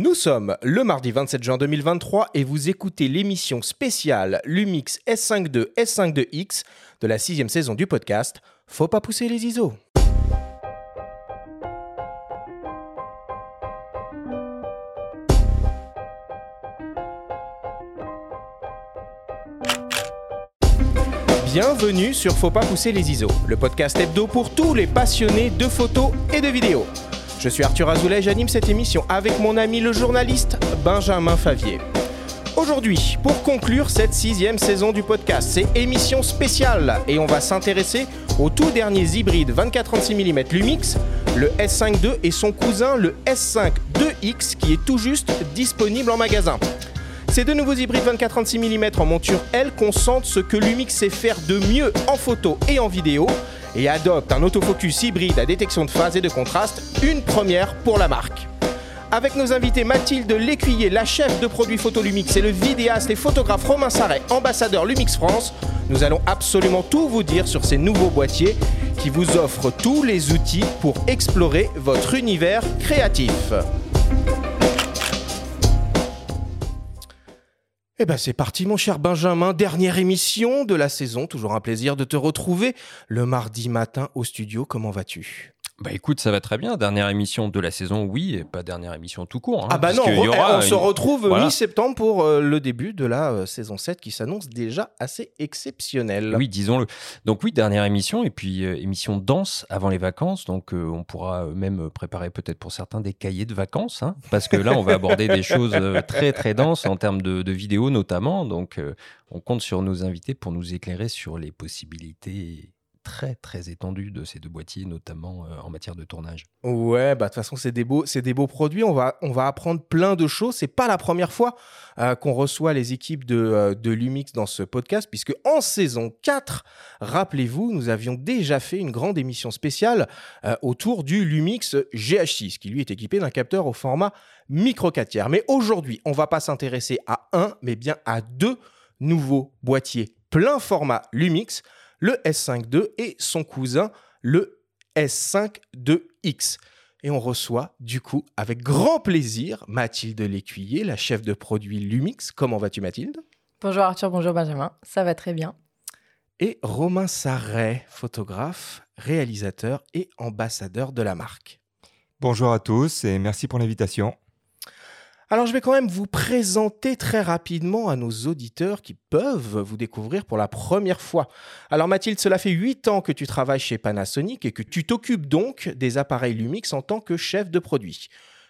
Nous sommes le mardi 27 juin 2023 et vous écoutez l'émission spéciale Lumix S52 S52X de la sixième saison du podcast Faut pas pousser les ISO. Bienvenue sur Faut pas pousser les ISO, le podcast hebdo pour tous les passionnés de photos et de vidéos. Je suis Arthur Azoulay, j'anime cette émission avec mon ami le journaliste Benjamin Favier. Aujourd'hui, pour conclure cette sixième saison du podcast, c'est émission spéciale et on va s'intéresser aux tout derniers hybrides 24-36 mm Lumix, le S5 II et son cousin le S5 2X qui est tout juste disponible en magasin. Ces deux nouveaux hybrides 24-36 mm en monture L concentrent ce que Lumix sait faire de mieux en photo et en vidéo et adopte un autofocus hybride à détection de phase et de contraste, une première pour la marque. Avec nos invités Mathilde Lécuyer, la chef de produits photo Lumix, et le vidéaste et photographe Romain Sarret, ambassadeur Lumix France, nous allons absolument tout vous dire sur ces nouveaux boîtiers qui vous offrent tous les outils pour explorer votre univers créatif. Eh ben c'est parti mon cher Benjamin, dernière émission de la saison, toujours un plaisir de te retrouver le mardi matin au studio, comment vas-tu? Bah écoute, ça va très bien. Dernière émission de la saison, oui, et pas dernière émission tout court. Hein, ah bah non, on, se retrouve mi-septembre pour euh, le début de la euh, saison 7 qui s'annonce déjà assez exceptionnelle. Oui, disons-le. Donc oui, dernière émission et puis euh, émission dense avant les vacances. Donc on pourra même préparer peut-être pour certains des cahiers de vacances, hein, parce que là on va aborder des choses très très denses en termes de, de vidéos notamment. Donc on compte sur nos invités pour nous éclairer sur les possibilités très très étendue de ces deux boîtiers, notamment euh, en matière de tournage. Ouais, bah de toute façon c'est des beaux, c'est des beaux produits. On va, on va apprendre plein de choses. C'est pas la première fois euh, qu'on reçoit les équipes de, euh, de Lumix dans ce podcast, puisque en saison 4, rappelez-vous, nous avions déjà fait une grande émission spéciale autour du Lumix GH6, qui lui est équipé d'un capteur au format micro 4 tiers. Mais aujourd'hui, on va pas s'intéresser à un, mais bien à deux nouveaux boîtiers plein format Lumix le S5 II et son cousin, le S5 2X. Et on reçoit, du coup, avec grand plaisir, Mathilde Lécuyer, la chef de produit Lumix. Comment vas-tu, Mathilde? Bonjour Arthur, bonjour Benjamin. Ça va très bien. Et Romain Sarret, photographe, réalisateur et ambassadeur de la marque. Bonjour à tous et merci pour l'invitation. Alors je vais quand même vous présenter très rapidement à nos auditeurs qui peuvent vous découvrir pour la première fois. Alors Mathilde, cela fait 8 ans que tu travailles chez Panasonic et que tu t'occupes donc des appareils Lumix en tant que chef de produit.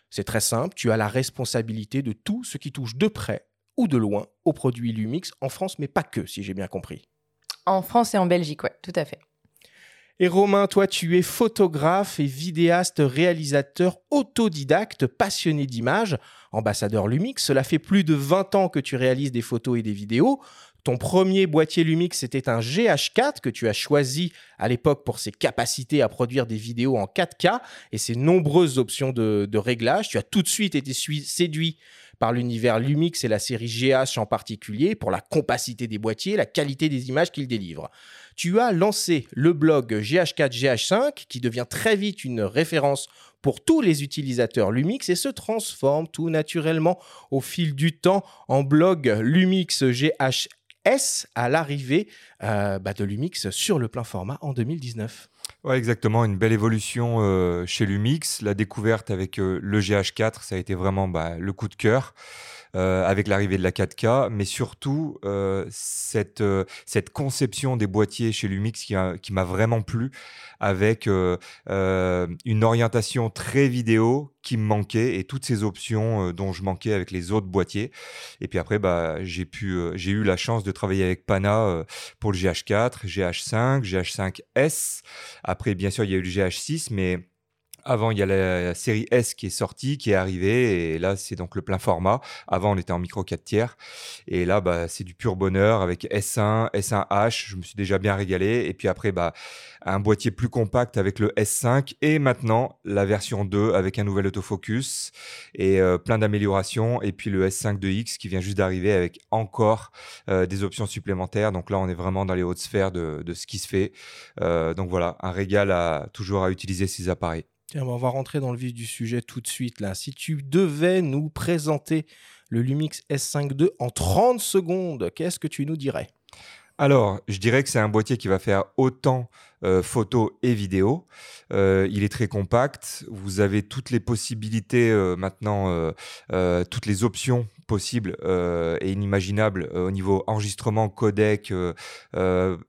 C'est très simple, tu as la responsabilité de tout ce qui touche de près ou de loin aux produits Lumix en France, mais pas que, si j'ai bien compris. En France et en Belgique, oui, tout à fait. Et Romain, toi, tu es photographe et vidéaste, réalisateur autodidacte, passionné d'images, ambassadeur Lumix. Cela fait plus de 20 ans que tu réalises des photos et des vidéos. Ton premier boîtier Lumix, c'était un GH4 que tu as choisi à l'époque pour ses capacités à produire des vidéos en 4K et ses nombreuses options de, de réglage. Tu as tout de suite été séduit par l'univers Lumix et la série GH en particulier pour la compacité des boîtiers, la qualité des images qu'ils délivrent tu as lancé le blog GH4 GH5 qui devient très vite une référence pour tous les utilisateurs Lumix et se transforme tout naturellement au fil du temps en blog Lumix GHS à l'arrivée euh, bah, de Lumix sur le plein format en 2019. Ouais, exactement, une belle évolution euh, chez Lumix. La découverte avec euh, le GH4, ça a été vraiment bah, le coup de cœur. Euh, avec l'arrivée de la 4K, mais surtout euh, cette, euh, cette conception des boîtiers chez Lumix qui, m'a vraiment plu, avec une orientation très vidéo qui me manquait et toutes ces options dont je manquais avec les autres boîtiers. Et puis après, bah, j'ai eu la chance de travailler avec Pana pour le GH4, GH5, GH5S. Après, bien sûr, il y a eu le GH6, mais avant, il y a la série S qui est sortie, qui est arrivée, et là, c'est donc le plein format. Avant, on était en micro 4 tiers, et là, bah, c'est du pur bonheur avec S1, S1H. Je me suis déjà bien régalé, et puis après, bah, un boîtier plus compact avec le S5, et maintenant la version 2 avec un nouvel autofocus et euh, plein d'améliorations, et puis le S5 2X qui vient juste d'arriver avec encore euh, des options supplémentaires. Donc là, on est vraiment dans les hautes sphères de, ce qui se fait. Euh, donc voilà, un régal à toujours à utiliser ces appareils. On va rentrer dans le vif du sujet tout de suite là. Si tu devais nous présenter le Lumix S5 II en 30 secondes, qu'est-ce que tu nous dirais? Alors, je dirais que c'est un boîtier qui va faire autant euh, photo et vidéo. Euh, il est très compact. Vous avez toutes les possibilités euh, maintenant, toutes les options possibles et inimaginables au niveau enregistrement, codec,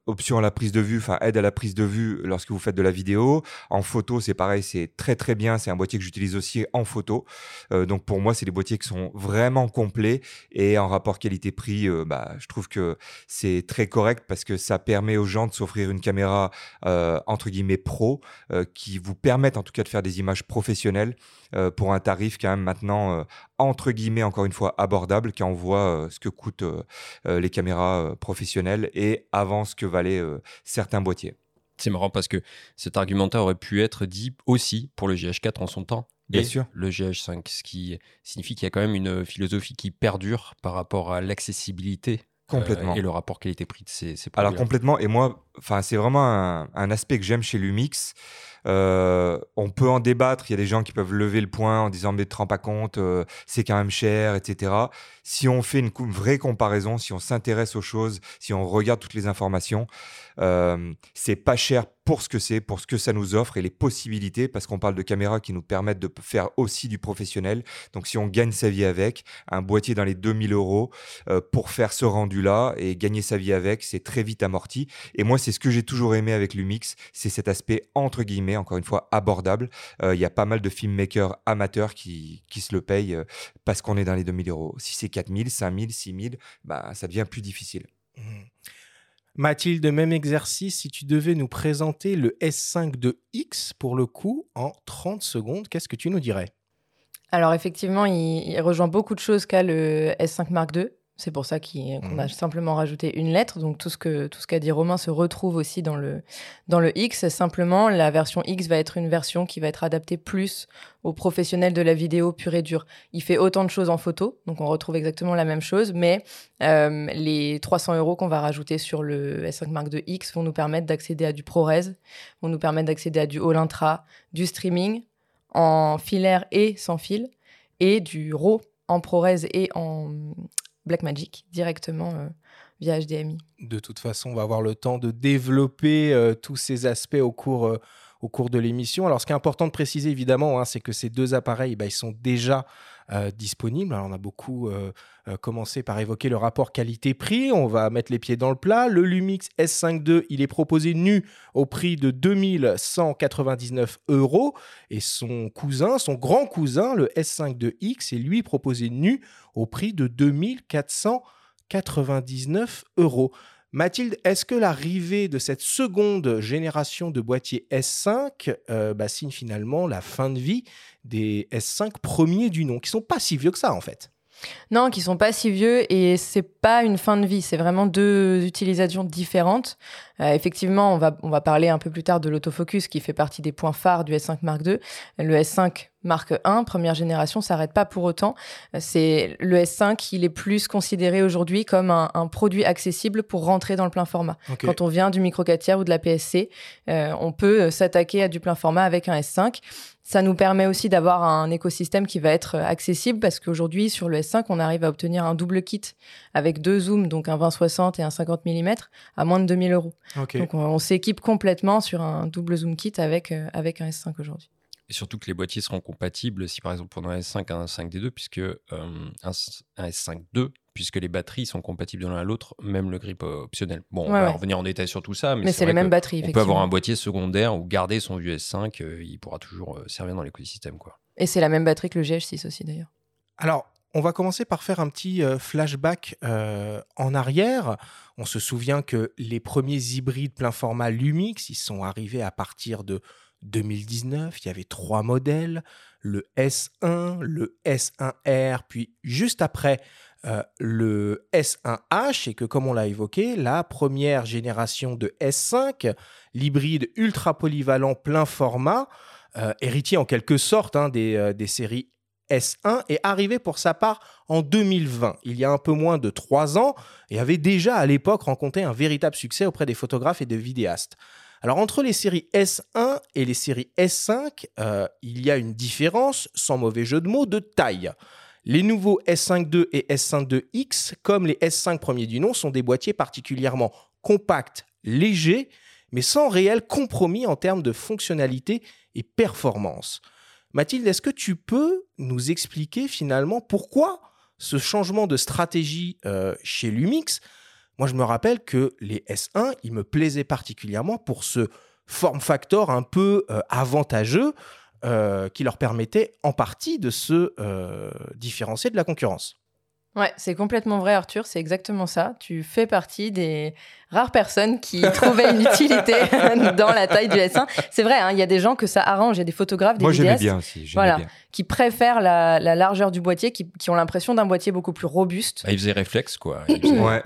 option à la prise de vue, enfin aide à la prise de vue lorsque vous faites de la vidéo. En photo, c'est pareil, c'est très très bien. C'est un boîtier que j'utilise aussi en photo. donc pour moi, c'est des boîtiers qui sont vraiment complets et en rapport qualité-prix, bah, je trouve que c'est très correct parce que ça permet aux gens de s'offrir une caméra euh, entre guillemets pro euh, qui vous permettent en tout cas de faire des images professionnelles euh, pour un tarif quand même maintenant entre guillemets encore une fois abordable quand on voit ce que coûtent les caméras professionnelles et avant ce que valaient certains boîtiers. C'est marrant parce que cet argumentaire aurait pu être dit aussi pour le GH4 en son temps. Bien sûr. Le GH5, ce qui signifie qu'il y a quand même une philosophie qui perdure par rapport à l'accessibilité Complètement. et le rapport qualité-prix de ces, ces Alors complètement. Et moi, enfin, c'est vraiment un, aspect que j'aime chez Lumix. Euh, on peut en débattre. Il y a des gens qui peuvent lever le point en disant mais te rends pas compte, euh, c'est quand même cher, etc. Si on fait une, vraie comparaison, si on s'intéresse aux choses, si on regarde toutes les informations, euh, c'est pas cher pour ce que c'est, pour ce que ça nous offre et les possibilités, parce qu'on parle de caméras qui nous permettent de faire aussi du professionnel. Donc si on gagne sa vie avec, un boîtier dans les 2000 euros pour faire ce rendu-là et gagner sa vie avec, c'est très vite amorti. Et moi, c'est ce que j'ai toujours aimé avec Lumix, c'est cet aspect entre guillemets, encore une fois, abordable. Euh, il y a pas mal de filmmakers amateurs qui, qui se le payent euh, parce qu'on est dans les 2000 euros. Si c'est 4000, 5000, 6000, bah, ça devient plus difficile. Mmh. Mathilde, même exercice, si tu devais nous présenter le S5 de X pour le coup en 30 secondes, qu'est-ce que tu nous dirais? Alors effectivement, il, rejoint beaucoup de choses qu'a le S5 Mark II. C'est pour ça qu'on a mmh. simplement rajouté une lettre. Donc tout ce que tout ce qu'a dit Romain se retrouve aussi dans le dans le X. Simplement, la version X va être une version qui va être adaptée plus aux professionnels de la vidéo pure et dure. Il fait autant de choses en photo, donc on retrouve exactement la même chose, mais euh, les 300 euros qu'on va rajouter sur le S5 Mark II X vont nous permettre d'accéder à du ProRes, vont nous permettre d'accéder à du All Intra, du streaming en filaire et sans fil, et du RAW en ProRes et en Blackmagic directement euh, via HDMI. De toute façon, on va avoir le temps de développer euh, tous ces aspects au cours, euh, au cours de l'émission. Alors, ce qui est important de préciser, évidemment, hein, c'est que ces deux appareils, bah, ils sont déjà euh, disponibles. Alors, on a beaucoup euh, euh, commencé par évoquer le rapport qualité-prix. On va mettre les pieds dans le plat. Le Lumix S5 II, il est proposé nu au prix de 2199 euros. Et son cousin, son grand cousin, le S5 II X, est lui proposé nu au prix de 2499 euros. Mathilde, est-ce que l'arrivée de cette seconde génération de boîtiers S5 euh, bah, signe finalement la fin de vie des S5 premiers du nom, qui sont pas si vieux que ça en fait? Non, qui sont pas si vieux et c'est pas une fin de vie, c'est vraiment deux utilisations différentes. Euh, effectivement, on va, on va parler un peu plus tard de l'autofocus qui fait partie des points phares du S5 Mark II. Le S5 Mark I, première génération, s'arrête pas pour autant. C'est le S5, il est plus considéré aujourd'hui comme un, produit accessible pour rentrer dans le plein format. Quand on vient du micro 4 tiers ou de la PSC, euh, on peut s'attaquer à du plein format avec un S5. Ça nous permet aussi d'avoir un écosystème qui va être accessible parce qu'aujourd'hui, sur le S5, on arrive à obtenir un double kit avec deux zooms, donc un 20-60 et un 50 mm, à moins de 2000 euros. Donc on, s'équipe complètement sur un double zoom kit avec, euh, avec un S5 aujourd'hui. Et surtout que les boîtiers seront compatibles si par exemple on a un S5 un 5D2, puisque euh, un, S5 II, puisque les batteries sont compatibles de l'un à l'autre, même le grip optionnel. Bon, on va revenir en détail sur tout ça, mais, c'est les mêmes batteries. On peut avoir un boîtier secondaire ou garder son vieux S5, euh, il pourra toujours servir dans l'écosystème. quoi. Et c'est la même batterie que le GH6 aussi d'ailleurs. Alors, on va commencer par faire un petit flashback euh, en arrière. On se souvient que les premiers hybrides plein format Lumix, ils sont arrivés à partir de 2019. Il y avait trois modèles, le S1, le S1R, puis juste après euh, le S1H, et que comme on l'a évoqué, la première génération de S5, l'hybride ultra polyvalent plein format, héritier en quelque sorte hein, des, des séries S1 est arrivé pour sa part en 2020, il y a un peu moins de trois ans, et avait déjà à l'époque rencontré un véritable succès auprès des photographes et des vidéastes. Alors entre les séries S1 et les séries S5, euh, il y a une différence, sans mauvais jeu de mots, de taille. Les nouveaux S5 et S5 X, comme les S5 premiers du nom, sont des boîtiers particulièrement compacts, légers, mais sans réel compromis en termes de fonctionnalité et performance. Mathilde, est-ce que tu peux nous expliquer finalement pourquoi ce changement de stratégie euh, chez Lumix Moi, je me rappelle que les S1, ils me plaisaient particulièrement pour ce form factor un peu euh, avantageux euh, qui leur permettait en partie de se différencier de la concurrence. Ouais, c'est complètement vrai, Arthur. C'est exactement ça. Tu fais partie des rares personnes qui trouvaient une utilité dans la taille du S1. C'est vrai, hein, il y a des gens que ça arrange. Il y a des photographes, des Moi, j'aimais bien aussi. Voilà, qui préfèrent la, largeur du boîtier, qui, ont l'impression d'un boîtier beaucoup plus robuste. Bah, ils faisaient réflexe, quoi.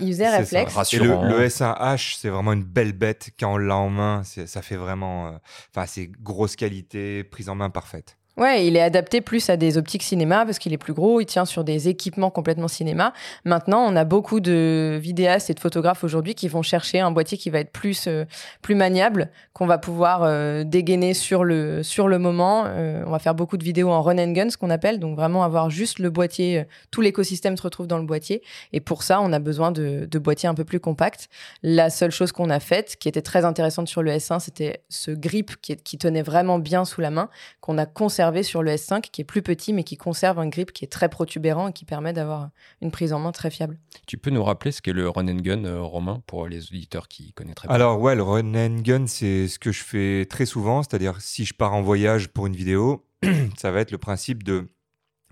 Ils faisaient, réflexe. Et le, S1H, c'est vraiment une belle bête. Quand on l'a en main, ça fait vraiment. Euh, enfin, c'est grosse qualité, prise en main parfaite. Ouais, il est adapté plus à des optiques cinéma parce qu'il est plus gros, il tient sur des équipements complètement cinéma. Maintenant, on a beaucoup de vidéastes et de photographes aujourd'hui qui vont chercher un boîtier qui va être plus euh, plus maniable, qu'on va pouvoir euh, dégainer sur le sur le moment. Euh, on va faire beaucoup de vidéos en run and gun, ce qu'on appelle, donc vraiment avoir juste le boîtier, tout l'écosystème se retrouve dans le boîtier. Et pour ça, on a besoin de, boîtiers un peu plus compacts. La seule chose qu'on a faite, qui était très intéressante sur le S1, c'était ce grip qui, qui tenait vraiment bien sous la main, qu'on a conservé sur le S5 qui est plus petit mais qui conserve un grip qui est très protubérant et qui permet d'avoir une prise en main très fiable. Tu peux nous rappeler ce qu'est le run and gun euh, romain pour les auditeurs qui connaîtraient pas Alors ouais, le run and gun c'est ce que je fais très souvent, c'est-à-dire si je pars en voyage pour une vidéo, ça va être le principe de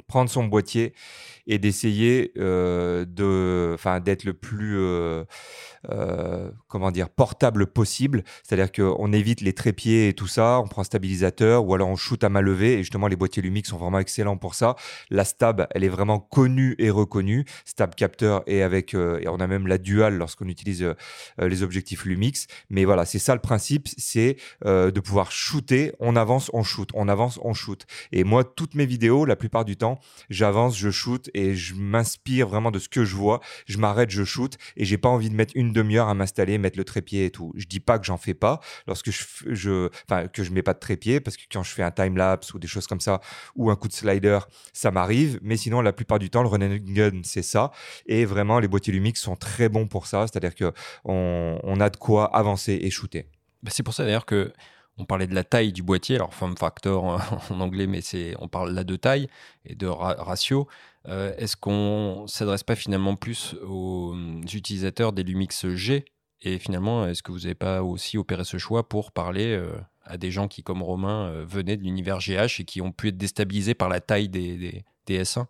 prendre son boîtier et d'essayer euh, de, enfin, d'être le plus, euh, euh, comment dire, portable possible. C'est-à-dire qu'on évite les trépieds et tout ça, on prend un stabilisateur ou alors on shoot à main levée. Et justement, les boîtiers Lumix sont vraiment excellents pour ça. La stab, elle est vraiment connue et reconnue. Stab capteur et avec, et on a même la dual lorsqu'on utilise les objectifs Lumix. Mais voilà, c'est ça le principe, c'est de pouvoir shooter. On avance, on shoot, on avance, on shoot. Et moi, toutes mes vidéos, la plupart du temps, j'avance, je shoot et je m'inspire vraiment de ce que je vois. Je m'arrête, je shoot et j'ai pas envie de mettre une demi-heure à m'installer, mettre le trépied et tout. Je dis pas que j'en fais pas lorsque je, je, que je mets pas de trépied parce que quand je fais un time lapse ou des choses comme ça ou un coup de slider, ça m'arrive. Mais sinon, la plupart du temps, le run and gun, c'est ça. Et vraiment, les boîtiers Lumix sont très bons pour ça. C'est-à-dire que on, a de quoi avancer et shooter. Bah, c'est pour ça d'ailleurs que on parlait de la taille du boîtier, alors form factor en anglais, mais c'est on parle là de taille et de ratio. Euh, est-ce qu'on s'adresse pas finalement plus aux hum, utilisateurs des Lumix G? Et finalement, est-ce que vous n'avez pas aussi opéré ce choix pour parler euh, à des gens qui, comme Romain, euh, venaient de l'univers GH et qui ont pu être déstabilisés par la taille des, des S1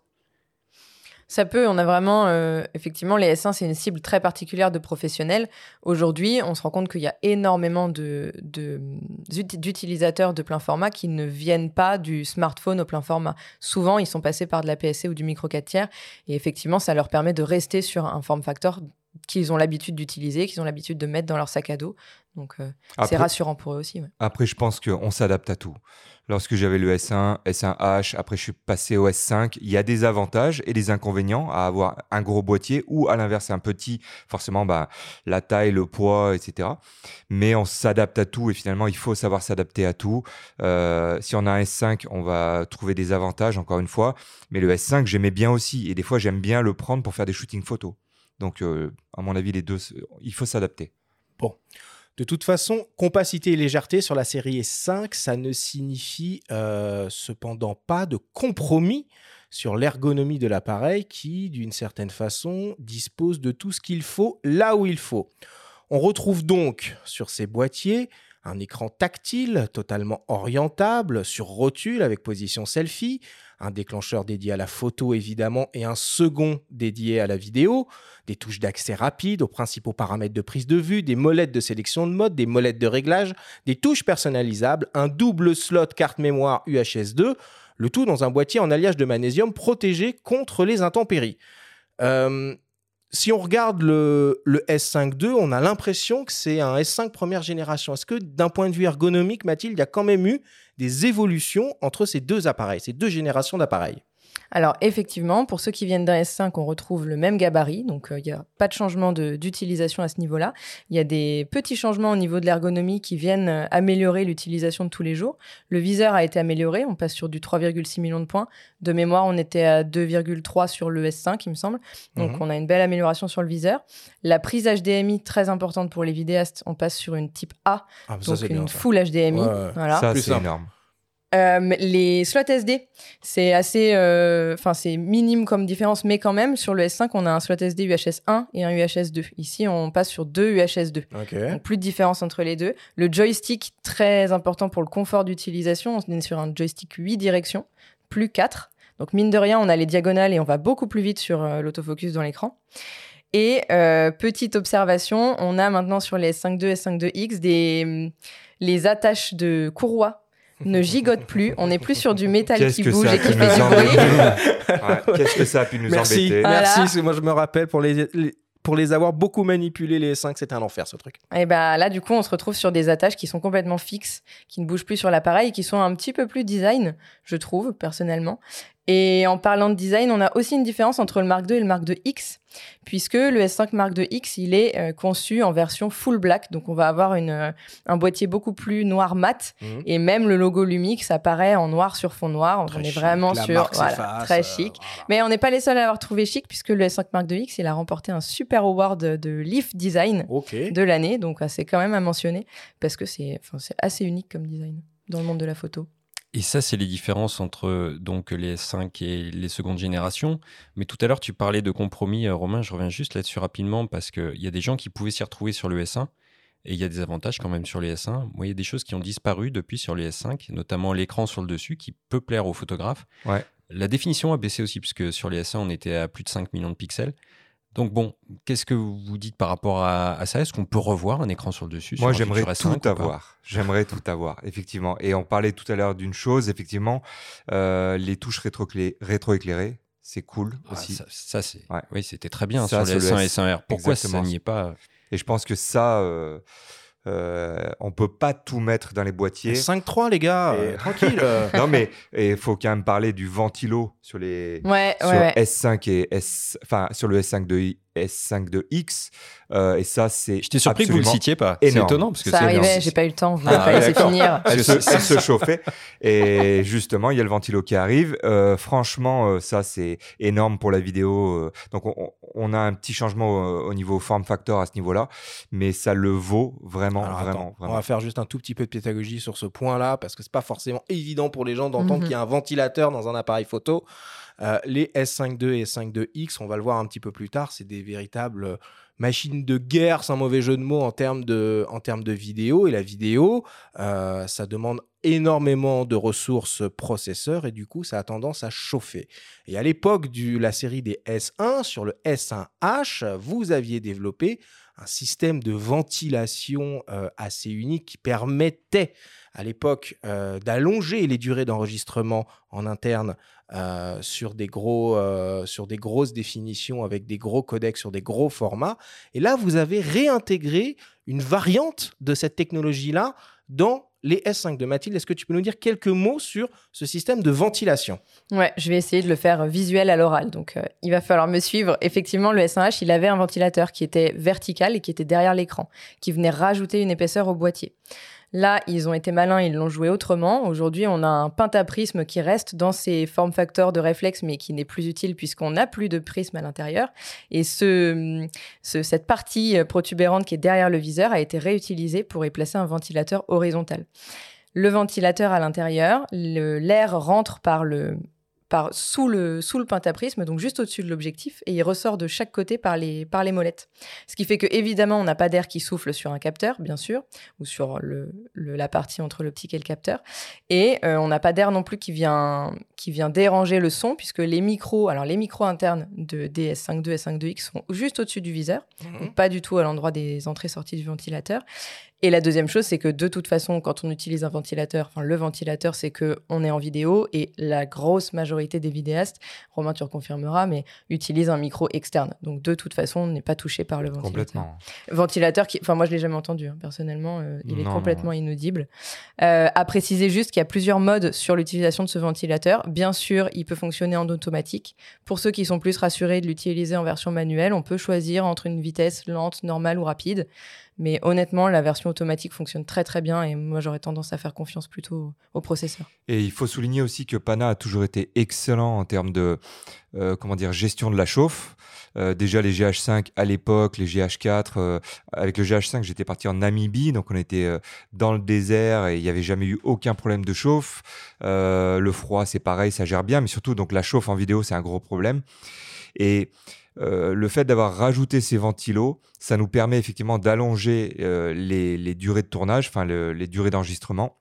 ça peut, on a vraiment, euh, effectivement, les S1, c'est une cible très particulière de professionnels. Aujourd'hui, on se rend compte qu'il y a énormément de, d'utilisateurs de, plein format qui ne viennent pas du smartphone au plein format. Souvent, ils sont passés par de la PSC ou du micro 4 tiers, et effectivement, ça leur permet de rester sur un form factor qu'ils ont l'habitude d'utiliser, qu'ils ont l'habitude de mettre dans leur sac à dos. Donc, euh, c'est rassurant pour eux aussi. Après, je pense qu'on s'adapte à tout lorsque j'avais le S1, S1H, après je suis passé au S5. Il y a des avantages et des inconvénients à avoir un gros boîtier ou à l'inverse un petit, forcément bah, la taille, le poids, etc. Mais on s'adapte à tout et finalement il faut savoir s'adapter à tout. Euh, si on a un S5, on va trouver des avantages encore une fois, mais le S5 j'aimais bien aussi et des fois j'aime bien le prendre pour faire des shootings photos. Donc euh, à mon avis les deux, il faut s'adapter. Bon. De toute façon, compacité et légèreté sur la série S5, ça ne signifie euh, cependant pas de compromis sur l'ergonomie de l'appareil qui, d'une certaine façon, dispose de tout ce qu'il faut là où il faut. On retrouve donc sur ces boîtiers un écran tactile totalement orientable sur rotule avec position selfie, un déclencheur dédié à la photo évidemment et un second dédié à la vidéo, des touches d'accès rapide aux principaux paramètres de prise de vue, des molettes de sélection de mode, des molettes de réglage, des touches personnalisables, un double slot carte mémoire UHS 2, le tout dans un boîtier en alliage de magnésium protégé contre les intempéries. Euh, si on regarde le, S5 II, on a l'impression que c'est un S5 première génération. Est-ce que d'un point de vue ergonomique, Mathilde, il y a quand même eu des évolutions entre ces deux appareils, ces deux générations d'appareils? Alors effectivement, pour ceux qui viennent d'un S5, on retrouve le même gabarit, donc il n'y a pas de changement d'utilisation à ce niveau-là. Il y a des petits changements au niveau de l'ergonomie qui viennent améliorer l'utilisation de tous les jours. Le viseur a été amélioré, on passe sur du 3,6 millions de points. De mémoire, on était à 2,3 sur le S5, il me semble. Donc mhm. on a une belle amélioration sur le viseur. La prise HDMI, très importante pour les vidéastes, on passe sur une type A, ah, donc une full HDMI. Voilà. Ça, c'est énorme. Euh, les slots SD, c'est assez, euh, enfin c'est minime comme différence, mais quand même sur le S5 on a un slot SD UHS 1 et un UHS 2. Ici on passe sur deux UHS 2. Donc plus de différence entre les deux. Le joystick très important pour le confort d'utilisation, on est sur un joystick 8 directions, plus 4. Donc mine de rien on a les diagonales et on va beaucoup plus vite sur euh, l'autofocus dans l'écran. Et petite observation, on a maintenant sur les S5 II et S5 2X des les attaches de courroie ne gigote plus. On n'est plus sur du métal qui bouge et qui fait du bruit. Qu'est-ce que ça a pu nous Merci. embêter Merci, moi je me rappelle pour les, pour les avoir beaucoup manipulés, les 5, c'était un enfer ce truc. Et bah là, du coup, on se retrouve sur des attaches qui sont complètement fixes, qui ne bougent plus sur l'appareil, qui sont un petit peu plus design, je trouve, personnellement. Et en parlant de design, on a aussi une différence entre le Mark II et le Mark IIX, puisque le S5 Mark IIX, il est euh, conçu en version full black, donc on va avoir une, euh, un boîtier beaucoup plus noir mat, mhm. et même le logo Lumix apparaît en noir sur fond noir. on est vraiment sur très euh, chic. Mais on n'est pas les seuls à avoir trouvé chic, puisque le S5 Mark IIX, il a remporté un super award de, Leaf Design de l'année, donc c'est quand même à mentionner, parce que c'est assez unique comme design dans le monde de la photo. Et ça, c'est les différences entre donc les S5 et les secondes générations. Mais tout à l'heure, tu parlais de compromis, euh, Romain. Je reviens juste là-dessus rapidement parce qu'il y a des gens qui pouvaient s'y retrouver sur le S1 et il y a des avantages quand même sur les S1. Moi, il y a des choses qui ont disparu depuis sur les S5, notamment l'écran sur le dessus qui peut plaire aux photographes. Ouais. La définition a baissé aussi puisque sur les S1, on était à plus de 5 millions de pixels. Donc bon, qu'est-ce que vous dites par rapport à, ça? Est-ce qu'on peut revoir un écran sur le dessus Moi, j'aimerais tout avoir. J'aimerais tout avoir, effectivement. Et on parlait tout à l'heure d'une chose, effectivement, euh, les touches rétroéclairées. C'est cool ah, aussi. Ça, c'est. Oui, c'était très bien sur les S1 et S1R. Pourquoi ça n'y est pas? Et je pense que ça. Euh, euh, on peut pas tout mettre dans les boîtiers. 5.3 les gars, tranquille. non mais il faut quand même parler du ventilo sur les ouais, sur S5 et S enfin sur le S5 de S5 de X. Euh, et ça, c'est. J'étais surpris que vous ne le citiez pas. C'est étonnant. Parce que ça arrivait, j'ai pas eu le temps. Vous ah, pas finir. Elle se, chauffait. Et justement, il y a le ventilo qui arrive. Euh, franchement, euh, ça, c'est énorme pour la vidéo. Donc, on, a un petit changement au, niveau form factor à ce niveau-là. Mais ça le vaut vraiment, vraiment, On va faire juste un tout petit peu de pédagogie sur ce point-là parce que c'est pas forcément évident pour les gens d'entendre mhm. qu'il y a un ventilateur dans un appareil photo. Euh, les S5 II et S5 2X, on va le voir un petit peu plus tard, c'est des véritables machines de guerre, sans mauvais jeu de mots, en termes de, en termes de vidéo. Et la vidéo, euh, ça demande énormément de ressources processeurs et du coup, ça a tendance à chauffer. Et à l'époque de la série des S1, sur le S1H, vous aviez développé un système de ventilation euh, assez unique qui permettait à l'époque d'allonger les durées d'enregistrement en interne euh, sur, des gros, euh, sur des grosses définitions avec des gros codecs sur des gros formats. Et là, vous avez réintégré une variante de cette technologie-là dans les S5 de Mathilde. Est-ce que tu peux nous dire quelques mots sur ce système de ventilation? Ouais, je vais essayer de le faire visuel à l'oral. Donc, euh, il va falloir me suivre. Effectivement, le S1H, il avait un ventilateur qui était vertical et qui était derrière l'écran, qui venait rajouter une épaisseur au boîtier. Là, ils ont été malins, ils l'ont joué autrement. Aujourd'hui, on a un pentaprisme qui reste dans ses formes facteurs de réflexe, mais qui n'est plus utile puisqu'on n'a plus de prisme à l'intérieur. Et ce, cette partie protubérante qui est derrière le viseur a été réutilisée pour y placer un ventilateur horizontal. Le ventilateur à l'intérieur, l'air rentre par le, sous, le, sous le pentaprisme, donc juste au-dessus de l'objectif, et il ressort de chaque côté par les, par les molettes. Ce qui fait que évidemment, on n'a pas d'air qui souffle sur un capteur, bien sûr, ou sur le, la partie entre l'optique et le capteur, et euh, on n'a pas d'air non plus qui vient, qui vient déranger le son, puisque les micros, alors les micros internes de DS52 et S52X sont juste au-dessus du viseur, mhm. pas du tout à l'endroit des entrées-sorties du ventilateur, Et la deuxième chose, c'est que de toute façon, quand on utilise un ventilateur, enfin le ventilateur, c'est que on est en vidéo et la grosse majorité des vidéastes, Romain tu reconfirmeras, mais utilisent un micro externe. Donc de toute façon, on n'est pas touché par le ventilateur. Complètement. Ventilateur qui, enfin moi je l'ai jamais entendu hein, personnellement, euh, il est Non, complètement inaudible. Euh, à préciser juste qu'il y a plusieurs modes sur l'utilisation de ce ventilateur. Bien sûr, il peut fonctionner en automatique. Pour ceux qui sont plus rassurés de l'utiliser en version manuelle, on peut choisir entre une vitesse lente, normale ou rapide. Mais honnêtement, la version automatique fonctionne très très bien et moi j'aurais tendance à faire confiance plutôt au processeur. Et il faut souligner aussi que Pana a toujours été excellent en termes de euh, comment dire gestion de la chauffe. Euh, déjà les GH5 à l'époque, les GH4. euh, avec le GH5, j'étais parti en Namibie, donc on était dans le désert et il n'y avait jamais eu aucun problème de chauffe. Le froid, c'est pareil, ça gère bien, mais surtout donc la chauffe en vidéo, c'est un gros problème. Et euh, le fait d'avoir rajouté ces ventilos, ça nous permet effectivement d'allonger euh, les, durées de tournage, enfin le- les durées d'enregistrement.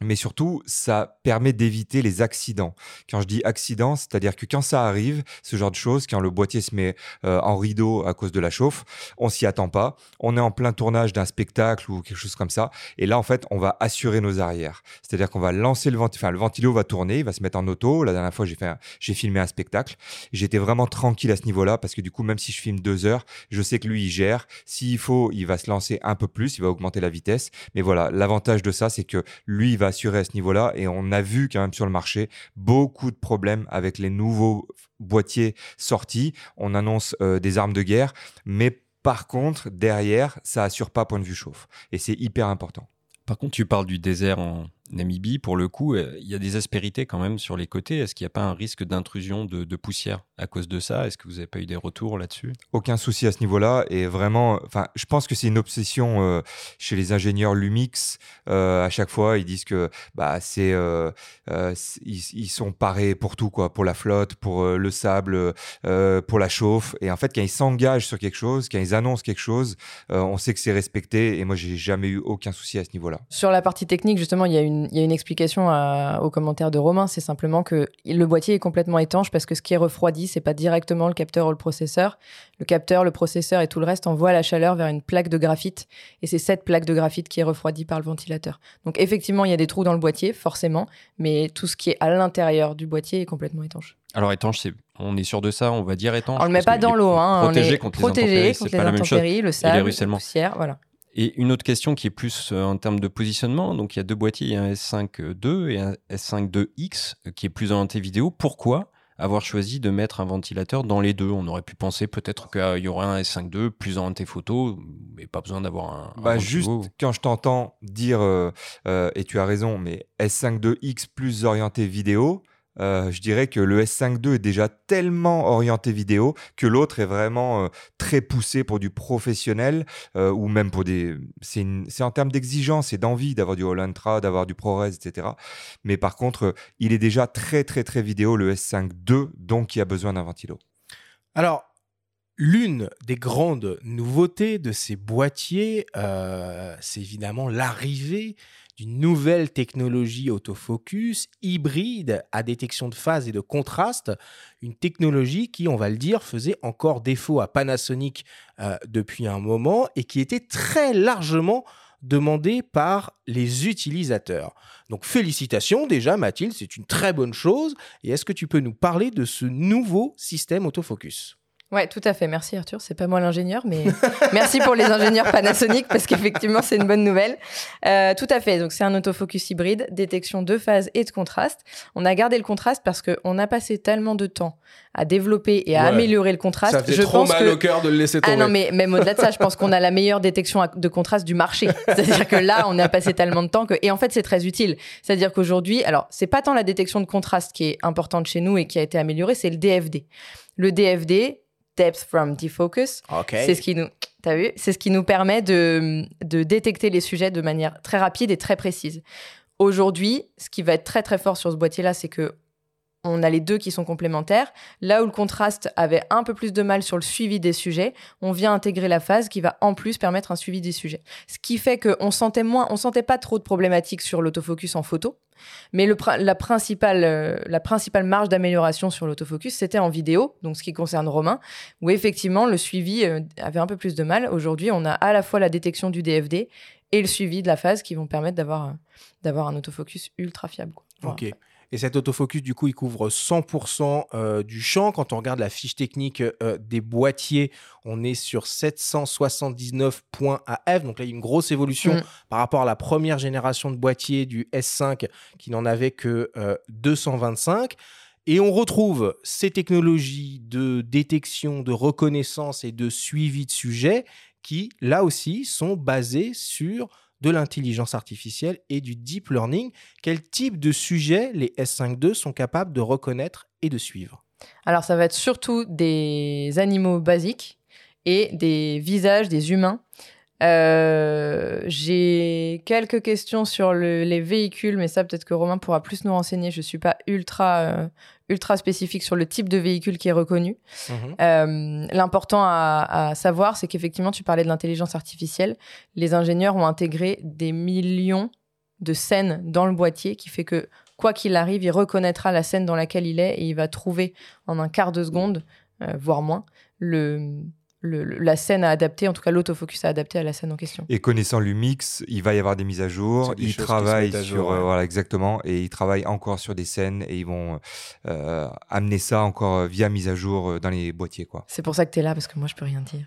Mais surtout, ça permet d'éviter les accidents. Quand je dis accident, c'est-à-dire que quand ça arrive, ce genre de choses, quand le boîtier se met euh, en rideau à cause de la chauffe, on s'y attend pas. On est en plein tournage d'un spectacle ou quelque chose comme ça. Et là, en fait, on va assurer nos arrières. C'est-à-dire qu'on va lancer le ventilo, enfin, le ventilo va tourner, il va se mettre en auto. La dernière fois, j'ai fait, j'ai filmé un spectacle. J'étais vraiment tranquille à ce niveau-là parce que du coup, même si je filme deux heures, je sais que lui, il gère. S'il faut, il va se lancer un peu plus, il va augmenter la vitesse. Mais voilà, l'avantage de ça, c'est que lui, il va assurer à ce niveau-là. Et on a vu quand même sur le marché beaucoup de problèmes avec les nouveaux boîtiers sortis. On annonce euh, des armes de guerre, mais par contre, derrière, ça assure pas point de vue chauffe. Et c'est hyper important. Par contre, tu parles du désert en Namibie. Pour le coup, euh, il y a des aspérités quand même sur les côtés. Est-ce qu'il n'y a pas un risque d'intrusion de poussière? À cause de ça? Est-ce que vous n'avez pas eu des retours là-dessus? Aucun souci à ce niveau-là. Et vraiment, enfin, je pense que c'est une obsession euh, chez les ingénieurs Lumix. Euh, à chaque fois, ils disent que bah, c'est, euh, euh, ils, ils sont parés pour tout, quoi, pour la flotte, pour euh, le sable, euh, pour la chauffe. Et en fait, quand ils s'engagent sur quelque chose, quand ils annoncent quelque chose, euh, on sait que c'est respecté. Et moi, j'ai jamais eu aucun souci à ce niveau-là. Sur la partie technique, justement, il y a une, il y a une explication à- au commentaire de Romain. C'est simplement que le boîtier est complètement étanche parce que ce qui est refroidi, c'est pas directement le capteur ou le processeur. Le capteur, le processeur et tout le reste envoient la chaleur vers une plaque de graphite. Et c'est cette plaque de graphite qui est refroidie par le ventilateur. Donc effectivement, il y a des trous dans le boîtier, forcément, mais tout ce qui est à l'intérieur du boîtier est complètement étanche. Alors étanche, c'est, on est sûr de ça On va dire étanche On le met pas dans l'eau, hein. on Protégé est contre protégé les intempéries, contre les pas la même chose. intempéries, le sable, la poussière, voilà. Et une autre question qui est plus euh, en termes de positionnement. Donc, il y a deux boîtiers, il y a un S5 II et un S5 II-X euh, qui est plus orienté vidéo. Pourquoi avoir choisi de mettre un ventilateur dans les deux On aurait pu penser peut-être qu'il y aurait un S5 II plus orienté photo, mais pas besoin d'avoir un. un Bah, juste quand je t'entends dire, euh, euh, et tu as raison, mais S5 II X plus orienté vidéo, euh, je dirais que le S5 II est déjà tellement orienté vidéo que l'autre est vraiment euh, très poussé pour du professionnel euh, ou même pour des. C'est c'est en termes d'exigence et d'envie d'avoir du All-Intra, d'avoir du ProRes, etc. Mais par contre, il est déjà très, très, très vidéo, le S5 II, donc il a besoin d'un ventilo. Alors, l'une des grandes nouveautés de ces boîtiers, c'est évidemment l'arrivée d'une nouvelle technologie autofocus hybride à détection de phase et de contraste, une technologie qui, on va le dire, faisait encore défaut à Panasonic euh, depuis un moment et qui était très largement demandée par les utilisateurs. Donc félicitations déjà Mathilde, c'est une très bonne chose. Et est-ce que tu peux nous parler de ce nouveau système autofocus? Ouais, tout à fait. Merci Arthur. C'est pas moi l'ingénieur, mais merci pour les ingénieurs Panasonic parce qu'effectivement c'est une bonne nouvelle. Euh, tout à fait. Donc c'est un autofocus hybride, détection de phase et de contraste. On a gardé le contraste parce qu'on a passé tellement de temps à développer et à Ouais. améliorer le contraste. Ça fait je trop pense mal que... au cœur de le laisser tomber. Ah non, mais même au-delà de ça, je pense qu'on a la meilleure détection de contraste du marché. C'est-à-dire que là, on a passé tellement de temps que. Et en fait, c'est très utile. C'est-à-dire qu'aujourd'hui, alors, c'est pas tant la détection de contraste qui est importante chez nous et qui a été améliorée, c'est le DFD. Le DFD, Depth from Defocus, Ok. c'est ce qui nous. T'as vu? C'est ce qui nous permet de, de détecter les sujets de manière très rapide et très précise. Aujourd'hui, ce qui va être très très fort sur ce boîtier-là, c'est que on a les deux qui sont complémentaires. Là où le contraste avait un peu plus de mal sur le suivi des sujets, on vient intégrer la phase qui va en plus permettre un suivi des sujets. Ce qui fait qu'on sentait moins, on sentait pas trop de problématiques sur l'autofocus en photo. Mais la, principale, euh, la principale marge d'amélioration sur l'autofocus, c'était en vidéo, donc ce qui concerne Romain, où effectivement le suivi euh, avait un peu plus de mal. Aujourd'hui, on a à la fois la détection du DFD et le suivi de la phase qui vont permettre d'avoir un autofocus ultra fiable. Ok. Et cet autofocus, du coup, il couvre 100% euh, du champ. Quand on regarde la fiche technique euh, des boîtiers, on est sur 779 points AF. Donc là, il y a une grosse évolution Mm. par rapport à la première génération de boîtiers du S5 qui n'en avait que euh, 225. Et on retrouve ces technologies de détection, de reconnaissance et de suivi de sujets qui, là aussi, sont basées sur de l'intelligence artificielle et du deep learning. Quel type de sujet les S5.2 sont capables de reconnaître et de suivre? Alors, ça va être surtout des animaux basiques et des visages des humains. Euh, J'ai quelques questions sur le- les véhicules, mais ça, peut-être que Romain pourra plus nous renseigner. Je suis pas ultra, euh, ultra spécifique sur le type de véhicule qui est reconnu. Euh, L'important à, à savoir, c'est qu'effectivement, tu parlais de l'intelligence artificielle. Les ingénieurs ont intégré des millions de scènes dans le boîtier qui fait que, quoi qu'il arrive, il reconnaîtra la scène dans laquelle il est et il va trouver en un quart de seconde, voire moins, le, le- la scène à adapter, en tout cas l'autofocus à adapter à la scène en question. Et connaissant Lumix, il va y avoir des mises à jour. Ils travaillent sur, jour, ouais. voilà, exactement, et ils travaillent encore sur des scènes et ils vont euh, amener ça encore euh, via mise à jour euh, dans les boîtiers, quoi. C'est pour ça que tu es là, parce que moi, je peux rien dire.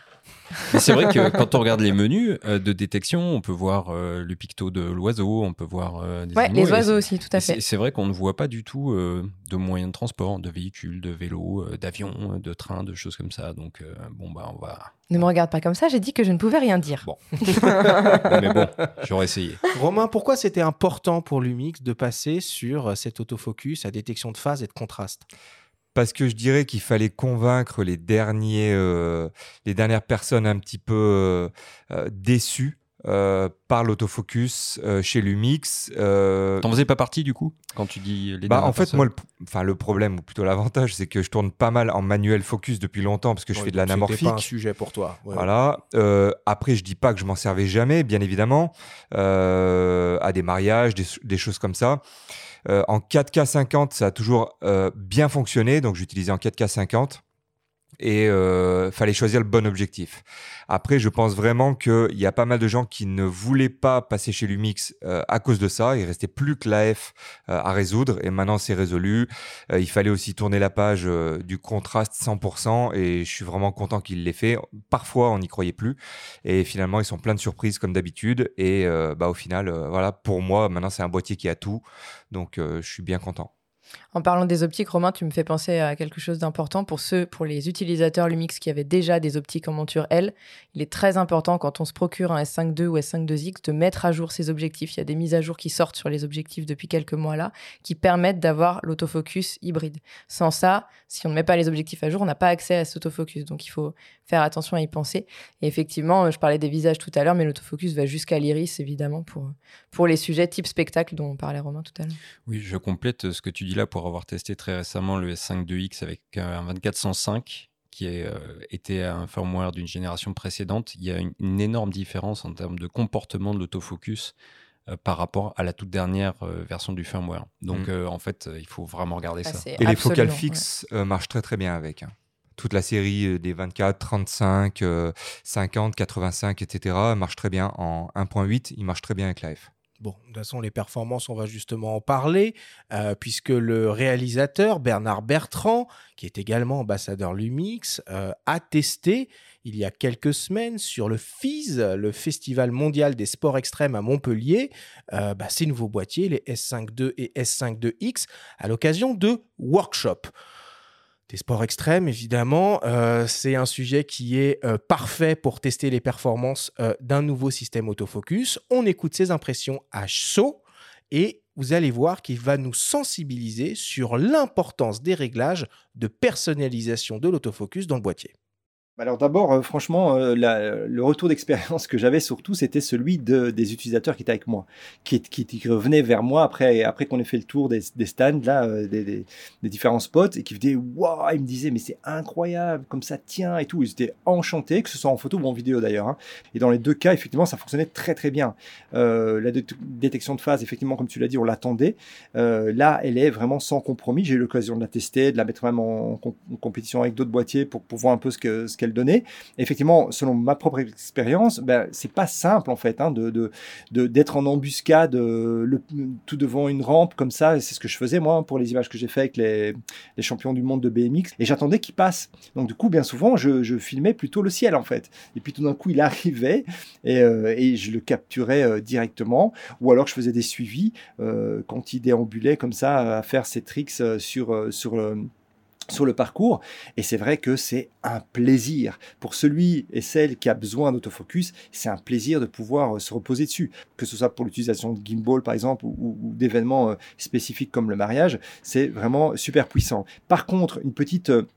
Mais c'est vrai que quand on regarde les menus euh, de détection, on peut voir euh, le picto de l'oiseau, on peut voir euh, des Ouais, animaux, les oiseaux aussi, tout à et c'est- fait. C'est vrai qu'on ne voit pas du tout euh, de moyens de transport, de véhicules, de vélos, euh, d'avions, de trains, de choses comme ça. Donc, euh, bon, bah, on va. Ne me regarde pas comme ça, j'ai dit que je ne pouvais rien dire. Bon. Mais bon, j'aurais essayé. Romain, pourquoi c'était important pour Lumix de passer sur cet autofocus à détection de phase et de contraste? Parce que je dirais qu'il fallait convaincre les, derniers, euh, les dernières personnes un petit peu euh, euh, déçues euh, par l'autofocus euh, chez Lumix. Euh, T'en faisais pas partie du coup quand tu dis les Bah, en fait, personnes moi, le, enfin, le problème, ou plutôt l'avantage, c'est que je tourne pas mal en manuel focus depuis longtemps parce que je fais de l'anamorphique. pas un sujet pour toi. Ouais. Voilà. Euh, après, je dis pas que je m'en servais jamais, bien évidemment, euh, à des mariages, des, des choses comme ça. Euh, en 4K 50, ça a toujours euh, bien fonctionné, donc j'utilisais en 4K 50 et euh, fallait choisir le bon objectif. Après, je pense vraiment qu'il y a pas mal de gens qui ne voulaient pas passer chez Lumix euh, à cause de ça. Il restait plus que l'AF euh, à résoudre et maintenant c'est résolu. Euh, il fallait aussi tourner la page euh, du contraste 100% et je suis vraiment content qu'il l'ait fait. Parfois, on n'y croyait plus et finalement, ils sont plein de surprises comme d'habitude et euh, bah, au final, voilà, pour moi, maintenant c'est un boîtier qui a tout, donc je suis bien content. En parlant des optiques, Romain, tu me fais penser à quelque chose d'important pour ceux, pour les utilisateurs Lumix qui avaient déjà des optiques en monture L. Il est très important quand on se procure un S5 II ou S5 IIX de mettre à jour ses objectifs. Il y a des mises à jour qui sortent sur les objectifs depuis quelques mois là, qui permettent d'avoir l'autofocus hybride. Sans ça, si on ne met pas les objectifs à jour, on n'a pas accès à cet autofocus. Donc il faut faire attention à y penser. Et effectivement, je parlais des visages tout à l'heure, mais l'autofocus va jusqu'à l'iris évidemment pour pour les sujets type spectacle dont on parlait Romain tout à l'heure. Oui, je complète ce que tu dis là pour avoir testé très récemment le S5 2X avec euh, un 2405 qui est, euh, était un firmware d'une génération précédente. Il y a une, une énorme différence en termes de comportement de l'autofocus euh, par rapport à la toute dernière euh, version du firmware. Donc, Mm. euh, en fait, euh, il faut vraiment regarder Ah, ça. Et les focales fixes euh, marchent très très bien avec. hein. Toute la série euh, des 24, 35, euh, 50, 85, etc. marche très bien en 1.8. Il marche très bien avec l'AF. Bon, de toute façon, les performances, on va justement en parler, euh, puisque le réalisateur Bernard Bertrand, qui est également ambassadeur Lumix, euh, a testé il y a quelques semaines sur le FIS, le Festival mondial des sports extrêmes à Montpellier, euh, bah, ces nouveaux boîtiers, les S5 II et S5 IIX, à l'occasion de workshops. Des sports extrêmes, évidemment, euh, c'est un sujet qui est euh, parfait pour tester les performances euh, d'un nouveau système autofocus. On écoute ses impressions à chaud et vous allez voir qu'il va nous sensibiliser sur l'importance des réglages de personnalisation de l'autofocus dans le boîtier. Alors d'abord, euh, franchement, euh, le retour d'expérience que j'avais surtout, c'était celui de, des utilisateurs qui étaient avec moi, qui, revenaient vers moi après, qu'on ait fait le tour des, stands, là, euh, des, différents spots, et qui venaient, waouh, ils me disaient, mais c'est incroyable, comme ça tient et tout. Ils étaient enchantés, que ce soit en photo ou en vidéo d'ailleurs. hein. Et dans les deux cas, effectivement, ça fonctionnait très très bien. La dé- détection de phase, effectivement, comme tu l'as dit, on l'attendait. Là, elle est vraiment sans compromis. J'ai eu l'occasion de la tester, de la mettre même en, com- en compétition avec d'autres boîtiers pour, voir un peu ce que qu'elle donnait. effectivement, selon ma propre expérience, ben, c'est pas simple en fait hein, de, d'être en embuscade euh, le, tout devant une rampe comme ça. C'est ce que je faisais moi pour les images que j'ai fait avec les, champions du monde de BMX. Et j'attendais qu'il passe. Donc du coup, bien souvent, je, je, filmais plutôt le ciel en fait. Et puis tout d'un coup, il arrivait et, euh, et je le capturais euh, directement. Ou alors je faisais des suivis quand il déambulait comme ça à faire ses tricks sur, sur le sur le parcours. Et c'est vrai que c'est un plaisir. Pour celui et celle qui a besoin d'autofocus, c'est un plaisir de pouvoir euh, se reposer dessus. Que ce soit pour l'utilisation de gimbal, par exemple, ou, d'événements euh, spécifiques comme le mariage, c'est vraiment super puissant. Par contre, une petite euh,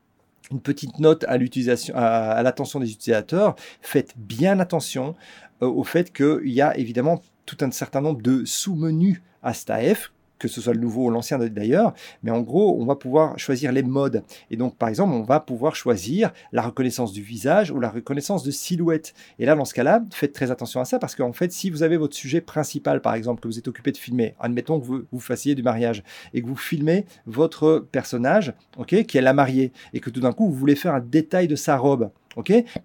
une petite note à l'utilisation, à, l'attention des utilisateurs. Faites bien attention au fait qu'il y a évidemment tout un certain nombre de sous-menus à STAF que ce soit le nouveau ou l'ancien d'ailleurs, mais en gros, on va pouvoir choisir les modes. Et donc, par exemple, on va pouvoir choisir la reconnaissance du visage ou la reconnaissance de silhouette. Et là, dans ce cas-là, faites très attention à ça parce qu'en fait, si vous avez votre sujet principal, par exemple, que vous êtes occupé de filmer, admettons que vous, vous fassiez du mariage et que vous filmez votre personnage, ok, qui est la mariée, et que tout d'un coup, vous voulez faire un détail de sa robe,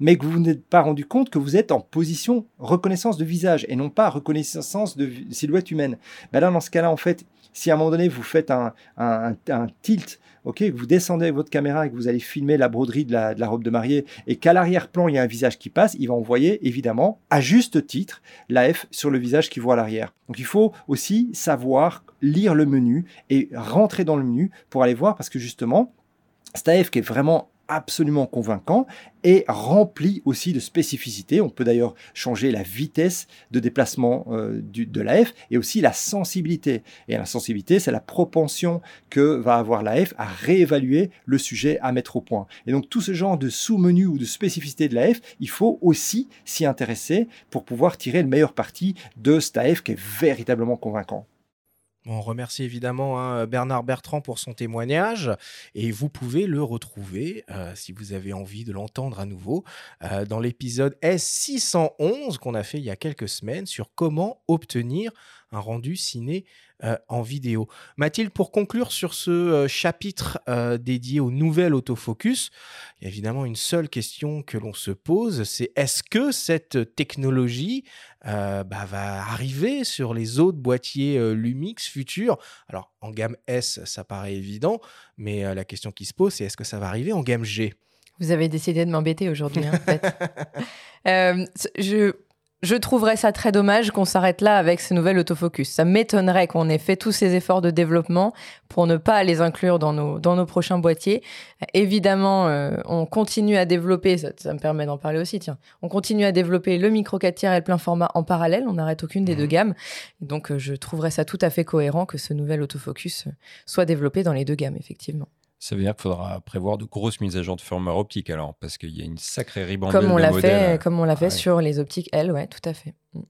Mais que vous n'êtes pas rendu compte que vous êtes en position reconnaissance de visage et non pas reconnaissance de silhouette humaine. Ben là, dans ce cas-là, en fait, si à un moment donné vous faites un, tilt, ok, que vous descendez votre caméra et que vous allez filmer la broderie de la, robe de mariée et qu'à l'arrière-plan il y a un visage qui passe, il va envoyer évidemment à juste titre la F sur le visage qui voit à l'arrière. Donc il faut aussi savoir lire le menu et rentrer dans le menu pour aller voir parce que justement, F qui est vraiment absolument convaincant et rempli aussi de spécificités. On peut d'ailleurs changer la vitesse de déplacement euh, de l'AF et aussi la sensibilité. Et la sensibilité, c'est la propension que va avoir l'AF à réévaluer le sujet à mettre au point. Et donc tout ce genre de sous-menu ou de spécificité de l'AF, il faut aussi s'y intéresser pour pouvoir tirer le meilleur parti de cet AF qui est véritablement convaincant. On remercie évidemment hein, Bernard Bertrand pour son témoignage et vous pouvez le retrouver euh, si vous avez envie de l'entendre à nouveau euh, dans l'épisode S611 qu'on a fait il y a quelques semaines sur comment obtenir un rendu ciné euh, en vidéo. Mathilde, pour conclure sur ce chapitre dédié au nouvel autofocus, il y a évidemment une seule question que l'on se pose, c'est est-ce que cette technologie bah, va arriver sur les autres boîtiers Lumix futurs Alors en gamme S, ça paraît évident, mais la question qui se pose, c'est est-ce que ça va arriver en gamme G? Vous avez décidé de m'embêter aujourd'hui, hein, en fait. je, je trouverais ça très dommage qu'on s'arrête là avec ces nouvelles autofocus. Ça m'étonnerait qu'on ait fait tous ces efforts de développement pour ne pas les inclure dans nos, dans nos prochains boîtiers. Évidemment, euh, on continue à développer, ça, me permet d'en parler aussi, tiens, on continue à développer le micro 4 tiers et le plein format en parallèle, on n'arrête aucune des deux mmh. gammes. Donc euh, je trouverais ça tout à fait cohérent que ce nouvel autofocus soit développé dans les deux gammes, effectivement. Ça veut dire qu'il faudra prévoir de grosses mises à jour de firmware optique alors, parce qu'il y a une sacrée ribambelle comme on l'a fait, Comme on l'a fait sur les optiques L, ouais, tout à fait. Mm.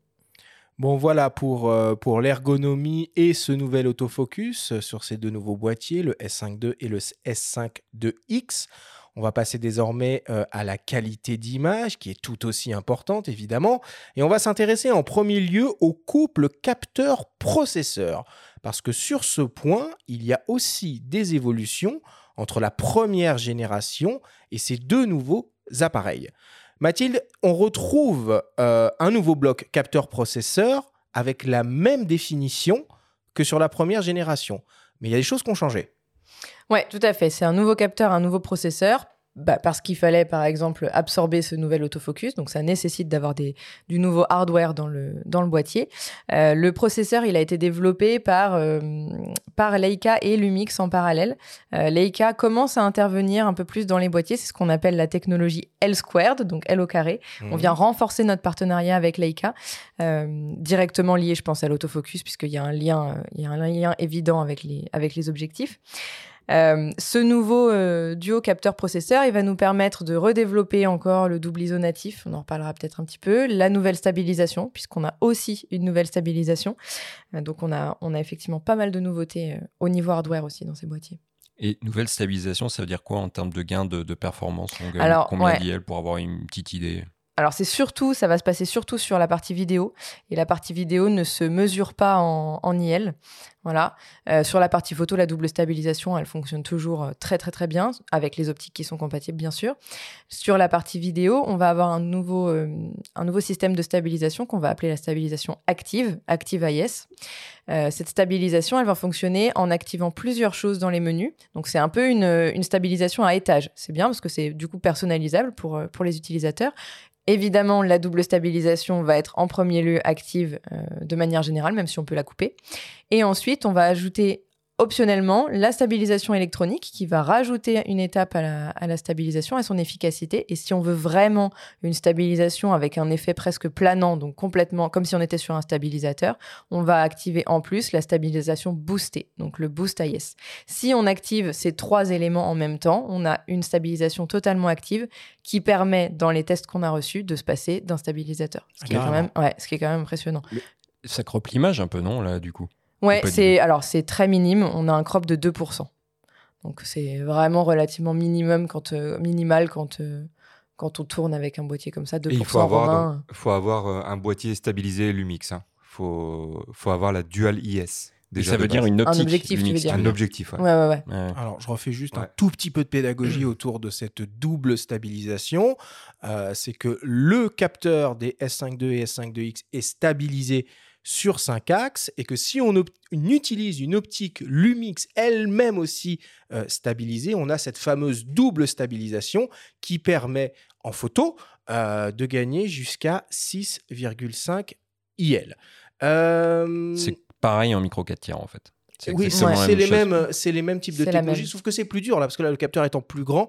Bon voilà pour, euh, pour l'ergonomie et ce nouvel autofocus sur ces deux nouveaux boîtiers, le S5 II et le S5 II-X. On va passer désormais euh, à la qualité d'image, qui est tout aussi importante évidemment, et on va s'intéresser en premier lieu au couple capteur-processeur, parce que sur ce point, il y a aussi des évolutions entre la première génération et ces deux nouveaux appareils. Mathilde, on retrouve euh, un nouveau bloc capteur-processeur avec la même définition que sur la première génération, mais il y a des choses qui ont changé. Oui, tout à fait. C'est un nouveau capteur, un nouveau processeur. Bah, parce qu'il fallait, par exemple, absorber ce nouvel autofocus. Donc, ça nécessite d'avoir du nouveau hardware dans le, dans le boîtier. Euh, le processeur, il a été développé par, euh, par Leica et Lumix en parallèle. Euh, Leica commence à intervenir un peu plus dans les boîtiers. C'est ce qu'on appelle la technologie L squared, donc L au carré. On vient mhm. renforcer notre partenariat avec Leica, directement lié, je pense, à l'autofocus, puisqu'il y a un lien, il y a un lien évident avec les, avec les objectifs. Euh, ce nouveau euh, duo capteur-processeur, il va nous permettre de redévelopper encore le double ISO natif, on en reparlera peut-être un petit peu, la nouvelle stabilisation, puisqu'on a aussi une nouvelle stabilisation. Euh, donc on a, on a effectivement pas mal de nouveautés au niveau hardware aussi dans ces boîtiers. Et nouvelle stabilisation, ça veut dire quoi en termes de gain de, performance On Alors, combien d'IL pour avoir une petite idée? Alors c'est surtout, ça va se passer surtout sur la partie vidéo, et la partie vidéo ne se mesure pas en, en IL. Voilà. Euh, sur la partie photo, la double stabilisation, elle fonctionne toujours euh, très très très bien, avec les optiques qui sont compatibles bien sûr. Sur la partie vidéo, on va avoir un nouveau, euh, un nouveau système de stabilisation qu'on va appeler la stabilisation active, Active IS. cette stabilisation, elle va fonctionner en activant plusieurs choses dans les menus. Donc c'est un peu une, une stabilisation à étage. C'est bien parce que c'est du coup personnalisable pour, pour les utilisateurs. Évidemment, la double stabilisation va être en premier lieu active euh, de manière générale, même si on peut la couper. Et ensuite, on va ajouter optionnellement la stabilisation électronique qui va rajouter une étape à la, stabilisation, à son efficacité. Et si on veut vraiment une stabilisation avec un effet presque planant, donc complètement comme si on était sur un stabilisateur, on va activer en plus la stabilisation boostée, donc le boost IS. Si on active ces trois éléments en même temps, on a une stabilisation totalement active qui permet, dans les tests qu'on a reçus, de se passer d'un stabilisateur. Ce qui, est quand même, ouais, ce qui est quand même impressionnant. Ça croppe l'image un peu, non, là, du coup? Ouais, c'est alors c'est très minime. On a un crop de 2%. Donc c'est vraiment relativement minimum quand, euh, minimal quand, euh, quand on tourne avec un boîtier comme ça. 2% il faut avoir, faut avoir euh, un boîtier stabilisé Lumix. Il hein. faut, faut avoir la Dual IS. Déjà ça veut dire une optique. Un objectif, dire. Un objectif, ouais. Ouais, ouais, Alors, je refais juste un tout petit peu de pédagogie autour de cette double stabilisation. c'est que le capteur des S52 et S52X est stabilisé sur 5 axes et que si on, utilise une optique Lumix elle-même aussi euh, stabilisée, on a cette fameuse double stabilisation qui permet en photo euh, de gagner jusqu'à 6,5 IL. Euh, c'est pareil en micro 4 tiers en fait. Oui, c'est les, mêmes, les mêmes types de technologies, sauf que c'est plus dur là, parce que là, le capteur étant plus grand,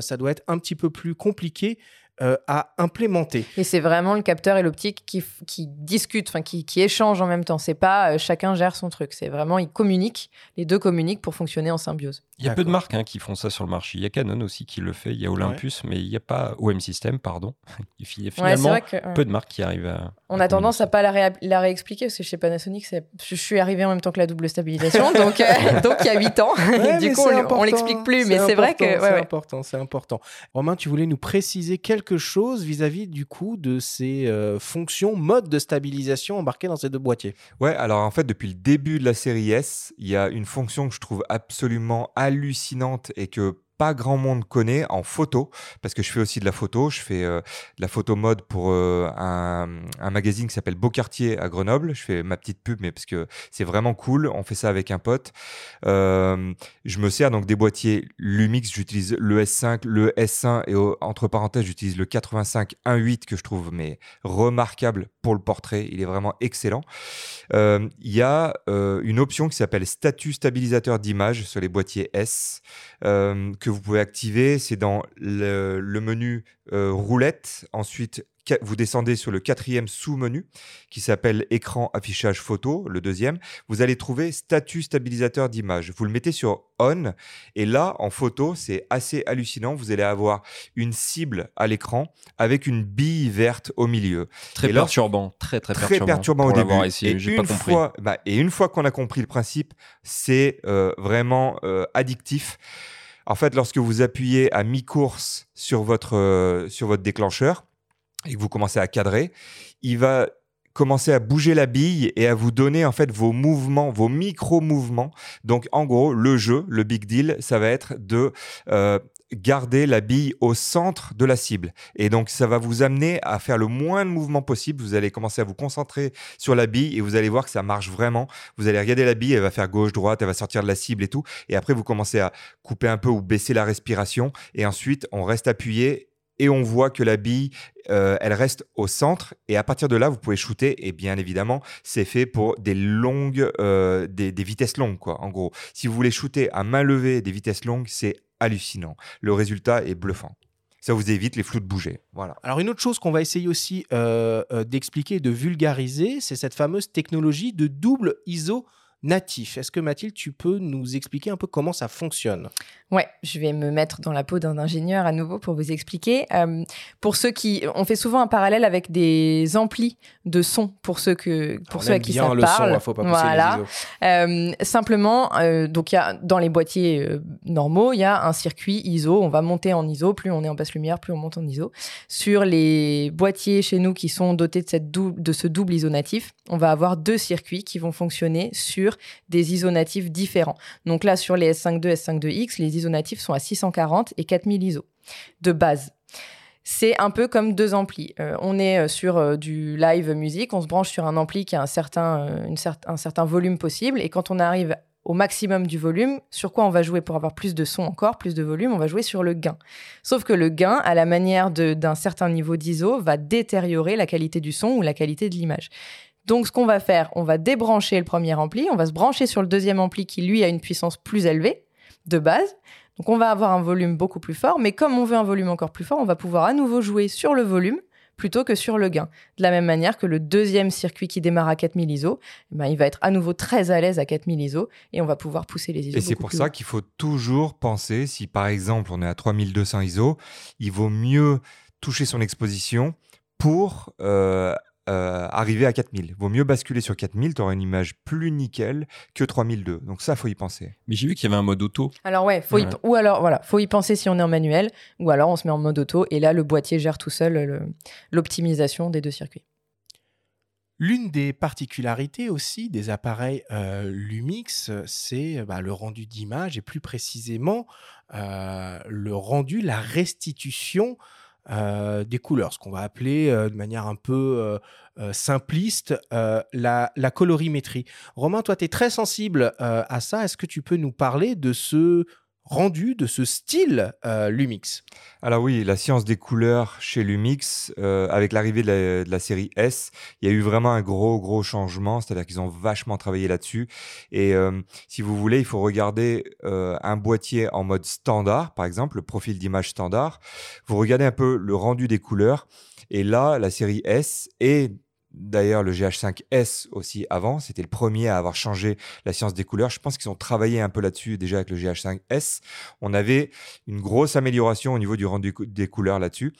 ça doit être un petit peu plus compliqué euh, à implémenter. Et c'est vraiment le capteur et l'optique qui, qui discutent, enfin qui, qui, échangent en même temps. C'est pas euh, chacun gère son truc. C'est vraiment ils communiquent. Les deux communiquent pour fonctionner en symbiose. Il y a peu de marques hein, qui font ça sur le marché. Il y a Canon aussi qui le fait. Il y a Olympus, mais il n'y a pas OM System, pardon. Il y a finalement peu de marques qui arrivent à. On a tendance à pas la, la, réexpliquer parce que chez Panasonic, je suis arrivé en même temps que la double stabilisation, donc euh, donc il y a 8 ans. du coup, on, l'explique plus, mais c'est vrai que c'est important, c'est important. Romain, tu voulais nous préciser chose vis-à-vis du coup de ces euh, fonctions, modes de stabilisation embarqués dans ces deux boîtiers? Ouais, alors en fait, depuis le début de la série S, il y a une fonction que je trouve absolument hallucinante et que pas grand monde connaît en photo, parce que je fais aussi de la photo. Je fais euh, de la photo mode pour euh, un, magazine qui s'appelle Beaucartier à Grenoble. Je fais ma petite pub, mais parce que c'est vraiment cool. On fait ça avec un pote. Euh, je me sers donc des boîtiers Lumix. J'utilise le S5, le S1 et entre parenthèses, j'utilise le 85 1.8 que je trouve mais remarquable pour le portrait. Il est vraiment excellent. Il y a une option qui s'appelle statut stabilisateur d'image sur les boîtiers S que vous pouvez activer, c'est dans le, menu euh, roulette. Ensuite, vous descendez sur le quatrième sous-menu qui s'appelle écran affichage photo, le deuxième. Vous allez trouver statut stabilisateur d'image. Vous le mettez sur on et là, en photo, c'est assez hallucinant. Vous allez avoir une cible à l'écran avec une bille verte au milieu. Très perturbant, très très, très perturbant, au début. et, une fois, bah, et une fois qu'on a compris le principe, c'est euh, vraiment euh, addictif. En fait, lorsque vous appuyez à mi-course sur votre, euh, sur votre déclencheur et que vous commencez à cadrer, il va commencer à bouger la bille et à vous donner en fait vos mouvements, vos micro-mouvements. Donc en gros, le jeu, le big deal, ça va être de euh, garder la bille au centre de la cible. Et donc, ça va vous amener à faire le moins de mouvements possible. Vous allez commencer à vous concentrer sur la bille et vous allez voir que ça marche vraiment. Vous allez regarder la bille, elle va faire gauche, droite, elle va sortir de la cible et tout. Et après, vous commencez à couper un peu ou baisser la respiration. Et ensuite, on reste appuyé et on voit que la bille, euh, elle reste au centre. Et à partir de là, vous pouvez shooter. Et bien évidemment, c'est fait pour des longues, euh, des, des, vitesses longues, quoi. En gros, si vous voulez shooter à main levée des vitesses longues, c'est hallucinant. Le résultat est bluffant. Ça vous évite les flous de bouger. Voilà. Alors une autre chose qu'on va essayer aussi euh, euh, d'expliquer, de vulgariser, c'est cette fameuse technologie de double ISO natif. Est-ce que Mathilde, tu peux nous expliquer un peu comment ça fonctionne? Ouais, je vais me mettre dans la peau d'un ingénieur à nouveau pour vous expliquer. Euh, pour ceux qui, on fait souvent un parallèle avec des amplis de son pour ceux que, pour ceux à qui ça le parle. Son, hein, faut pas voilà. Euh, simplement, euh, donc il y a dans les boîtiers euh, normaux, il y a un circuit ISO. On va monter en ISO. Plus on est en basse lumière, plus on monte en ISO. Sur les boîtiers chez nous qui sont dotés de cette de ce double ISO natif, on va avoir deux circuits qui vont fonctionner sur des ISO natifs différents. Donc là, sur les S52, S52X, les ISO natifs sont à 640 et 4000 ISO de base. C'est un peu comme deux amplis. Euh, on est euh, sur euh, du live musique, on se branche sur un ampli qui a un certain, une un certain volume possible, et quand on arrive au maximum du volume, sur quoi on va jouer pour avoir plus de son encore, plus de volume, on va jouer sur le gain. Sauf que le gain, à la manière d'un certain niveau d'ISO, va détériorer la qualité du son ou la qualité de l'image. Donc, ce qu'on va faire, on va débrancher le premier ampli, on va se brancher sur le deuxième ampli qui, lui, a une puissance plus élevée de base. Donc, on va avoir un volume beaucoup plus fort, mais comme on veut un volume encore plus fort, on va pouvoir à nouveau jouer sur le volume plutôt que sur le gain. De la même manière que le deuxième circuit qui démarre à 4000 ISO, eh ben, il va être à nouveau très à l'aise à 4000 ISO et on va pouvoir pousser les ISO. Et c'est pour ça qu'il faut toujours penser, si par exemple on est à 3200 ISO, il vaut mieux toucher son exposition pour euh, euh, arriver à 4000. Vaut mieux basculer sur 4000, tu auras une image plus nickel que 3002. Donc ça, faut y penser. Mais j'ai vu qu'il y avait un mode auto. Alors ouais, faut ou alors voilà, faut y penser si on est en manuel, ou alors on se met en mode auto et là le boîtier gère tout seul l'optimisation des deux circuits. L'une des particularités aussi des appareils euh, Lumix, c'est bah, le rendu d'image et plus précisément euh, le rendu, la restitution euh, des couleurs, ce qu'on va appeler euh, de manière un peu euh, simpliste la, la, colorimétrie. Romain, toi, tu es très sensible à ça. Est-ce que tu peux nous parler de ce rendu de ce style euh, Lumix Alors oui, la science des couleurs chez Lumix, euh, avec l'arrivée de, la série S, il y a eu vraiment un gros, gros changement, c'est-à-dire qu'ils ont vachement travaillé là-dessus. Et euh, si vous voulez, il faut regarder un boîtier en mode standard, par exemple, le profil d'image standard. Vous regardez un peu le rendu des couleurs. Et là, la série S est D'ailleurs, le GH5S aussi avant, c'était le premier à avoir changé la science des couleurs. Je pense qu'ils ont travaillé un peu là-dessus déjà avec le GH5S. On avait une grosse amélioration au niveau du rendu des couleurs là-dessus.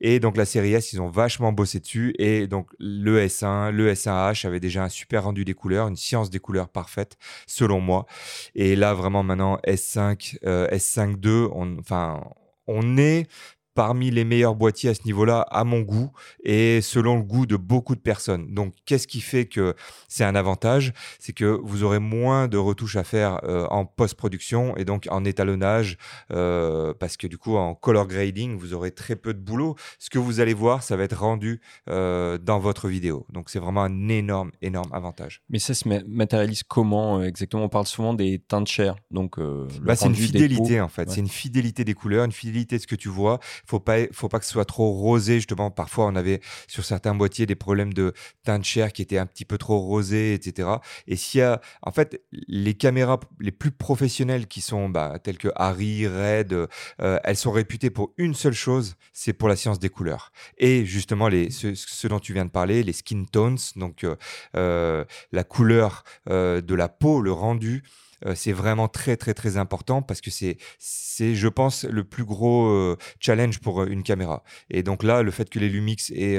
Et donc la série S, ils ont vachement bossé dessus. Et donc le S1, le S1H avait déjà un super rendu des couleurs, une science des couleurs parfaite selon moi. Et là vraiment maintenant S5, euh, S5.2, on, enfin on est parmi les meilleurs boîtiers à ce niveau-là, à mon goût, et selon le goût de beaucoup de personnes. Donc, qu'est-ce qui fait que c'est un avantage? C'est que vous aurez moins de retouches à faire euh, en post-production et donc en étalonnage, euh, parce que du coup, en color grading, vous aurez très peu de boulot. Ce que vous allez voir, ça va être rendu euh, dans votre vidéo. Donc, c'est vraiment un énorme, énorme avantage. Mais ça se matérialise comment exactement? On parle souvent des teintes chères. Donc, bah, c'est une fidélité en fait. C'est une fidélité des couleurs, une fidélité de ce que tu vois faut pas, faut pas que ce soit trop rosé. Justement, parfois, on avait sur certains boîtiers des problèmes de teinte chair qui étaient un petit peu trop rosés, etc. Et s'il y a, en fait, les caméras les plus professionnelles qui sont, bah, telles que Harry, Red, euh, elles sont réputées pour une seule chose, c'est pour la science des couleurs. Et justement, les, ce, dont tu viens de parler, les skin tones, donc euh, euh, la couleur de la peau, le rendu. Euh, c'est vraiment très très très important parce que c'est c'est je pense le plus gros euh, challenge pour euh, une caméra. Et donc là, le fait que les Lumix aient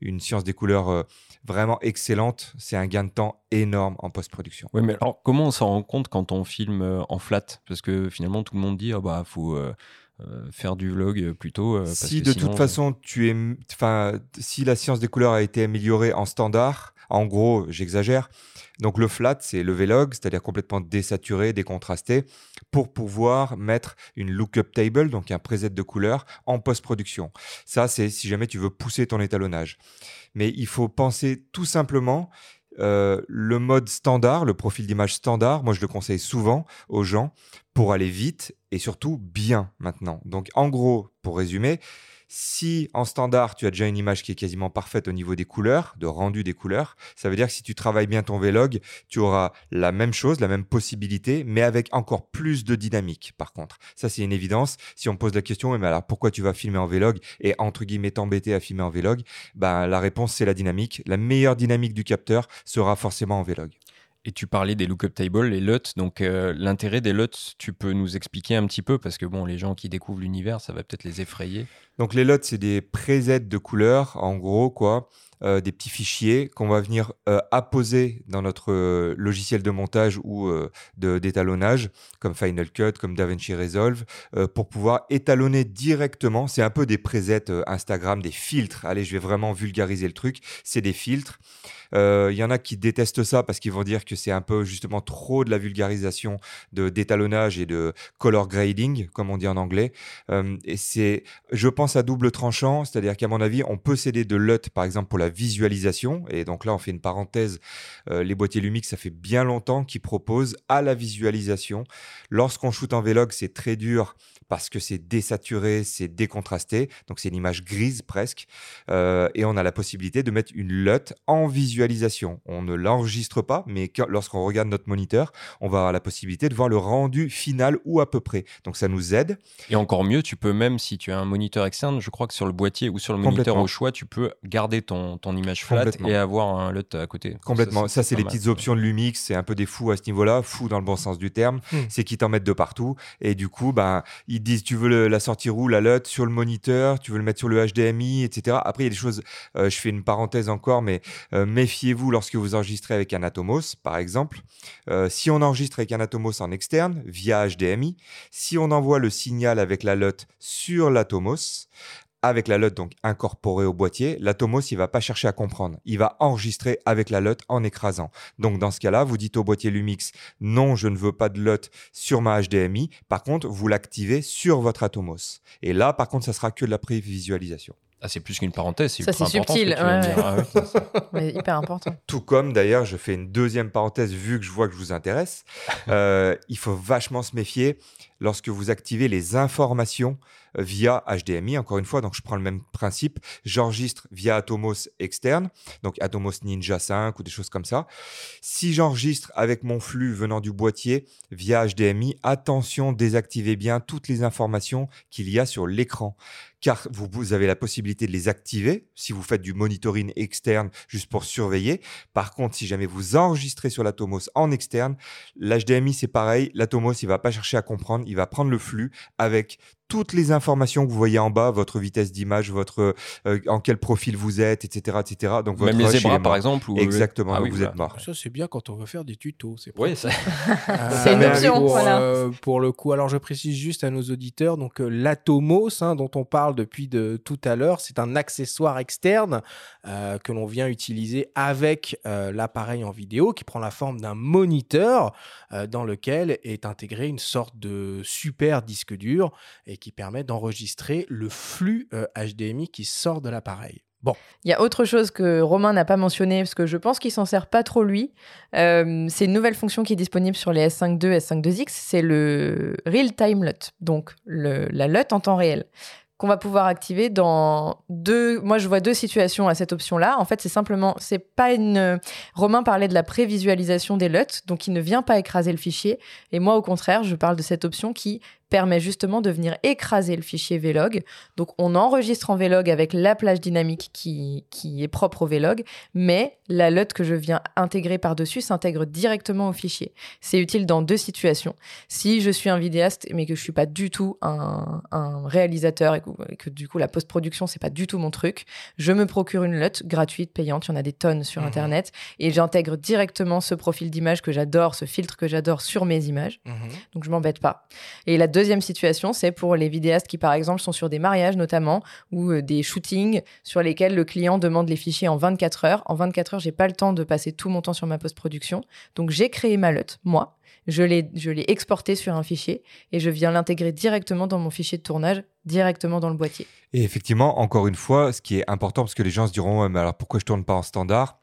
une science des couleurs vraiment excellente, c'est un gain de temps énorme en post-production. Oui, mais alors comment on s'en rend compte quand on filme en flat? Parce que finalement, tout le monde dit, ah bah faut faire du vlog plutôt. si de toute façon tu es, enfin, si la science des couleurs a été améliorée en standard, en gros, j'exagère, donc le flat, c'est le Vlog, c'est-à-dire complètement désaturé, décontrasté, pour pouvoir mettre une lookup table, donc un preset de couleurs, en post-production. Ça, c'est si jamais tu veux pousser ton étalonnage. Mais il faut penser tout simplement euh, le mode standard, le profil d'image standard, moi je le conseille souvent aux gens pour aller vite et surtout bien maintenant. Donc en gros, pour résumer, si en standard, tu as déjà une image qui est quasiment parfaite au niveau des couleurs, de rendu des couleurs, ça veut dire que si tu travailles bien ton Vlog, tu auras la même chose, la même possibilité, mais avec encore plus de dynamique, par contre. Ça, c'est une évidence. Si on pose la question, mais alors pourquoi tu vas filmer en Vlog et entre guillemets t'embêter à filmer en Vlog? Ben, La réponse, c'est la dynamique. La meilleure dynamique du capteur sera forcément en Vlog. Et tu parlais des lookup tables, les LUT. Donc, euh, l'intérêt des LUT, tu peux nous expliquer un petit peu? Parce que bon, les gens qui découvrent l'univers, ça va peut-être les effrayer. Donc, les LUT, c'est des presets de couleurs, en gros, quoi. Euh, des petits fichiers qu'on va venir euh, apposer dans notre euh, logiciel de montage ou d'étalonnage, comme Final Cut, comme DaVinci Resolve, pour pouvoir étalonner directement. C'est un peu des presets Instagram, des filtres. Allez, je vais vraiment vulgariser le truc. C'est des filtres. Il y en a qui détestent ça parce qu'ils vont dire que c'est un peu justement trop de la vulgarisation d'étalonnage et de color grading, comme on dit en anglais. et c'est, je pense, à double tranchant, c'est-à-dire qu'à mon avis, on peut céder de LUT, par exemple, pour la visualisation. Et donc là, on fait une parenthèse. Euh, les boîtiers Lumix, ça fait bien longtemps qu'ils proposent à la visualisation. Lorsqu'on shoot en Vlog, c'est très dur parce que c'est désaturé, c'est décontrasté. Donc c'est une image grise presque. Euh, et on a la possibilité de mettre une LUT en visualisation. On ne l'enregistre pas, mais lorsqu'on regarde notre moniteur, on va avoir la possibilité de voir le rendu final ou à peu près. Donc ça nous aide. Et encore mieux, tu peux même, si tu as un moniteur externe, je crois que sur le boîtier ou sur le moniteur au choix, tu peux garder ton, ton image flat et avoir un LUT à côté. Complètement. Ça, c'est les petites options de Lumix. C'est un peu des fous à ce niveau-là, fous dans le bon sens du terme. Hmm. C'est qu'ils t'en mettent de partout. Et du coup, ben, ils disent tu veux la sortie où, la LUT sur le moniteur, tu veux le mettre sur le HDMI, etc. Après, il y a des choses, euh, je fais une parenthèse encore, mais euh, méfiez-vous lorsque vous enregistrez avec un Atomos, par exemple. Euh, si on enregistre avec un Atomos en externe, via HDMI, si on envoie le signal avec la LUT sur l'Atomos, avec la LUT donc incorporée au boîtier, l'Atomos il va pas chercher à comprendre, il va enregistrer avec la LUT en écrasant. Donc dans ce cas-là, vous dites au boîtier Lumix non, je ne veux pas de LUT sur ma HDMI. Par contre, vous l'activez sur votre Atomos. Et là, par contre, ça sera que de la prévisualisation. Ah, c'est plus qu'une parenthèse. Ça, c'est subtil. Ah Mais hyper important. Tout comme, d'ailleurs, je fais une deuxième parenthèse vu que je vois que je vous intéresse. Euh, il faut vachement se méfier lorsque vous activez les informations euh, via HDMI. Encore une fois, donc je prends le même principe. J'enregistre via Atomos externe, donc Atomos Ninja 5 ou des choses comme ça. Si j'enregistre avec mon flux venant du boîtier via HDMI, attention, désactivez bien toutes les informations qu'il y a sur l'écran car vous, avez la possibilité de les activer si vous faites du monitoring externe juste pour surveiller. Par contre, si jamais vous enregistrez sur l'Atomos en externe, l'HDMI c'est pareil, l'Atomos il va pas chercher à comprendre, il va prendre le flux avec toutes les informations que vous voyez en bas, votre vitesse d'image, votre euh, en quel profil vous êtes, etc., etc. Donc votre même les zébras par exemple. Exactement. Ah vous êtes mort. Ça c'est bien quand on veut faire des tutos. C'est oui, c'est une option. Pour, voilà. Euh, pour le coup, alors je précise juste à nos auditeurs, donc euh, l'Atomos hein, dont on parle depuis de tout à l'heure, c'est un accessoire externe que l'on vient utiliser avec l'appareil en vidéo qui prend la forme d'un moniteur dans lequel est intégré une sorte de super disque dur et qui permet d'enregistrer le flux HDMI euh, qui sort de l'appareil. Bon. Il y a autre chose que Romain n'a pas mentionné, parce que je pense qu'il s'en sert pas trop lui. Euh, c'est une nouvelle fonction qui est disponible sur les S5 II, S5 2X, c'est le Real Time LUT, donc la LUT en temps réel qu'on va pouvoir activer dans deux. Moi, je vois deux situations à cette option-là. En fait, c'est simplement, c'est pas une. Romain parlait de la prévisualisation des LUT, donc il ne vient pas écraser le fichier. Et moi, au contraire, je parle de cette option qui permet justement de venir écraser le fichier Vlog. Donc on enregistre en Vlog avec la plage dynamique qui, qui est propre au Vlog, mais la LUT que je viens intégrer par-dessus s'intègre directement au fichier. C'est utile dans deux situations. Si je suis un vidéaste mais que je suis pas du tout un, réalisateur et que, du coup la post-production c'est pas du tout mon truc, je me procure une LUT gratuite, payante, il y en a des tonnes sur mmh internet et j'intègre directement ce profil d'image que j'adore, ce filtre que j'adore sur mes images. Mmh Donc je m'embête pas. Et la deuxième situation, c'est pour les vidéastes qui, par exemple, sont sur des mariages notamment ou euh, des shootings sur lesquels le client demande les fichiers en 24 heures. En 24 heures, j'ai pas le temps de passer tout mon temps sur ma post-production. Donc, j'ai créé ma LUT, moi. Je l'ai, exporté sur un fichier et je viens l'intégrer directement dans mon fichier de tournage, directement dans le boîtier. Et effectivement, encore une fois, ce qui est important, parce que les gens se diront, mais alors pourquoi je tourne pas en standard?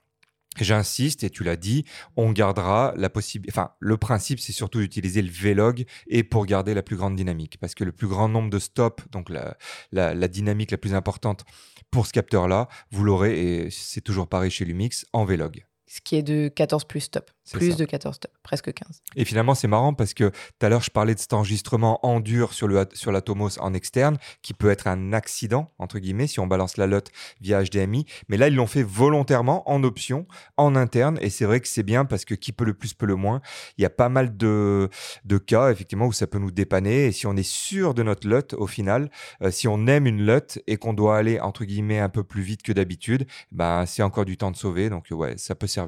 J'insiste, et tu l'as dit, on gardera la possibilité. Enfin, le principe, c'est surtout d'utiliser le Vlog et pour garder la plus grande dynamique. Parce que le plus grand nombre de stops, donc la, la, dynamique la plus importante pour ce capteur-là, vous l'aurez, et c'est toujours pareil chez Lumix, en Vlog. Ce qui est de 14 plus stop. C'est Plus ça. de 14 stop, presque 15. Et finalement, c'est marrant parce que tout à l'heure, je parlais de cet enregistrement en dur sur, le, sur l'Atomos en externe, qui peut être un accident, entre guillemets, si on balance la LOT via HDMI. Mais là, ils l'ont fait volontairement, en option, en interne. Et c'est vrai que c'est bien parce que qui peut le plus, peut le moins. Il y a pas mal de, de cas, effectivement, où ça peut nous dépanner. Et si on est sûr de notre LOT, au final, euh, si on aime une LOT et qu'on doit aller, entre guillemets, un peu plus vite que d'habitude, ben, c'est encore du temps de sauver. Donc, ouais, ça peut servir.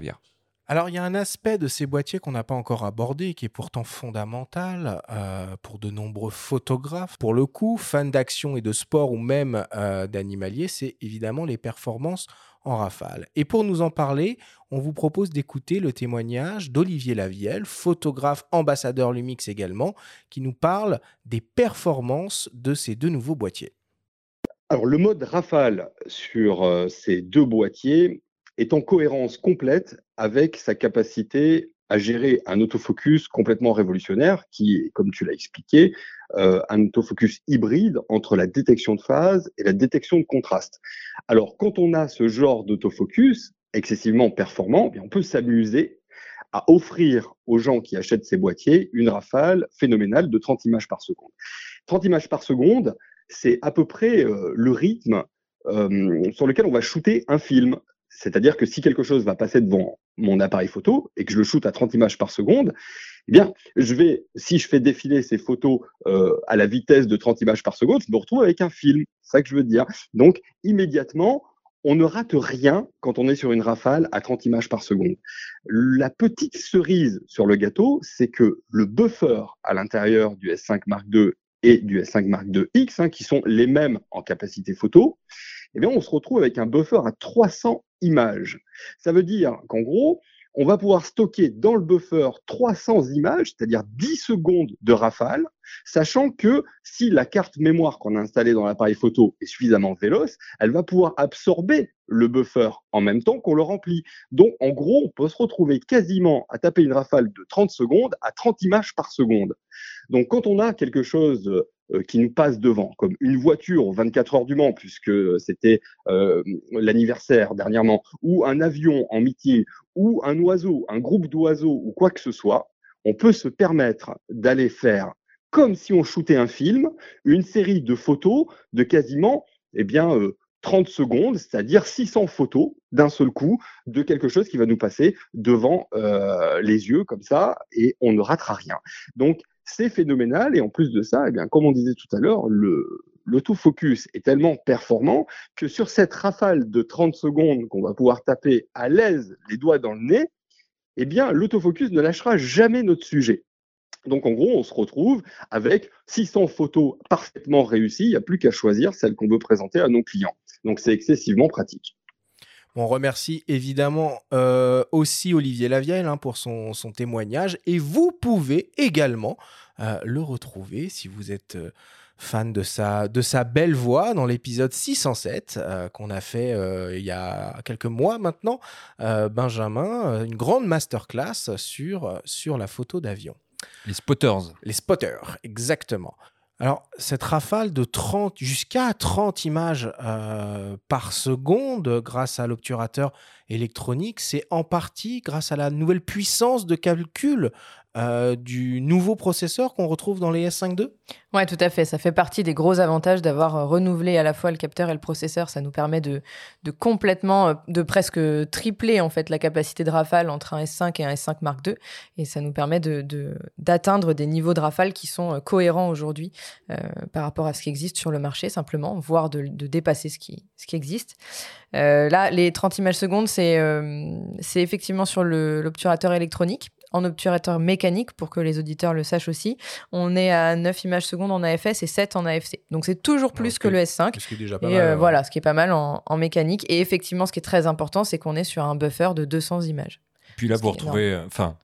Alors, il y a un aspect de ces boîtiers qu'on n'a pas encore abordé, qui est pourtant fondamental euh, pour de nombreux photographes. Pour le coup, fans d'action et de sport ou même euh, d'animalier, c'est évidemment les performances en rafale. Et pour nous en parler, on vous propose d'écouter le témoignage d'Olivier Lavielle, photographe ambassadeur Lumix également, qui nous parle des performances de ces deux nouveaux boîtiers. Alors, le mode rafale sur euh, ces deux boîtiers est en cohérence complète avec sa capacité à gérer un autofocus complètement révolutionnaire qui est, comme tu l'as expliqué, euh, un autofocus hybride entre la détection de phase et la détection de contraste. Alors, quand on a ce genre d'autofocus excessivement performant, eh bien, on peut s'amuser à offrir aux gens qui achètent ces boîtiers une rafale phénoménale de 30 images par seconde. 30 images par seconde, c'est à peu près euh, le rythme euh, sur lequel on va shooter un film. C'est-à-dire que si quelque chose va passer devant mon appareil photo et que je le shoote à 30 images par seconde, eh bien, je vais, si je fais défiler ces photos euh, à la vitesse de 30 images par seconde, je me retrouve avec un film. C'est ça que je veux dire. Donc, immédiatement, on ne rate rien quand on est sur une rafale à 30 images par seconde. La petite cerise sur le gâteau, c'est que le buffer à l'intérieur du S5 Mark II et du S5 Mark II X, hein, qui sont les mêmes en capacité photo, eh bien, on se retrouve avec un buffer à 300 images. Ça veut dire qu'en gros, on va pouvoir stocker dans le buffer 300 images, c'est-à-dire 10 secondes de rafale, sachant que si la carte mémoire qu'on a installée dans l'appareil photo est suffisamment véloce, elle va pouvoir absorber le buffer en même temps qu'on le remplit. Donc, en gros, on peut se retrouver quasiment à taper une rafale de 30 secondes à 30 images par seconde. Donc, quand on a quelque chose qui nous passe devant, comme une voiture aux 24 heures du Mans, puisque c'était euh, l'anniversaire dernièrement, ou un avion en meeting, ou un oiseau, un groupe d'oiseaux, ou quoi que ce soit, on peut se permettre d'aller faire comme si on shootait un film, une série de photos de quasiment, eh bien, euh, 30 secondes, c'est-à-dire 600 photos d'un seul coup de quelque chose qui va nous passer devant euh, les yeux comme ça et on ne ratera rien. Donc c'est phénoménal et en plus de ça, eh comme on disait tout à l'heure, le l'autofocus est tellement performant que sur cette rafale de 30 secondes qu'on va pouvoir taper à l'aise les doigts dans le nez, eh bien l'autofocus ne lâchera jamais notre sujet. Donc en gros, on se retrouve avec 600 photos parfaitement réussies. Il n'y a plus qu'à choisir celle qu'on veut présenter à nos clients. Donc c'est excessivement pratique. On remercie évidemment euh, aussi Olivier Lavielle hein, pour son, son, témoignage. Et vous pouvez également euh, le retrouver si vous êtes euh, fan de sa, de sa belle voix dans l'épisode 607 euh, qu'on a fait il y a quelques mois maintenant. Benjamin, une grande masterclass sur, sur la photo d'avion. Les spotters. Les spotters, exactement. Alors, cette rafale de 30 jusqu'à 30 images euh, par seconde grâce à l'obturateur électronique, c'est en partie grâce à la nouvelle puissance de calcul euh, du nouveau processeur qu'on retrouve dans les S5 II Oui, tout à fait. Ça fait partie des gros avantages d'avoir renouvelé à la fois le capteur et le processeur. Ça nous permet de, de complètement, de presque tripler en fait la capacité de rafale entre un S5 et un S5 Mark II. Et ça nous permet d'atteindre de, de, des niveaux de rafale qui sont cohérents aujourd'hui euh, par rapport à ce qui existe sur le marché, simplement, voire de, dépasser ce qui, ce qui existe. Euh, là, les 30 images secondes, c'est euh, effectivement sur l'obturateur électronique en obturateur mécanique pour que les auditeurs le sachent aussi. On est à 9 images secondes en AFS et 7 en AFC. Donc c'est toujours plus okay. que le S5. Ce qui est déjà pas et mal, euh, ouais. voilà, ce qui est pas mal en, en, mécanique. Et effectivement, ce qui est très important, c'est qu'on est sur un buffer de 200 images. Puis là, vous retrouvez, enfin,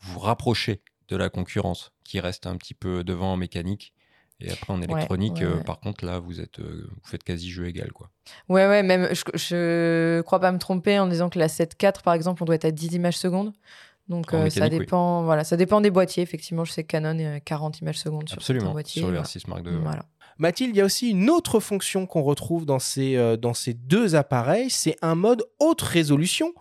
vous rapprochez de la concurrence qui reste un petit peu devant en mécanique. Et après, en électronique, ouais, ouais, euh, par contre, là, vous, êtes, euh, vous faites quasi jeu égal. Quoi. Ouais, ouais, même, je, je crois pas me tromper en disant que la 7.4, par exemple, on doit être à 10 images secondes. Donc euh, ça dépend, oui. voilà, ça dépend des boîtiers. Effectivement, je sais que Canon est à 40 images secondes sur Absolument, boîtiers. sur le voilà. R6 Mark II. Voilà. Mathilde, il y a aussi une autre fonction qu'on retrouve dans ces, euh, dans ces deux appareils, c'est un mode haute résolution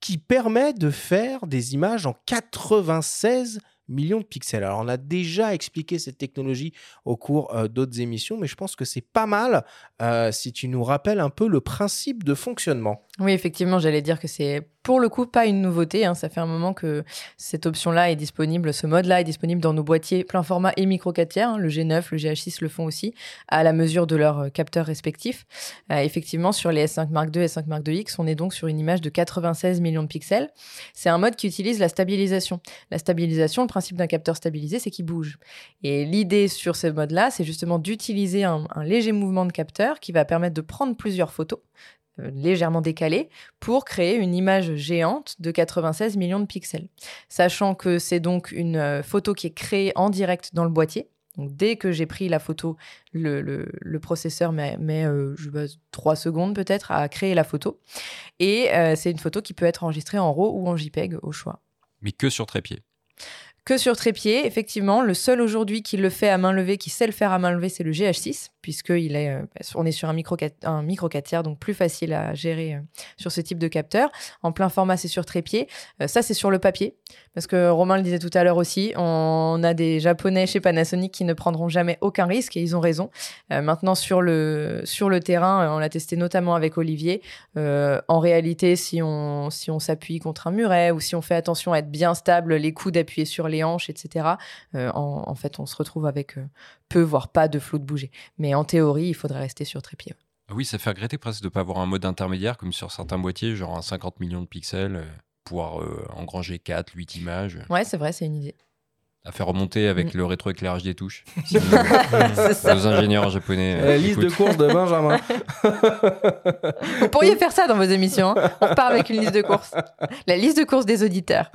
qui permet de faire des images en 96 millions de pixels. Alors, on a déjà expliqué cette technologie au cours euh, d'autres émissions, mais je pense que c'est pas mal euh, si tu nous rappelles un peu le principe de fonctionnement. Oui, effectivement, j'allais dire que c'est pour le coup pas une nouveauté. Hein. Ça fait un moment que cette option-là est disponible, ce mode-là est disponible dans nos boîtiers plein format et micro 4 tiers. Hein. Le G9, le GH6 le font aussi, à la mesure de leurs euh, capteurs respectifs. Euh, effectivement, sur les S5 Mark II et S5 Mark II X, on est donc sur une image de 96 millions de pixels. C'est un mode qui utilise la stabilisation. La stabilisation, le principe d'un capteur stabilisé, c'est qu'il bouge. Et l'idée sur ce mode-là, c'est justement d'utiliser un léger mouvement de capteur qui va permettre de prendre plusieurs photos légèrement décalé pour créer une image géante de 96 millions de pixels. Sachant que c'est donc une euh, photo qui est créée en direct dans le boîtier. Donc dès que j'ai pris la photo, le, processeur met, euh, je 3 secondes peut-être à créer la photo. Et c'est une photo qui peut être enregistrée en RAW ou en JPEG au choix. Mais que sur trépied que sur trépied, effectivement, le seul aujourd'hui qui le fait à main levée, qui sait le faire à main levée, c'est le GH6, puisqu'il est, euh, on est sur un micro, un micro 4 tiers, donc plus facile à gérer euh, sur ce type de capteur. En plein format, c'est sur trépied. Euh, ça, c'est sur le papier, parce que Romain le disait tout à l'heure aussi, on a des Japonais chez Panasonic qui ne prendront jamais aucun risque, et ils ont raison. maintenant, sur le, sur le terrain, on l'a testé notamment avec Olivier. en réalité, si on, si on s'appuie contre un muret, ou si on fait attention à être bien stable, les coudes appuyés sur les hanches, etc. En, fait, on se retrouve avec peu, voire pas de flou de bouger. Mais en théorie, il faudrait rester sur trépied. Oui, ça fait regretter presque de ne pas avoir un mode intermédiaire comme sur certains boîtiers, genre un 50 millions de pixels, euh, pouvoir engranger 4, 8 images. Ouais, c'est vrai, c'est une idée à faire remonter avec mm. le rétroéclairage des touches. nos ingénieurs japonais. La liste de courses de Benjamin. Vous pourriez faire ça dans vos émissions. Hein. On part avec une liste de courses. La liste de courses des auditeurs.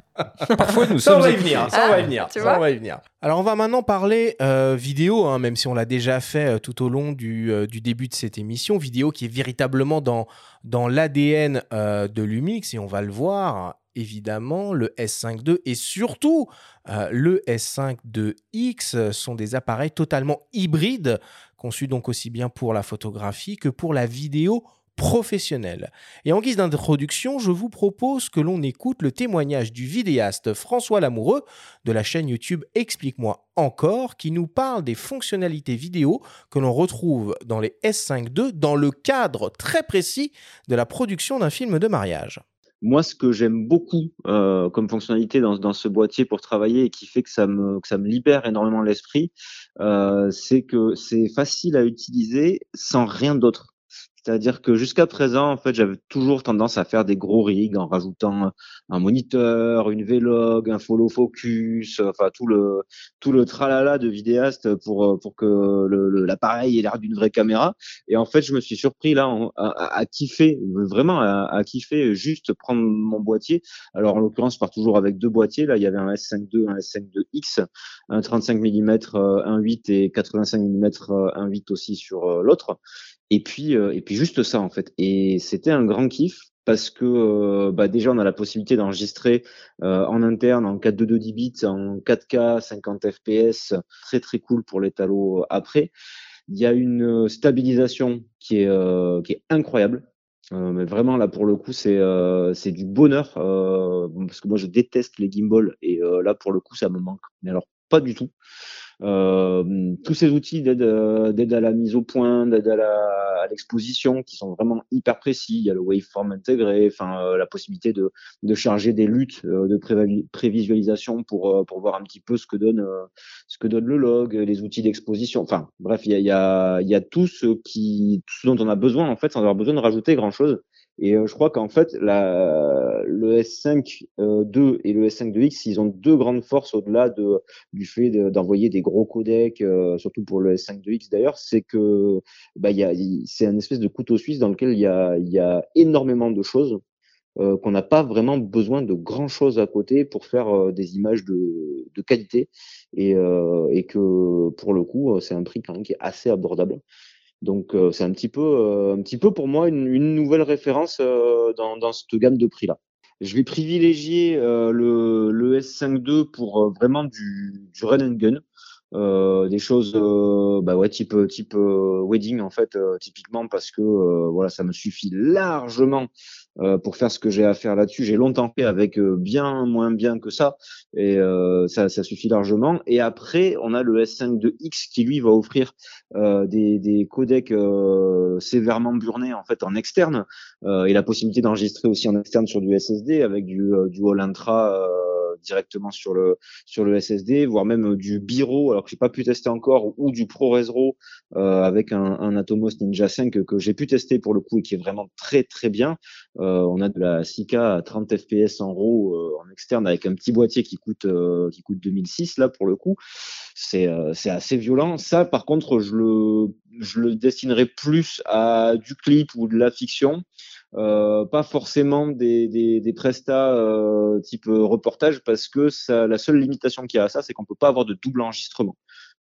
Parfois, nous ça, sommes. On va y venir. Ça, on va y venir. Ça, on va y venir. Alors, on va maintenant parler euh, vidéo, hein, même si on l'a déjà fait euh, tout au long du, euh, du, début de cette émission. Vidéo qui est véritablement dans, dans l'ADN de Lumix et on va le voir évidemment, le S5 II et surtout euh, le S5 II-X sont des appareils totalement hybrides, conçus donc aussi bien pour la photographie que pour la vidéo professionnelle. Et en guise d'introduction, je vous propose que l'on écoute le témoignage du vidéaste François Lamoureux de la chaîne YouTube Explique-moi encore, qui nous parle des fonctionnalités vidéo que l'on retrouve dans les S5 II dans le cadre très précis de la production d'un film de mariage. Moi, ce que j'aime beaucoup euh, comme fonctionnalité dans, ce boîtier pour travailler et qui fait que ça me, que ça me libère énormément l'esprit, euh, c'est que c'est facile à utiliser sans rien d'autre. C'est-à-dire que jusqu'à présent, en fait, j'avais toujours tendance à faire des gros rigs en rajoutant un moniteur, une vlog, un follow focus, enfin tout le tout le tralala de vidéaste pour pour que l'appareil ait l'air d'une vraie caméra. Et en fait, je me suis surpris là à, kiffer, vraiment à, à, kiffer juste prendre mon boîtier. Alors en l'occurrence, je pars toujours avec deux boîtiers. Là, il y avait un S5 II, un S5 II X, un 35 mm 1.8 et 85 mm 1.8 aussi sur euh, l'autre. Et puis, euh, et puis juste ça en fait. Et c'était un grand kiff parce que euh, bah déjà on a la possibilité d'enregistrer euh, en interne en 4.2 10 bits, en 4K, 50 FPS, très très cool pour les talos après. Il y a une stabilisation qui est qui est incroyable. mais vraiment là pour le coup c'est c'est du bonheur parce que moi je déteste les gimbals et là pour le coup ça me manque. Mais alors pas du tout. Euh, tous ces outils d'aide euh, d'aide à la mise au point, d'aide à l'exposition, qui sont vraiment hyper précis. Il y a le waveform intégré, enfin euh, la possibilité de, de charger des luttes de prévisualisation pour pour voir un petit peu ce que donne ce que donne le log, les outils d'exposition. Enfin bref, il y a il y a y a tout ce qui tout ce dont on a besoin en fait sans avoir besoin de rajouter grand chose. Et euh, je crois qu'en fait, la, le S5 euh, 2 et le S5 2X, ils ont deux grandes forces au-delà de, du fait d'envoyer des gros codecs, euh, surtout pour le S5 2X d'ailleurs, c'est que bah, y a, c'est un espèce de couteau suisse dans lequel il y a, y a énormément de choses. Euh, qu'on n'a pas vraiment besoin de grand chose à côté pour faire des images de, de qualité et, et que pour le coup c'est un prix quand même qui est assez abordable donc euh, c'est un petit peu, euh, un petit peu pour moi une, une nouvelle référence euh, dans, dans cette gamme de prix là. Je vais privilégier le, le S5 II pour vraiment du, du run and gun. Euh, des choses euh, bah ouais type type wedding en fait typiquement parce que voilà ça me suffit largement pour faire ce que j'ai à faire là-dessus. J'ai longtemps fait avec bien moins bien que ça et ça, ça suffit largement. Et après on a le S5 de X qui lui va offrir des, des codecs sévèrement burnés en fait en externe et la possibilité d'enregistrer aussi en externe sur du SSD avec du du All Intra directement sur le sur le SSD, voire même du Biro, alors que j'ai pas pu tester encore, ou du ProResRo euh, avec un, Atomos Ninja 5 que, j'ai pu tester pour le coup et qui est vraiment très très bien. Euh, on a de la 6K à 30 FPS en RAW euh, en externe avec un petit boîtier qui coûte euh, qui coûte 2006 là pour le coup. C'est c'est assez violent. Ça par contre je le je le destinerai plus à du clip ou de la fiction. Euh, pas forcément des, des, prestats euh, type reportage parce que ça, la seule limitation qu'il y a à ça, c'est qu'on peut pas avoir de double enregistrement.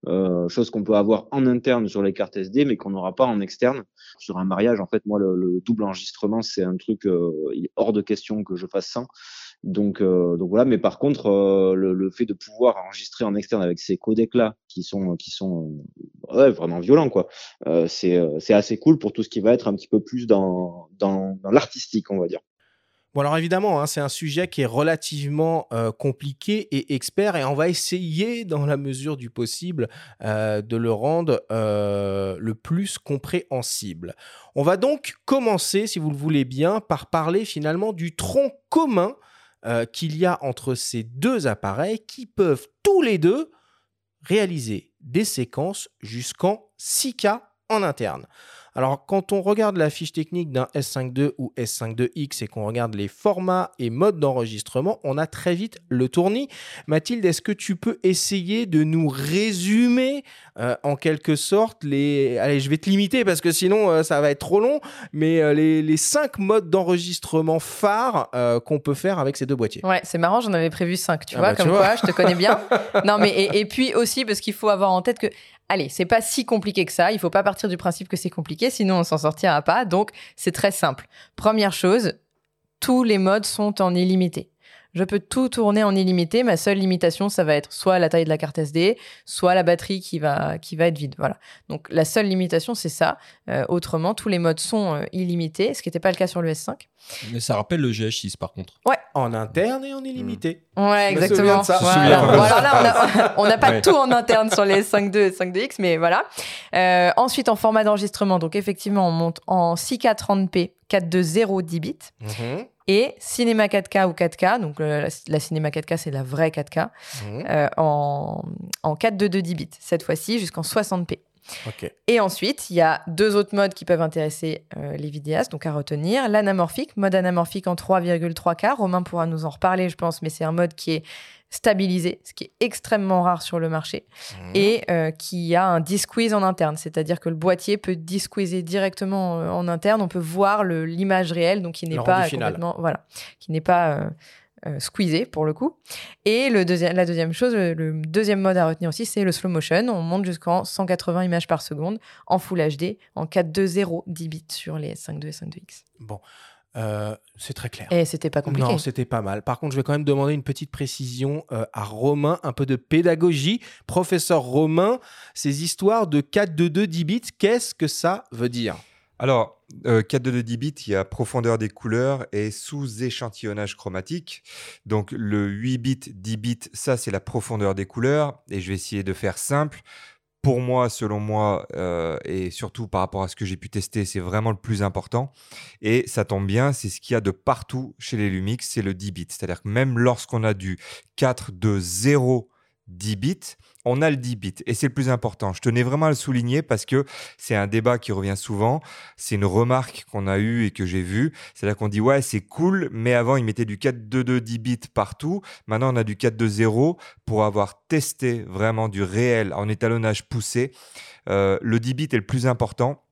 Euh, chose qu'on peut avoir en interne sur les cartes SD, mais qu'on n'aura pas en externe. Sur un mariage, en fait, moi, le, le double enregistrement, c'est un truc, euh, hors de question que je fasse sans. Donc, euh, donc voilà. Mais par contre, euh, le, le, fait de pouvoir enregistrer en externe avec ces codecs là, qui sont, qui sont ouais, vraiment violents, quoi. Euh, c'est, c'est assez cool pour tout ce qui va être un petit peu plus dans, dans, dans l'artistique, on va dire. Bon, alors évidemment, hein, c'est un sujet qui est relativement euh, compliqué et expert, et on va essayer, dans la mesure du possible, euh, de le rendre euh, le plus compréhensible. On va donc commencer, si vous le voulez bien, par parler finalement du tronc commun qu'il y a entre ces deux appareils qui peuvent tous les deux réaliser des séquences jusqu'en 6K en interne. Alors, quand on regarde la fiche technique d'un S5 II ou S5 2X et qu'on regarde les formats et modes d'enregistrement, on a très vite le tournis. Mathilde, est-ce que tu peux essayer de nous résumer euh, en quelque sorte les. Allez, je vais te limiter parce que sinon euh, ça va être trop long, mais euh, les, cinq modes d'enregistrement phares qu'on peut faire avec ces deux boîtiers? Ouais, c'est marrant, j'en avais prévu cinq, tu ah vois, bah, comme quoi, je te connais bien. non, mais et, et puis aussi parce qu'il faut avoir en tête que allez, c'est pas si compliqué que ça. Il faut pas partir du principe que c'est compliqué, sinon on s'en sortira pas. Donc, c'est très simple. Première chose, tous les modes sont en illimité je peux tout tourner en illimité. Ma seule limitation, ça va être soit la taille de la carte SD, soit la batterie qui va, qui va être vide. Voilà. Donc la seule limitation, c'est ça. Euh, autrement, tous les modes sont euh, illimités, ce qui n'était pas le cas sur le S5. Mais ça rappelle le GH6 par contre. Ouais. En interne et en illimité. Mmh. Ouais, exactement. Ça. on n'a pas tout en interne sur les S5 II et S5 2X, mais voilà. Euh, ensuite, en format d'enregistrement, donc effectivement, on monte en 6K 30p 420 10 bits. Mmh et cinéma 4K ou 4K, donc la, cinéma 4K c'est la vraie 4K, mhm. euh, en, en 422 10 bits, cette fois-ci jusqu'en 60p. Et ensuite, il y a deux autres modes qui peuvent intéresser euh, les vidéastes, donc à retenir. L'anamorphique, mode anamorphique en 3,3K. Romain pourra nous en reparler, je pense, mais c'est un mode qui est stabilisé, ce qui est extrêmement rare sur le marché, mmh. et euh, qui a un disqueeze en interne, c'est-à-dire que le boîtier peut disqueezer directement euh, en interne, on peut voir l'image réelle, donc qui n'est pas complètement, voilà, qui n'est pas euh, squeezé pour le coup. Et le la deuxième chose, le, deuxième mode à retenir aussi, c'est le slow motion. On monte jusqu'en 180 images par seconde en Full HD, en 4.2.0 10 bits sur les S5.2 et S5.2X. Bon. Euh, c'est très clair. Et c'était pas compliqué. Non, c'était pas mal. Par contre, je vais quand même demander une petite précision euh, à Romain, un peu de pédagogie. Professeur Romain, ces histoires de 4 2 2 10 bits, qu'est-ce que ça veut dire? Alors, euh, 4 2 2 10 bits, il y a profondeur des couleurs et sous-échantillonnage chromatique. Donc, le 8 bits, 10 bits, ça, c'est la profondeur des couleurs. Et je vais essayer de faire simple pour moi, selon moi, euh, et surtout par rapport à ce que j'ai pu tester, c'est vraiment le plus important. Et ça tombe bien, c'est ce qu'il y a de partout chez les Lumix, c'est le 10 bits. C'est-à-dire que même lorsqu'on a du 4 de 0 10 bits, on a le 10 bits et c'est le plus important. Je tenais vraiment à le souligner parce que c'est un débat qui revient souvent. C'est une remarque qu'on a eue et que j'ai vue. C'est-à-dire qu'on dit ouais, c'est cool, mais avant ils mettaient du 4.2.2 10 bits partout. Maintenant on a du 4.2.0 pour avoir testé vraiment du réel en étalonnage poussé. Euh, le 10 bits est le plus important.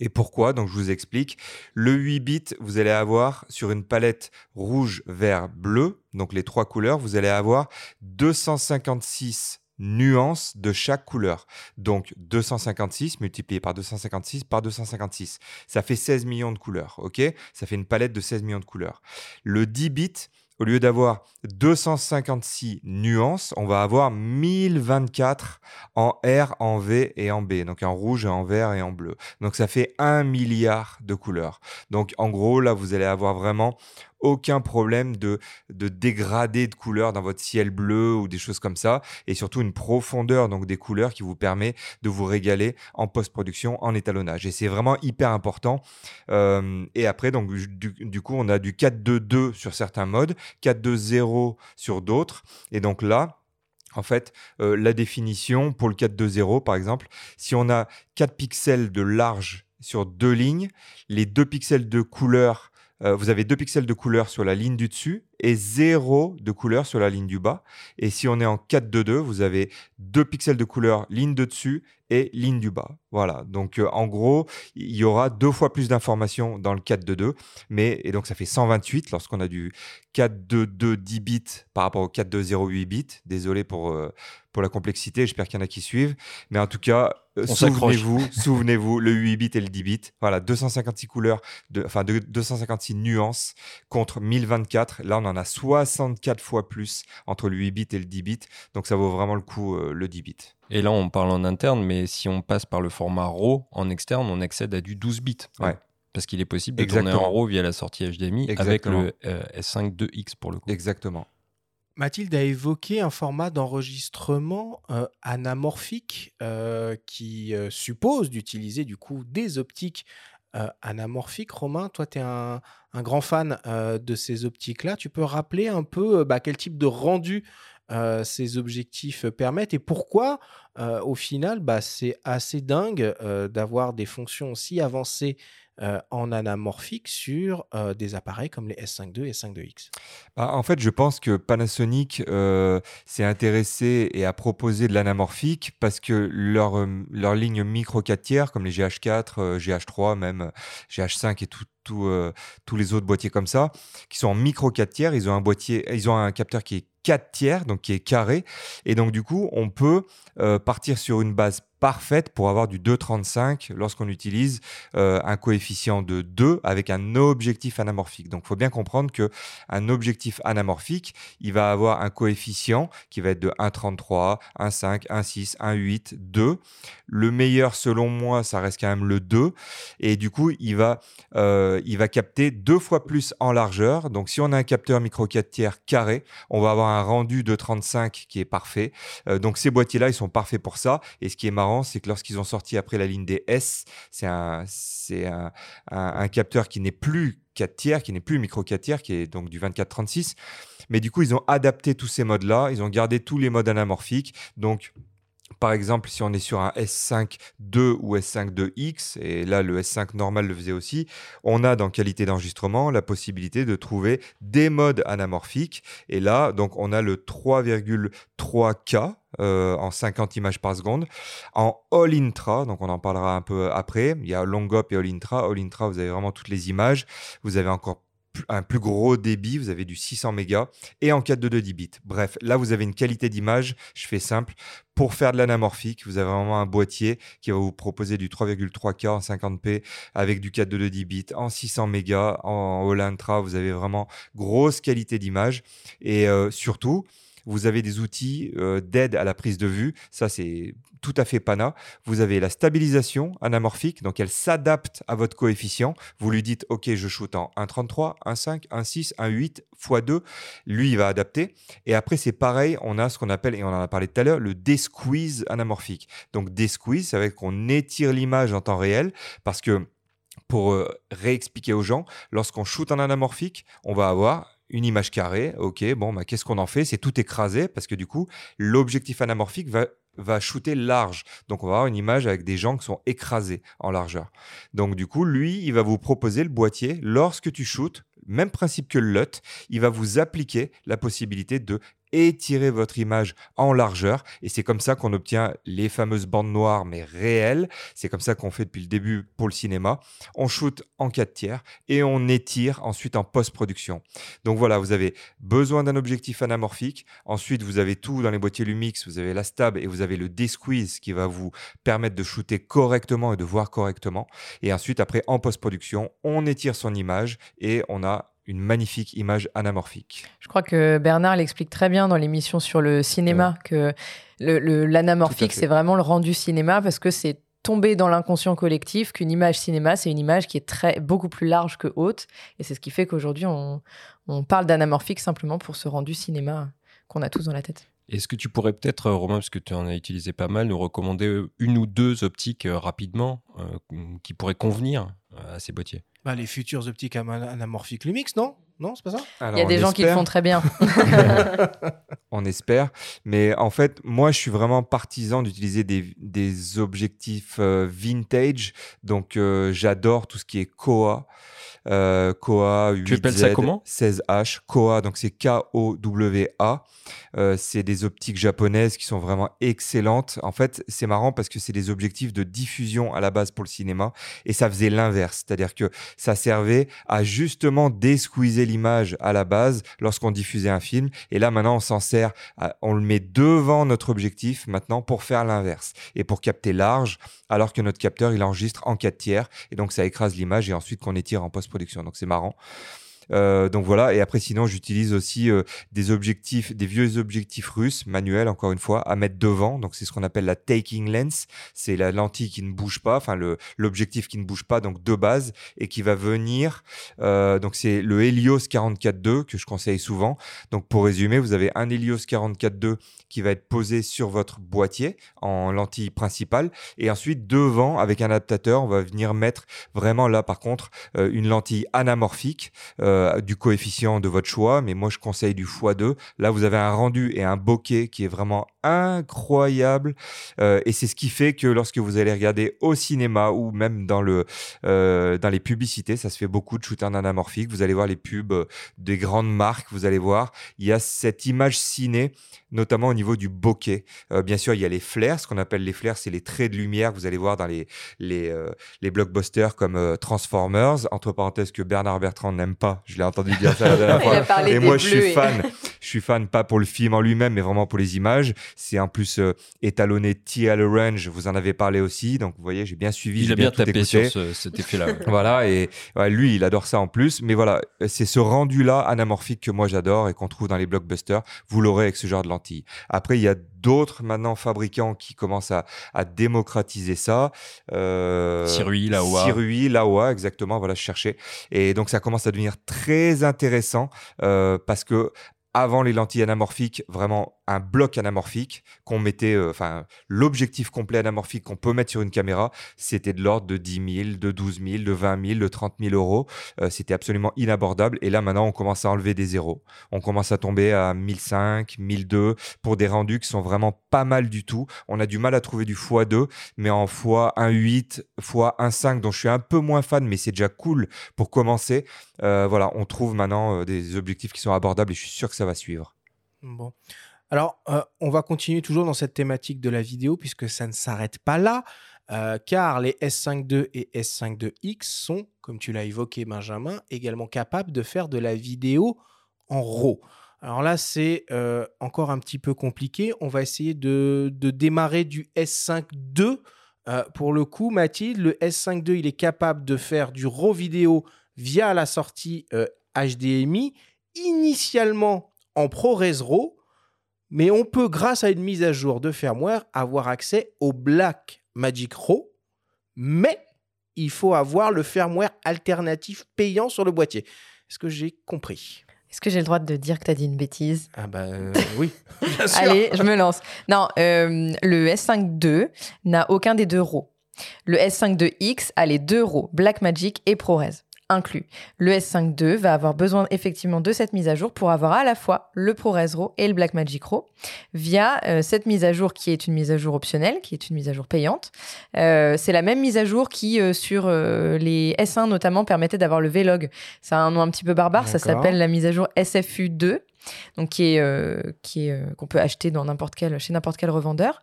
Et pourquoi? Donc je vous explique. Le 8 bits, vous allez avoir sur une palette rouge, vert, bleu, donc les trois couleurs, vous allez avoir 256 nuances de chaque couleur. Donc 256 multiplié par 256 par 256. Ça fait 16 millions de couleurs, ok? Ça fait une palette de 16 millions de couleurs. Le 10 bits, au lieu d'avoir 256 nuances, on va avoir 1024 en R, en V et en B. Donc en rouge, en vert et en bleu. Donc ça fait un milliard de couleurs. Donc en gros, là, vous allez avoir vraiment aucun problème de, de dégradé de couleurs dans votre ciel bleu ou des choses comme ça. Et surtout une profondeur donc des couleurs qui vous permet de vous régaler en post-production, en étalonnage. Et c'est vraiment hyper important. Euh, et après, donc du, coup, on a du 4-2-2 sur certains modes, 4-2-0 sur d'autres. Et donc là, en fait, euh, la définition pour le 4-2-0, par exemple, si on a 4 pixels de large sur deux lignes, les deux pixels de couleur euh, vous avez deux pixels de couleur sur la ligne du dessus et zéro de couleur sur la ligne du bas. Et si on est en 4-2-2, vous avez deux pixels de couleur ligne de dessus et ligne du bas. Voilà. Donc euh, en gros, il y aura deux fois plus d'informations dans le 4-2-2. Mais, et donc ça fait 128 lorsqu'on a du 4-2-2 10 bits par rapport au 4-2-0 8 bits. Désolé pour, euh, pour la complexité, j'espère qu'il y en a qui suivent. Mais en tout cas, euh, souvenez-vous, souvenez-vous, le 8 bits et le 10 bits. Voilà, 256 couleurs, de, enfin de, 256 nuances contre 1024. Là, on en a 64 fois plus entre le 8 bits et le 10 bits. Donc ça vaut vraiment le coup, le 10 bits. Et là, on parle en interne, mais si on passe par le format RAW en externe, on accède à du 12 bits. Ouais. Parce qu'il est possible de tourner en RAW via la sortie HDMI avec le euh, S5 2X pour le coup. Exactement. Mathilde a évoqué un format d'enregistrement euh, anamorphique euh, qui suppose d'utiliser du coup des optiques anamorphiques. Romain, toi, tu es un, grand fan de ces optiques-là. Tu peux rappeler un peu bah, quel type de rendu euh, ces objectifs permettent et pourquoi euh, au final bah, c'est assez dingue euh, d'avoir des fonctions aussi avancées en anamorphique sur des appareils comme les S5 et S5 bah, En fait, je pense que Panasonic s'est intéressé et a proposé de l'anamorphique parce que leur, leur ligne micro 4 tiers, comme les GH4, GH3, même GH5 et tout, tous les autres boîtiers comme ça, qui sont en micro 4 tiers, ils ont un boîtier, ils ont un capteur qui est 4 tiers, donc qui est carré. Et donc, du coup, on peut euh, partir sur une base parfaite pour avoir du 2,35 lorsqu'on utilise euh, un coefficient de 2 avec un objectif anamorphique. Donc, il faut bien comprendre que un objectif anamorphique, il va avoir un coefficient qui va être de 1,33, 1,5, 1,6, 1,8, 2. Le meilleur, selon moi, ça reste quand même le 2. Et du coup, il va, euh, il va capter deux fois plus en largeur. Donc, si on a un capteur micro 4 tiers carré, on va avoir un rendu de 35 qui est parfait. Euh, donc, ces boîtiers-là, ils sont parfaits pour ça. Et ce qui est marrant, c'est que lorsqu'ils ont sorti après la ligne des S, c'est un, c'est un, un, capteur qui n'est plus 4 tiers, qui n'est plus micro 4 tiers, qui est donc du 24-36. Mais du coup, ils ont adapté tous ces modes-là, ils ont gardé tous les modes anamorphiques. Donc, par exemple, si on est sur un S5 2 ou S5 2X, et là le S5 normal le faisait aussi, on a dans qualité d'enregistrement la possibilité de trouver des modes anamorphiques. Et là, donc on a le 3,3K euh, en 50 images par seconde. En All Intra, donc on en parlera un peu après, il y a Long Up et All Intra. All Intra, vous avez vraiment toutes les images. Vous avez encore un plus gros débit, vous avez du 600 mégas et en 4.2 10 bits. Bref, là vous avez une qualité d'image, je fais simple. Pour faire de l'anamorphique, vous avez vraiment un boîtier qui va vous proposer du 3,3K en 50p avec du 4.2 10 bits en 600 mégas en All-Intra, vous avez vraiment grosse qualité d'image et euh, surtout vous avez des outils euh, d'aide à la prise de vue. Ça, c'est tout à fait pana. Vous avez la stabilisation anamorphique, donc elle s'adapte à votre coefficient. Vous lui dites, OK, je shoot en 1,33, 1,5, 1,6, 1,8 x 2. Lui, il va adapter. Et après, c'est pareil, on a ce qu'on appelle, et on en a parlé tout à l'heure, le desqueeze anamorphique. Donc, desqueeze, ça veut dire qu'on étire l'image en temps réel parce que pour euh, réexpliquer aux gens, lorsqu'on shoot en anamorphique, on va avoir une image carrée, ok, bon, bah, qu'est-ce qu'on en fait? C'est tout écrasé parce que du coup, l'objectif anamorphique va, va shooter large. Donc, on va avoir une image avec des gens qui sont écrasés en largeur. Donc, du coup, lui, il va vous proposer le boîtier lorsque tu shootes. Même principe que le LUT, il va vous appliquer la possibilité de étirer votre image en largeur. Et c'est comme ça qu'on obtient les fameuses bandes noires, mais réelles. C'est comme ça qu'on fait depuis le début pour le cinéma. On shoot en 4 tiers et on étire ensuite en post-production. Donc voilà, vous avez besoin d'un objectif anamorphique. Ensuite, vous avez tout dans les boîtiers Lumix. Vous avez la stab et vous avez le D-Squeeze qui va vous permettre de shooter correctement et de voir correctement. Et ensuite, après, en post-production, on étire son image et on a une magnifique image anamorphique. Je crois que Bernard l'explique très bien dans l'émission sur le cinéma, que l'anamorphique, c'est vraiment le rendu cinéma parce que c'est tomber dans l'inconscient collectif qu'une image cinéma, c'est une image qui est très, beaucoup plus large que haute. Et c'est ce qui fait qu'aujourd'hui, on, on parle d'anamorphique simplement pour ce rendu cinéma qu'on a tous dans la tête. Est-ce que tu pourrais peut-être, euh, Romain, parce que tu en as utilisé pas mal, nous recommander une ou deux optiques euh, rapidement euh, qui pourraient convenir à ces boîtiers? Bah, Les futures optiques anamorphiques Lumix, non? Non, c'est pas ça? Il y a des gens qui le font très bien. on espère. Mais en fait, moi, je suis vraiment partisan d'utiliser des, objectifs vintage. Donc, j'adore tout ce qui est Koa. Euh, Koa 8Z, 16H, Koa, donc c'est K-O-W-A. Euh, c'est des optiques japonaises qui sont vraiment excellentes. En fait, c'est marrant parce que c'est des objectifs de diffusion à la base pour le cinéma et ça faisait l'inverse. C'est-à-dire que ça servait à justement désqueezer l'image à la base lorsqu'on diffusait un film. Et là, maintenant, on s'en sert, on le met devant notre objectif maintenant pour faire l'inverse et pour capter large alors que notre capteur, il enregistre en 4 tiers et donc ça écrase l'image et ensuite qu'on étire en post donc c'est marrant. Euh, donc voilà, et après sinon j'utilise aussi euh, des objectifs, des vieux objectifs russes manuels encore une fois à mettre devant. Donc c'est ce qu'on appelle la taking lens, c'est la lentille qui ne bouge pas, enfin l'objectif qui ne bouge pas donc de base et qui va venir. Euh, donc c'est le Helios 44.2 que je conseille souvent. Donc pour résumer, vous avez un Helios 44.2 qui va être posé sur votre boîtier en lentille principale et ensuite devant avec un adaptateur, on va venir mettre vraiment là par contre une lentille anamorphique. Du coefficient de votre choix, mais moi je conseille du x2. Là, vous avez un rendu et un bokeh qui est vraiment incroyable. Euh, et c'est ce qui fait que lorsque vous allez regarder au cinéma ou même dans, le, euh, dans les publicités, ça se fait beaucoup de shooters anamorphiques. Vous allez voir les pubs des grandes marques, vous allez voir, il y a cette image ciné, notamment au niveau du bokeh. bien sûr, il y a les flares, ce qu'on appelle les flares, c'est les traits de lumière que vous allez voir dans les, les, les blockbusters comme Transformers, entre parenthèses que Bernard Bertrand n'aime pas je l'ai entendu dire ça la dernière fois. Et moi, je suis fan. Je suis fan pas pour le film en lui-même, mais vraiment pour les images. C'est en plus euh, étalonné TL Range. Vous en avez parlé aussi, donc vous voyez, j'ai bien suivi. Il a bien, tapé sur cet effet-là. voilà, et lui, il adore ça en plus. Mais voilà, c'est ce rendu-là anamorphique que moi j'adore et qu'on trouve dans les blockbusters. Vous l'aurez avec ce genre de lentilles. Après, il y a d'autres maintenant fabricants qui commencent à, démocratiser ça. Euh, Sirui, Laowa. Sirui, Laowa, exactement, voilà, je cherchais. Et donc ça commence à devenir très intéressant euh, parce que avant les lentilles anamorphiques, vraiment un bloc anamorphique qu'on mettait, euh, enfin, l'objectif complet anamorphique qu'on peut mettre sur une caméra, c'était de l'ordre de 10 000, de 12 000, de 20 000, de 30 000 euros. Euh, c'était absolument inabordable. Et là, maintenant, on commence à enlever des zéros. On commence à tomber à 1005, 1002 pour des rendus qui sont vraiment pas mal du tout. On a du mal à trouver du x2, mais en x1.8, x1.5, dont je suis un peu moins fan, mais c'est déjà cool pour commencer. Euh, voilà, on trouve maintenant des objectifs qui sont abordables et je suis sûr que ça va suivre. Bon. Alors, euh, on va continuer toujours dans cette thématique de la vidéo puisque ça ne s'arrête pas là, euh, car les S5 et S5 X sont, comme tu l'as évoqué Benjamin, également capables de faire de la vidéo en RAW. Alors là, c'est euh, encore un petit peu compliqué. On va essayer de, de démarrer du S5 II. pour le coup, Mathilde, le S5 II, il est capable de faire du RAW vidéo via la sortie HDMI, initialement en ProRes RAW, mais on peut, grâce à une mise à jour de firmware, avoir accès au Black Magic Raw, mais il faut avoir le firmware alternatif payant sur le boîtier. Est-ce que j'ai compris? Est-ce que j'ai le droit de dire que tu as dit une bêtise? Ah bah euh, oui, bien sûr. Allez, je me lance. Non, euh, le S5 II n'a aucun des deux RAW. Le S5 II X a les deux RAW, Blackmagic et ProRes inclus. Le S5 II va avoir besoin effectivement de cette mise à jour pour avoir à la fois le ProRes RAW et le Blackmagic RAW via euh, cette mise à jour qui est une mise à jour optionnelle, qui est une mise à jour payante. Euh, c'est la même mise à jour qui, euh, sur les S1 notamment, permettait d'avoir le Vlog. Ça a un nom un petit peu barbare, ça s'appelle la mise à jour SFU2 donc qui est qui est qu'on peut acheter dans n'importe quel chez n'importe quel revendeur.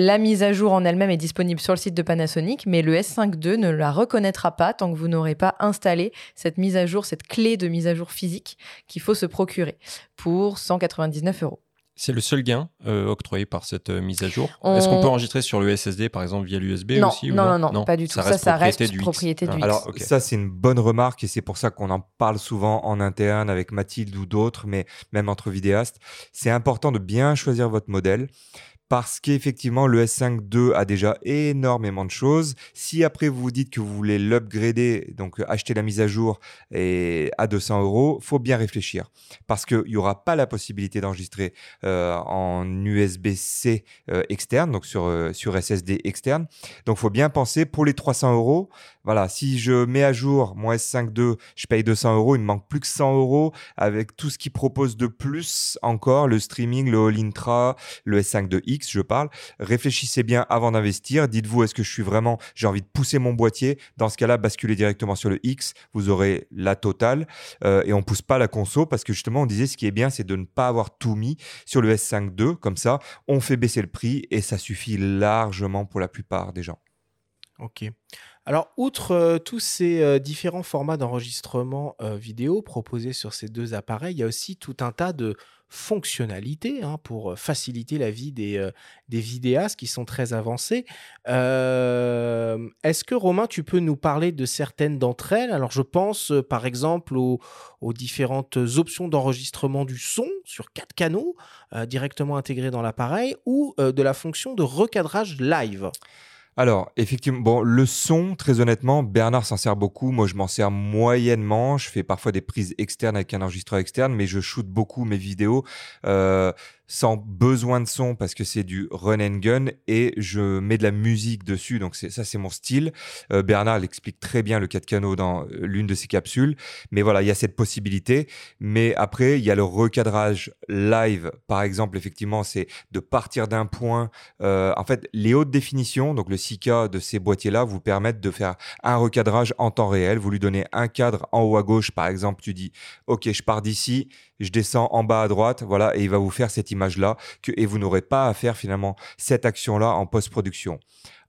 La mise à jour en elle-même est disponible sur le site de Panasonic, mais le S5 II ne la reconnaîtra pas tant que vous n'aurez pas installé cette mise à jour, cette clé de mise à jour physique qu'il faut se procurer pour 199 euros. C'est le seul gain euh, octroyé par cette euh, mise à jour? On- Est-ce qu'on peut enregistrer sur le SSD, par exemple, via l'USB non, aussi ou non, non, non, pas du tout. Ça, reste ça reste propriété du X. propriété du Ah. X. Alors, ça, c'est une bonne remarque et c'est pour ça qu'on en parle souvent en interne avec Mathilde ou d'autres, mais même entre vidéastes. C'est important de bien choisir votre modèle parce qu'effectivement, le S5 II a déjà énormément de choses. Si après vous vous dites que vous voulez l'upgrader, donc acheter la mise à jour et à 200 euros, faut bien réfléchir parce qu'il n'y aura pas la possibilité d'enregistrer euh, en USB-C euh, externe, donc sur, euh, sur SSD externe. Donc, faut bien penser pour les 300 euros. Voilà, si je mets à jour mon S5 II, je paye 200 euros, il me manque plus que 100 euros avec tout ce qu'il propose de plus encore, le streaming, le All Intra, le S5 de X, je parle. Réfléchissez bien avant d'investir. Dites-vous, est-ce que je suis vraiment, j'ai envie de pousser mon boîtier? Dans ce cas-là, basculez directement sur le X. Vous aurez la totale euh, et on pousse pas la conso parce que justement, on disait ce qui est bien, c'est de ne pas avoir tout mis sur le S5 II. Comme ça, on fait baisser le prix et ça suffit largement pour la plupart des gens. Ok. Alors, outre euh, tous ces euh, différents formats d'enregistrement vidéo proposés sur ces deux appareils, il y a aussi tout un tas de fonctionnalités hein, pour euh, faciliter la vie des, euh, des vidéastes qui sont très avancés. Est-ce que Romain, tu peux nous parler de certaines d'entre elles? Alors, je pense euh, par exemple aux, aux différentes options d'enregistrement du son sur quatre canaux directement intégrés dans l'appareil ou de la fonction de recadrage live? Alors, effectivement, bon, le son, très honnêtement, Bernard s'en sert beaucoup. Moi, je m'en sers moyennement. Je fais parfois des prises externes avec un enregistreur externe, mais je shoote beaucoup mes vidéos euh, sans besoin de son parce que c'est du run and gun et je mets de la musique dessus. Donc, ça, c'est mon style. Euh, Bernard l'explique très bien, le 4 canaux, dans euh, l'une de ses capsules. Mais voilà, il y a cette possibilité. Mais après, il y a le recadrage live. Par exemple, effectivement, c'est de partir d'un point. euh, en fait, les hautes définitions, donc le 6K de ces boîtiers-là, vous permettent de faire un recadrage en temps réel. Vous lui donnez un cadre en haut à gauche, par exemple, tu dis, OK, je pars d'ici, je descends en bas à droite, voilà, et il va vous faire cette image-là, et vous n'aurez pas à faire finalement cette action-là en post-production.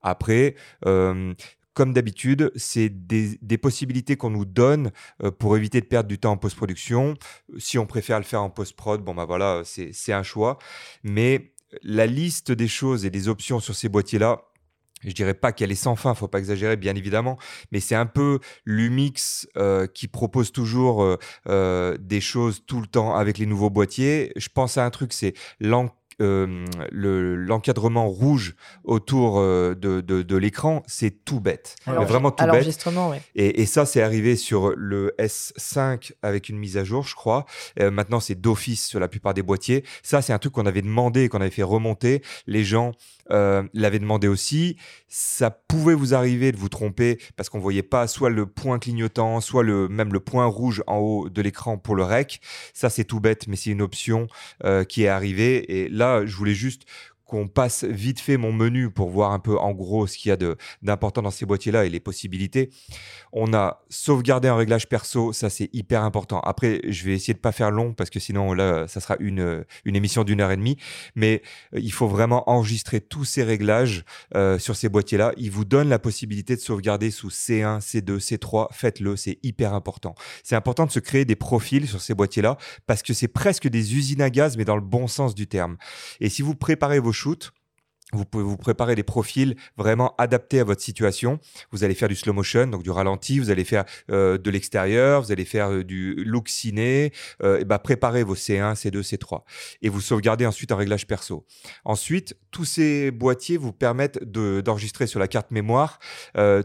Après, euh, comme d'habitude, c'est des, des possibilités qu'on nous donne euh, pour éviter de perdre du temps en post-production. Si on préfère le faire en post-prod, bon bah voilà, c'est un choix. Mais la liste des choses et des options sur ces boîtiers-là, je dirais pas qu'elle est sans fin, faut pas exagérer, bien évidemment, mais c'est un peu l'Umix euh, qui propose toujours euh, euh, des choses tout le temps avec les nouveaux boîtiers. Je pense à un truc, c'est l'en- euh, le- l'encadrement rouge autour euh, de, de- de l'écran, c'est tout bête. Alors, vraiment tout bête. ouais. Et, et ça, c'est arrivé sur le S5 avec une mise à jour, je crois. Euh, maintenant, c'est d'office sur la plupart des boîtiers. Ça, c'est un truc qu'on avait demandé et qu'on avait fait remonter. Les gens euh, l'avaient demandé aussi. Ça pouvait vous arriver de vous tromper parce qu'on voyait pas soit le point clignotant, soit le même le point rouge en haut de l'écran pour le rec. Ça, c'est tout bête, mais c'est une option euh, qui est arrivée. Et là, je voulais juste qu'on passe vite fait mon menu pour voir un peu en gros ce qu'il y a d'important dans ces boîtiers-là et les possibilités. On a sauvegardé un réglage perso, ça c'est hyper important. Après, je vais essayer de pas faire long parce que sinon là, ça sera une, une émission d'une heure et demie. Mais euh, il faut vraiment enregistrer tous ces réglages euh, sur ces boîtiers-là. Ils vous donnent la possibilité de sauvegarder sous C1, C2, C3. Faites-le, c'est hyper important. C'est important de se créer des profils sur ces boîtiers-là parce que c'est presque des usines à gaz, mais dans le bon sens du terme. Et si vous préparez vos vous pouvez vous préparer des profils vraiment adaptés à votre situation. Vous allez faire du slow motion, donc du ralenti. Vous allez faire euh, de l'extérieur. Vous allez faire euh, du look ciné. Euh, et ben préparez vos C1, C2, C3 et vous sauvegardez ensuite un réglage perso. Ensuite, tous ces boîtiers vous permettent de- d'enregistrer sur la carte mémoire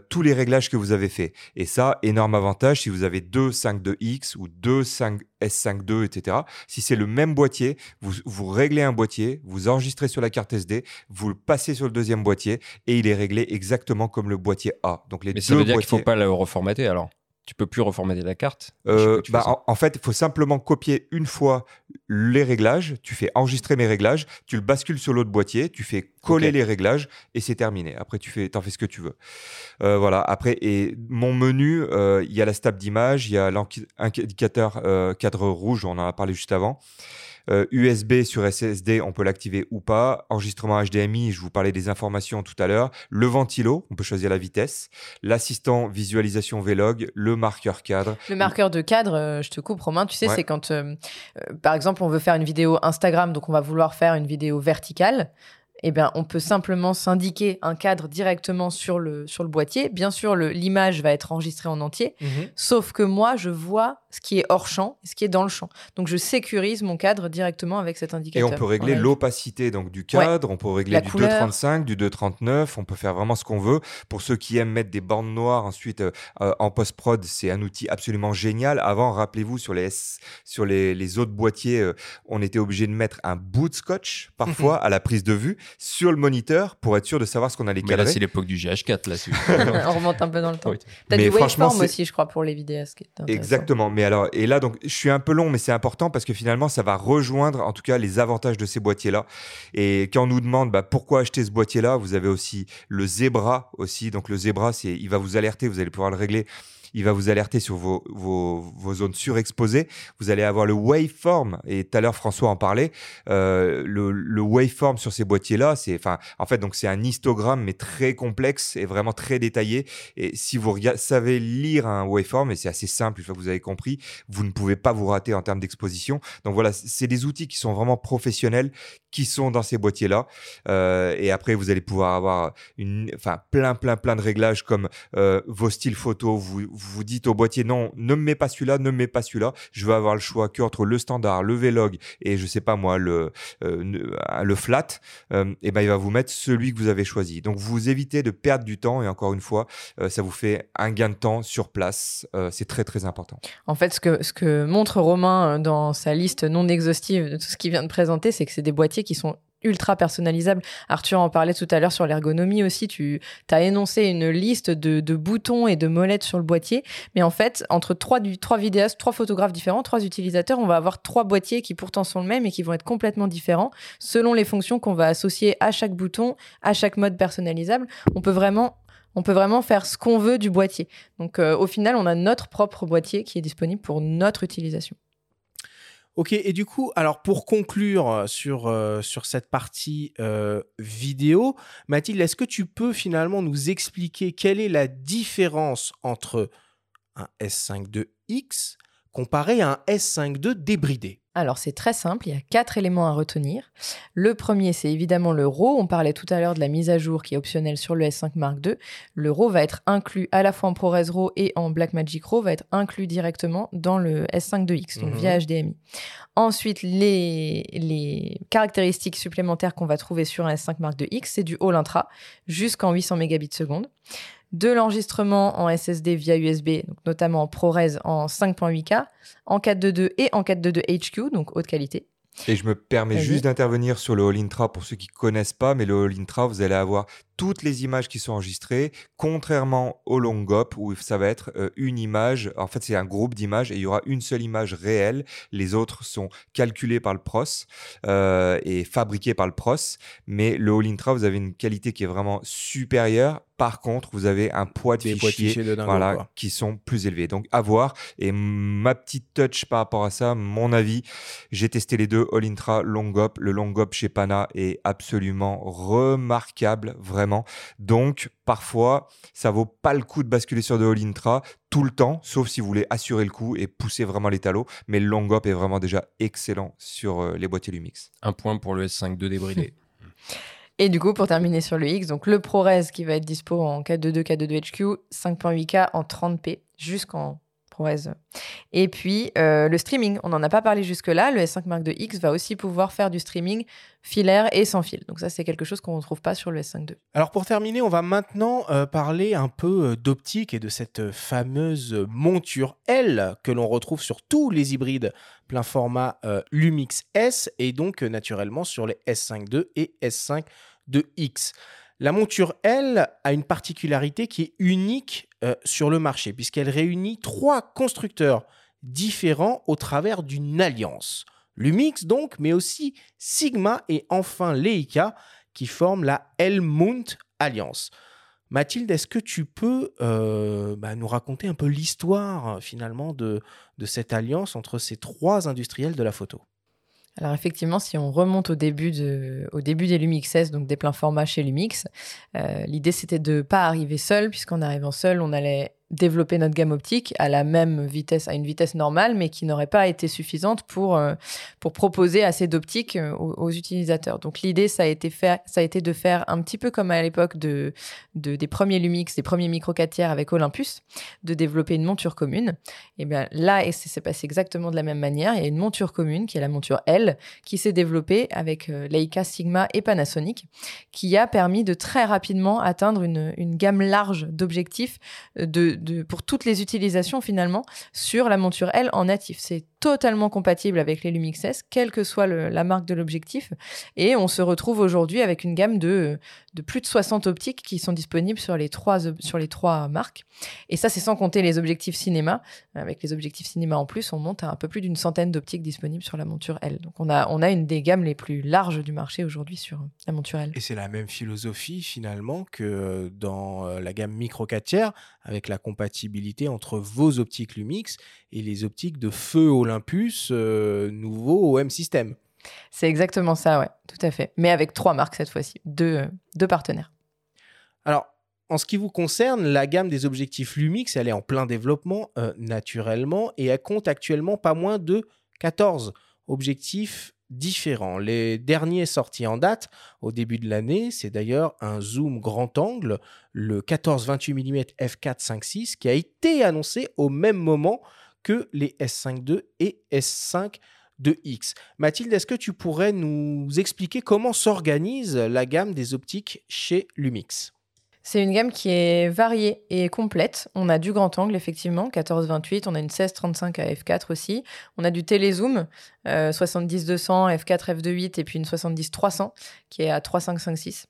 tous les réglages que vous avez faits. Et ça, énorme avantage si vous avez deux 5.2X ou deux 5 S5.2, etc. Si c'est le même boîtier, vous, vous réglez un boîtier, vous enregistrez sur la carte SD, vous le passez sur le deuxième boîtier et il est réglé exactement comme le boîtier A. Donc les Mais deux ça veut dire qu'il boîtiers. faut pas le reformater alors? Tu peux plus reformater la carte. Euh, bah, en, en fait, il faut simplement copier une fois les réglages. Tu fais enregistrer mes réglages, tu le bascules sur l'autre boîtier, tu fais coller les réglages et c'est terminé. Après, tu fais, t'en fais ce que tu veux. Euh, voilà. Après, et mon menu, euh, il y a la stable d'image, il y a l'indicateur cadre rouge, on en a parlé juste avant. Euh, USB sur SSD, on peut l'activer ou pas. Enregistrement HDMI, je vous parlais des informations tout à l'heure. Le ventilo, on peut choisir la vitesse. L'assistant visualisation Vlog, le marqueur cadre. Le marqueur de cadre, euh, je te coupe Romain, tu sais, Ouais. c'est quand, euh, euh, par exemple, on veut faire une vidéo Instagram, donc on va vouloir faire une vidéo verticale. Eh bien, on peut simplement s'indiquer un cadre directement sur le, sur le boîtier. Bien sûr, l'image va être enregistrée en entier, sauf que moi, je vois ce qui est hors champ et ce qui est dans le champ. Donc, je sécurise mon cadre directement avec cet Et indicateur. on peut régler l'opacité donc du cadre, on peut régler La du couleur. 2.35, du 2.39, on peut faire vraiment ce qu'on veut. Pour ceux qui aiment mettre des bandes noires ensuite euh, euh, en post-prod, c'est un outil absolument génial. Avant, rappelez-vous, sur les, sur les, les autres boîtiers, euh, on était obligé de mettre un bout de scotch parfois à la prise de vue sur le moniteur pour être sûr de savoir ce qu'on allait Mais là, c'est l'époque du GH4. Là, on remonte un peu dans le temps. Oui. T'as Mais du franchement, waveform c'est- aussi, je crois, pour les vidéastes. qui est intéressant. Exactement. Mais alors, et là, donc, je suis un peu long, mais c'est important parce que finalement, ça va rejoindre, en tout cas, les avantages de ces boîtiers-là. Et quand on nous demande bah, pourquoi acheter ce boîtier-là, vous avez aussi le Zebra aussi. Donc, le Zebra, il va vous alerter, vous allez pouvoir le régler. Il va vous alerter sur vos, vos, vos zones surexposées. Vous allez avoir le waveform. Et tout à l'heure, François en parlait. Euh, le, le waveform sur ces boîtiers-là, c'est, enfin, en fait, donc c'est un histogramme, mais très complexe et vraiment très détaillé. Et si vous savez lire un waveform, et c'est assez simple une fois que vous avez compris, vous ne pouvez pas vous rater en termes d'exposition. Donc voilà, c'est des outils qui sont vraiment professionnels, qui sont dans ces boîtiers-là. Euh, et après, vous allez pouvoir avoir une, enfin, plein, plein, plein de réglages comme euh, vos styles photos. Vous, vous dites au boîtier, non, ne me mets pas celui-là, ne me mets pas celui-là. Je veux avoir le choix que entre le standard, le Vlog et je sais pas moi, le, euh, ne- le flat. Euh, et ben, il va vous mettre celui que vous avez choisi. Donc, vous évitez de perdre du temps. Et encore une fois, euh, ça vous fait un gain de temps sur place. C'est très, très important. En fait, ce que, ce que montre Romain dans sa liste non exhaustive de tout ce qu'il vient de présenter, c'est que c'est des boîtiers qui sont ultra personnalisables. Arthur en parlait tout à l'heure sur l'ergonomie aussi. Tu as énoncé une liste de, boutons et de molettes sur le boîtier. Mais en fait, entre trois vidéastes, trois photographes différents, trois utilisateurs, on va avoir trois boîtiers qui pourtant sont le même et qui vont être complètement différents selon les fonctions qu'on va associer à chaque bouton, à chaque mode personnalisable. On peut vraiment on peut vraiment faire ce qu'on veut du boîtier. Donc euh, au final, on a notre propre boîtier qui est disponible pour notre utilisation. Ok, et du coup, alors pour conclure euh, sur, euh, sur cette partie euh, vidéo, Mathilde, est-ce que tu peux finalement nous expliquer quelle est la différence entre un S5 II X comparé à un S5 II débridé Alors c'est très simple, il y a quatre éléments à retenir. Le premier, c'est évidemment le RAW. On parlait tout à l'heure de la mise à jour qui est optionnelle sur le S5 Mark II. Le RAW va être inclus à la fois en ProRes RAW et en Blackmagic RAW, va être inclus directement dans le S5 II X, donc Mhm. via HDMI. Ensuite, les, les caractéristiques supplémentaires qu'on va trouver sur un S5 Mark II X, c'est du All Intra jusqu'en 800 mégabits seconde. De l'enregistrement en SSD via USB, donc notamment en ProRes en 5.8K, en 422 et en 422 HQ, donc haute qualité. Et je me permets juste d'intervenir sur le All Intra pour ceux qui connaissent pas, mais le All Intra, vous allez avoir toutes les images qui sont enregistrées, contrairement au Longop où ça va être euh, une image. En fait, c'est un groupe d'images et il y aura une seule image réelle. Les autres sont calculées par le pros euh, et fabriquées par le pros. Mais le All Intra, vous avez une qualité qui est vraiment supérieure. Par contre, vous avez un poids de Des de fichiers de voilà, quoi. qui sont plus élevés. Donc, à voir. Et ma petite touch par rapport à ça, mon avis, j'ai testé les deux, All Intra, Longop. Le Longop chez Pana est absolument remarquable, vraiment. Donc, parfois, ça vaut pas le coup de basculer sur de All Intra tout le temps, sauf si vous voulez assurer le coup et pousser vraiment l'étalo. Mais le Longop est vraiment déjà excellent sur euh, les boîtiers Lumix. Un point pour le S5 II débridé. Et du coup, pour terminer sur le X, donc le ProRes qui va être dispo en 422, 422 HQ, 5.8K en 30p jusqu'en Et puis euh, le streaming, on n'en a pas parlé jusque-là. Le S5 Mark II X va aussi pouvoir faire du streaming filaire et sans fil. Donc ça, c'est quelque chose qu'on ne trouve pas sur le S5 II. Alors pour terminer, on va maintenant euh, parler un peu euh, d'optique et de cette fameuse monture L que l'on retrouve sur tous les hybrides plein format Lumix S et donc naturellement sur les S5 II et S5 II-X. La monture L a une particularité qui est unique euh, sur le marché puisqu'elle réunit trois constructeurs différents au travers d'une alliance. Lumix donc, mais aussi Sigma et enfin Leica qui forment la L-Mount Alliance. Mathilde, est-ce que tu peux euh, bah, nous raconter un peu l'histoire finalement de cette alliance entre ces trois industriels de la photo? Alors effectivement, si on remonte au début, de, au début des Lumix donc des pleins formats chez Lumix, euh, l'idée c'était de ne pas arriver seul, puisqu'en arrivant seul, on allait développer notre gamme optique à la même vitesse, à une vitesse normale, mais qui n'aurait pas été suffisante pour, euh, pour proposer assez d'optiques euh, aux, utilisateurs. Donc l'idée, ça a été ça a été de faire un petit peu comme à l'époque de, de, des premiers Lumix, des premiers micro 4 tiers avec Olympus, de développer une monture commune. Et bien là, et c'est passé exactement de la même manière. Il y a une monture commune qui est la monture L, qui s'est développée avec euh, Leica, Sigma et Panasonic, qui a permis de très rapidement atteindre une, une gamme large d'objectifs de pour toutes les utilisations finalement sur la monture L en natif. C'est totalement compatible avec les Lumix S, quelle que soit la marque de l'objectif. Et on se retrouve aujourd'hui avec une gamme de, plus de 60 optiques qui sont disponibles sur les trois, sur les trois marques. Et ça, c'est sans compter les objectifs cinéma. Avec les objectifs cinéma en plus, on monte à un peu plus d'une centaine d'optiques disponibles sur la monture L. Donc on a, on a une des gammes les plus larges du marché aujourd'hui sur la monture L. Et c'est la même philosophie finalement que dans euh, la gamme micro 4 tiers, avec la compatibilité entre vos optiques Lumix et les optiques de feu Olympus euh, nouveau OM System. C'est exactement ça, ouais, tout à fait. Mais avec trois marques cette fois-ci, deux, euh, deux partenaires. Alors, en ce qui vous concerne, la gamme des objectifs Lumix, elle est en plein développement euh, naturellement et elle compte actuellement pas moins de 14 objectifs différents. Les derniers sortis en date au début de l'année, c'est d'ailleurs un zoom grand angle, le 14-28 mm f4.5.6, qui a été annoncé au même moment que les S5 II et S5 2X. Mathilde, est-ce que tu pourrais nous expliquer comment s'organise la gamme des optiques chez Lumix? C'est une gamme qui est variée et complète. On a du grand angle, effectivement, 14-28. On a une 16-35 à f4 aussi. On a du télézoom, 70-200, f4, f2.8 et puis une 70-300 qui est à 3.5-5.6.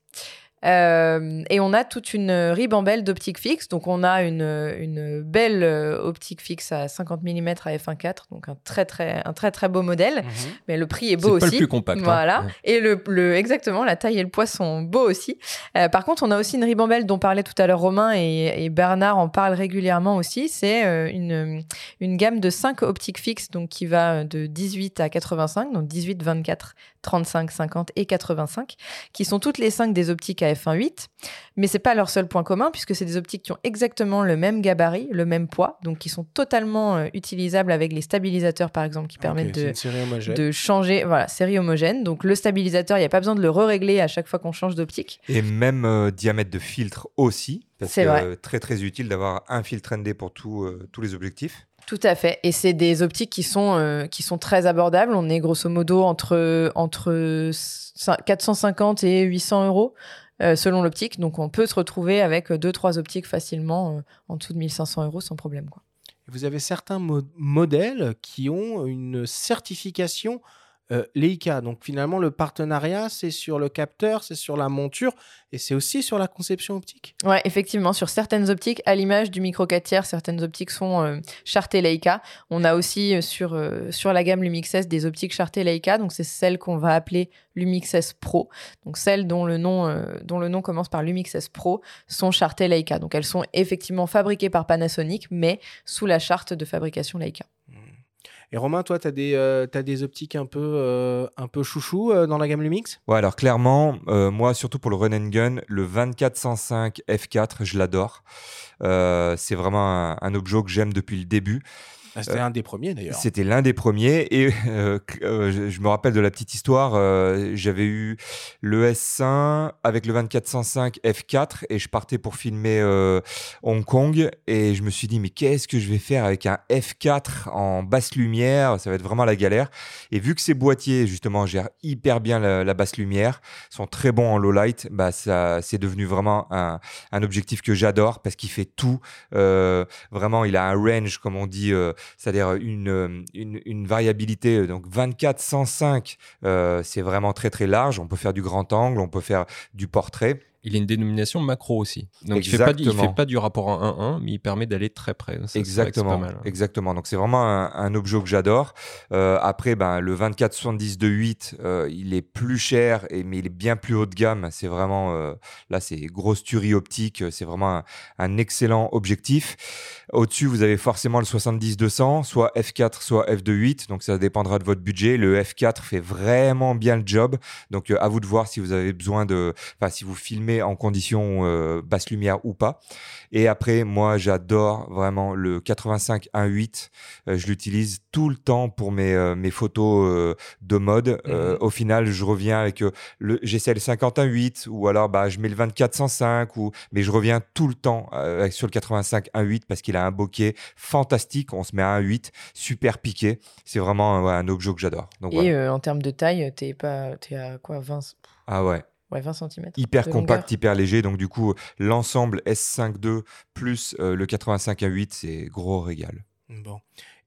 Euh, et on a toute une ribambelle d'optique fixe. Donc, on a une, une belle euh, optique fixe à 50 mm à f1.4, donc un très, très, un très, très beau modèle. Mhm. Mais le prix est beau aussi. C'est pas le plus compact. Hein. Voilà. Et le, le, exactement, la taille et le poids sont beaux aussi. Euh, par contre, on a aussi une ribambelle dont parlait tout à l'heure Romain et, et, Bernard en parle régulièrement aussi. C'est une, une gamme de 5 optiques fixes, donc qui va de 18 à 85, donc 18, 24, 35, 50 et 85, qui sont toutes les 5 des optiques à f1.8. Mais c'est pas leur seul point commun, puisque c'est des optiques qui ont exactement le même gabarit, le même poids, donc qui sont totalement euh, utilisables avec les stabilisateurs, par exemple, qui permettent de, de changer. Voilà, série homogène. Donc le stabilisateur, il n'y a pas besoin de le régler à chaque fois qu'on change d'optique. Et même euh, diamètre de filtre aussi. C'est euh, très très utile d'avoir un filtre ND pour tous les objectifs. Tout à fait. Et c'est des optiques qui sont, euh, qui sont très abordables. On est grosso modo entre, entre 450 et 800 euros euh, selon l'optique. Donc on peut se retrouver avec deux, trois optiques facilement euh, en dessous de 1500 euros sans problème. Vous avez certains modèles qui ont une certification euh, Leica. Donc finalement, le partenariat, c'est sur le capteur, c'est sur la monture et c'est aussi sur la conception optique. Ouais, effectivement, sur certaines optiques, à l'image du micro 4 tiers, certaines optiques sont euh, chartées Leica. On a aussi euh, sur, la gamme Lumix S des optiques chartées Leica, donc c'est celles qu'on va appeler Lumix S Pro. Donc celles dont le nom, dont le nom commence par Lumix S Pro sont chartées Leica. Donc elles sont effectivement fabriquées par Panasonic, mais sous la charte de fabrication Leica. Et Romain, toi, tu as, des, euh, des optiques un peu, euh, un peu chouchou euh, dans la gamme Lumix? Ouais, alors clairement, moi, surtout pour le run and gun, le 2405 F4, je l'adore. c'est vraiment un objet que j'aime depuis le début. Ah, c'était euh, un des premiers d'ailleurs. C'était l'un des premiers. Et euh, euh, je, me rappelle de la petite histoire. J'avais eu le S1 avec le 2405 F4 et je partais pour filmer Hong Kong. Et je me suis dit, mais qu'est-ce que je vais faire avec un F4 en basse lumière? Ça va être vraiment la galère. Et vu que ces boîtiers, justement, gèrent hyper bien la, basse lumière, sont très bons en low light, bah, ça, c'est devenu vraiment un, un objectif que j'adore parce qu'il fait tout. vraiment, il a un range, comme on dit c'est-à-dire une, une, variabilité. Euh, donc 24, 105, euh, c'est vraiment très très large. On peut faire du grand angle, on peut faire du portrait. Il a une dénomination macro aussi. Donc il Exactement. fait pas du rapport en 1-1, mais il permet d'aller très près. Ça, Exactement, pas mal, hein. exactement. Donc c'est vraiment un, un objet que j'adore. Euh, après, ben le 24-70 de 8, euh, il est plus cher, et, mais il est bien plus haut de gamme. C'est vraiment euh, là, c'est grosse tuerie optique. C'est vraiment un, un excellent objectif. Au-dessus, vous avez forcément le 70-200, soit f4, soit f2.8. Donc ça dépendra de votre budget. Le f4 fait vraiment bien le job. Donc à vous de voir si vous avez besoin de, enfin si vous filmez en conditions euh, basse lumière ou pas. Et après, moi, j'adore vraiment le 85 1.8. Euh, je l'utilise tout le temps pour mes, euh, mes photos euh, de mode. Euh, au final, je reviens avec le j'essaie le 51 8 ou alors bah, je mets le 24 105 ou mais je reviens tout le temps sur le 85 1.8 parce qu'il a un bokeh fantastique. On se met à 1.8, super piqué. C'est vraiment ouais, un objet que j'adore. Et voilà. en termes de taille, t'es pas, t'es à quoi 20, Ah ouais. Ouais, 20 cm hyper compact, hyper léger. Donc du coup, l'ensemble S5 II plus euh, le 85 1.8, c'est gros régal. Bon.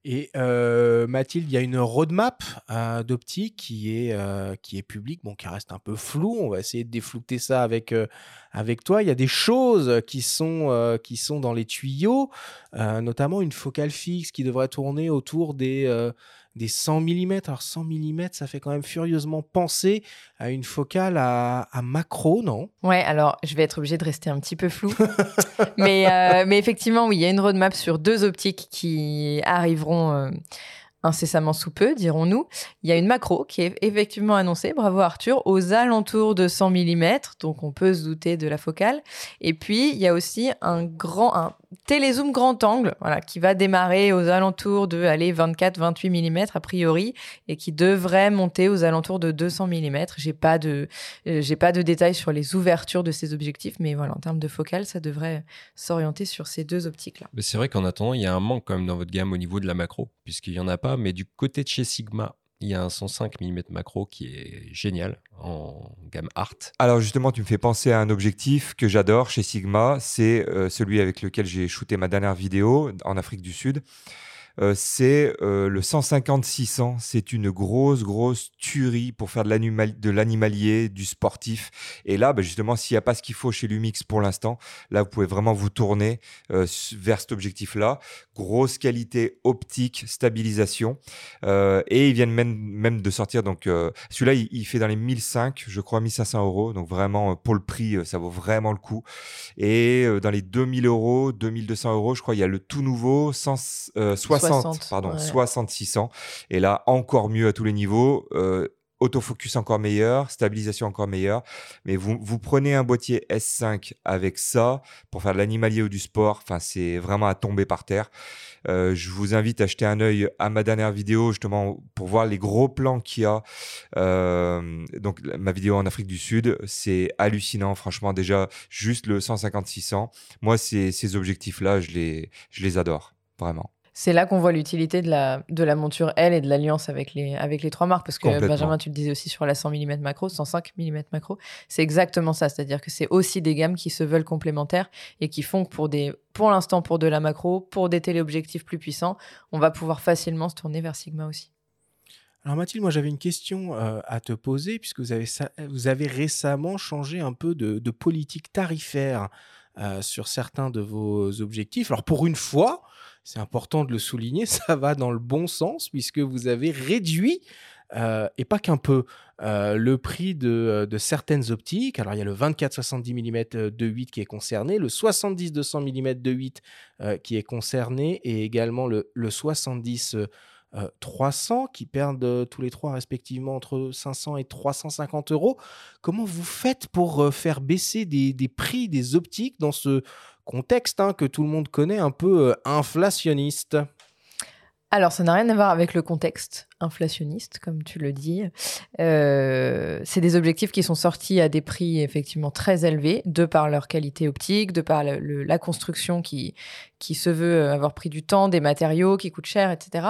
Et euh, Mathilde, il y a une roadmap euh, d'optique qui est euh, qui est publique, bon, qui reste un peu floue. On va essayer de déflouter ça avec euh, avec toi. Il y a des choses qui sont euh, qui sont dans les tuyaux, euh, notamment une focale fixe qui devrait tourner autour des euh, des 100 mm. Alors 100 mm, ça fait quand même furieusement penser à une focale à, macro, non? Ouais, alors je vais être obligée de rester un petit peu flou. mais, euh, mais effectivement, oui, il y a une roadmap sur deux optiques qui arriveront euh, incessamment sous peu, dirons-nous. Il y a une macro qui est effectivement annoncée, bravo Arthur, aux alentours de 100 mm, donc on peut se douter de la focale. Et puis, il y a aussi un grand, un télézoom grand angle, voilà, qui va démarrer aux alentours de, allez, 24-28 mm a priori, et qui devrait monter aux alentours de 200 mm. J'ai pas de, euh, J'ai pas de détails sur les ouvertures de ces objectifs, mais voilà, en termes de focale, ça devrait s'orienter sur ces deux optiques-là. C'est vrai qu'en attendant, il y a un manque quand même dans votre gamme au niveau de la macro, puisqu'il n'y en a pas. Mais du côté de chez Sigma, il y a un 105 mm macro qui est génial en gamme art. Alors justement, tu me fais penser à un objectif que j'adore chez Sigma, c'est euh, celui avec lequel j'ai shooté ma dernière vidéo en Afrique du Sud. Euh, c'est euh, le 150-600. C'est une grosse, grosse tuerie pour faire de l'animal- de l'animalier, du sportif. Et là, bah, justement, s'il n'y a pas ce qu'il faut chez Lumix pour l'instant, là, vous pouvez vraiment vous tourner euh, vers cet objectif-là. Grosse qualité optique, stabilisation. Euh, et ils viennent même, même de sortir. Donc, celui-là, il, fait dans les 1005, je crois, 1500 euros. Donc, vraiment, pour le prix, ça vaut vraiment le coup. Et dans les 2000 euros, 2200 euros, je crois, il y a le tout nouveau 100, euh, 60, 60, pardon, ouais. 60 600. Et là, encore mieux à tous les niveaux. Euh, autofocus encore meilleur, stabilisation encore meilleure. Mais vous, vous prenez un boîtier S5 avec ça pour faire de l'animalier ou du sport. Enfin, c'est vraiment à tomber par terre. Euh, je vous invite à jeter un œil à ma dernière vidéo justement pour voir les gros plans qu'il y a. Euh, donc ma vidéo en Afrique du Sud, c'est hallucinant. Franchement, déjà juste le 150-600. Moi, ces, ces objectifs-là, je les, je les adore vraiment. C'est là qu'on voit l'utilité de la, de la monture L et de l'alliance avec les, avec les trois marques. Parce que. Benjamin, tu le disais aussi sur la 100 mm macro, 105 mm macro. C'est exactement ça. C'est-à-dire que c'est aussi des gammes qui se veulent complémentaires et qui font que pour, des, pour l'instant, pour de la macro, pour des téléobjectifs plus puissants, on va pouvoir facilement se tourner vers Sigma aussi. Alors Mathilde, moi j'avais une question euh, à te poser, puisque vous avez, vous avez récemment changé un peu de, de politique tarifaire euh, sur certains de vos objectifs. Alors pour une fois, c'est important de le souligner, ça va dans le bon sens, puisque vous avez réduit, euh, et pas qu'un peu, euh, le prix de, de certaines optiques. Alors il y a le 24-70 mm de 8 qui est concerné, le 70-200 mm de 8 euh, qui est concerné, et également le, le 70 euh, 300 qui perdent euh, tous les trois respectivement entre 500 et 350 euros. Comment vous faites pour euh, faire baisser des, des prix des optiques dans ce contexte hein, que tout le monde connaît un peu euh, inflationniste. Alors, ça n'a rien à voir avec le contexte inflationniste, comme tu le dis. Euh, c'est des objectifs qui sont sortis à des prix effectivement très élevés, de par leur qualité optique, de par la construction qui, qui se veut avoir pris du temps, des matériaux qui coûtent cher, etc.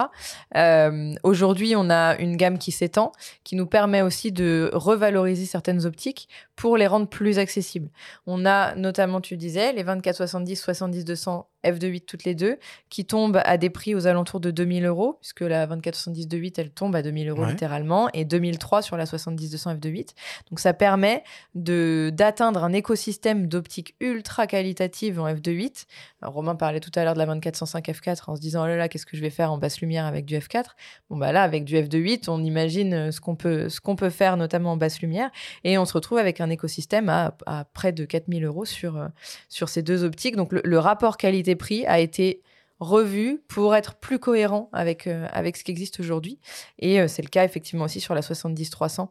Euh, Aujourd'hui, on a une gamme qui s'étend, qui nous permet aussi de revaloriser certaines optiques pour les rendre plus accessibles. On a notamment, tu disais, les 24-70, 70-200 f2.8 toutes les deux, qui tombent à des prix aux alentours de 2000 euros, puisque la 24-70 de 8, elle tombe à 2000 euros Ouais. littéralement, et 2003 sur la 70-200 f2.8. Donc ça permet d'atteindre un écosystème d'optique ultra qualitative en f2.8. Alors, Romain parlait tout à l'heure de la 2405 f4 en se disant oh là là, qu'est-ce que je vais faire en basse lumière avec du f4 Bon bah là, avec du f2.8, on imagine euh, ce qu'on peut, ce qu'on peut faire notamment en basse lumière, et on se retrouve avec un écosystème à, à près de 4000 euros sur, euh, sur ces deux optiques. Donc le, le rapport qualité-prix a été revu pour être plus cohérent avec, euh, avec ce qui existe aujourd'hui. Et euh, c'est le cas effectivement aussi sur la 70-300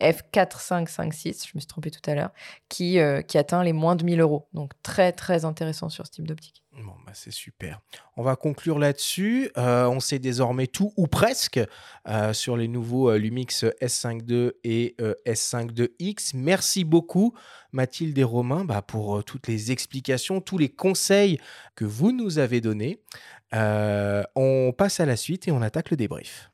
F4556, je me suis trompée tout à l'heure, qui, euh, atteint les moins de 1000 euros. Donc très très intéressant sur ce type d'optique. Bon, bah, c'est super. On va conclure là-dessus. Euh, on sait désormais tout ou presque euh, sur les nouveaux Lumix S52 et euh, S52X. Merci beaucoup, Mathilde et Romain, bah, pour toutes les explications, tous les conseils que vous nous avez donnés. On passe à la suite et on attaque le débrief.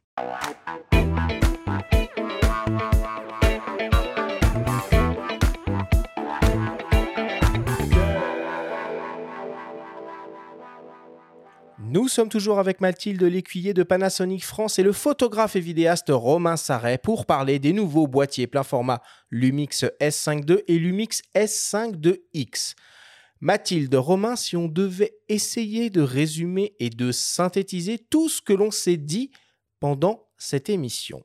Sommes toujours avec Mathilde Lécuyer de Panasonic France et le photographe et vidéaste Romain Sarret pour parler des nouveaux boîtiers plein format Lumix S52 et Lumix S52X. Mathilde, Romain, si on devait essayer de résumer et de synthétiser tout ce que l'on s'est dit pendant cette émission.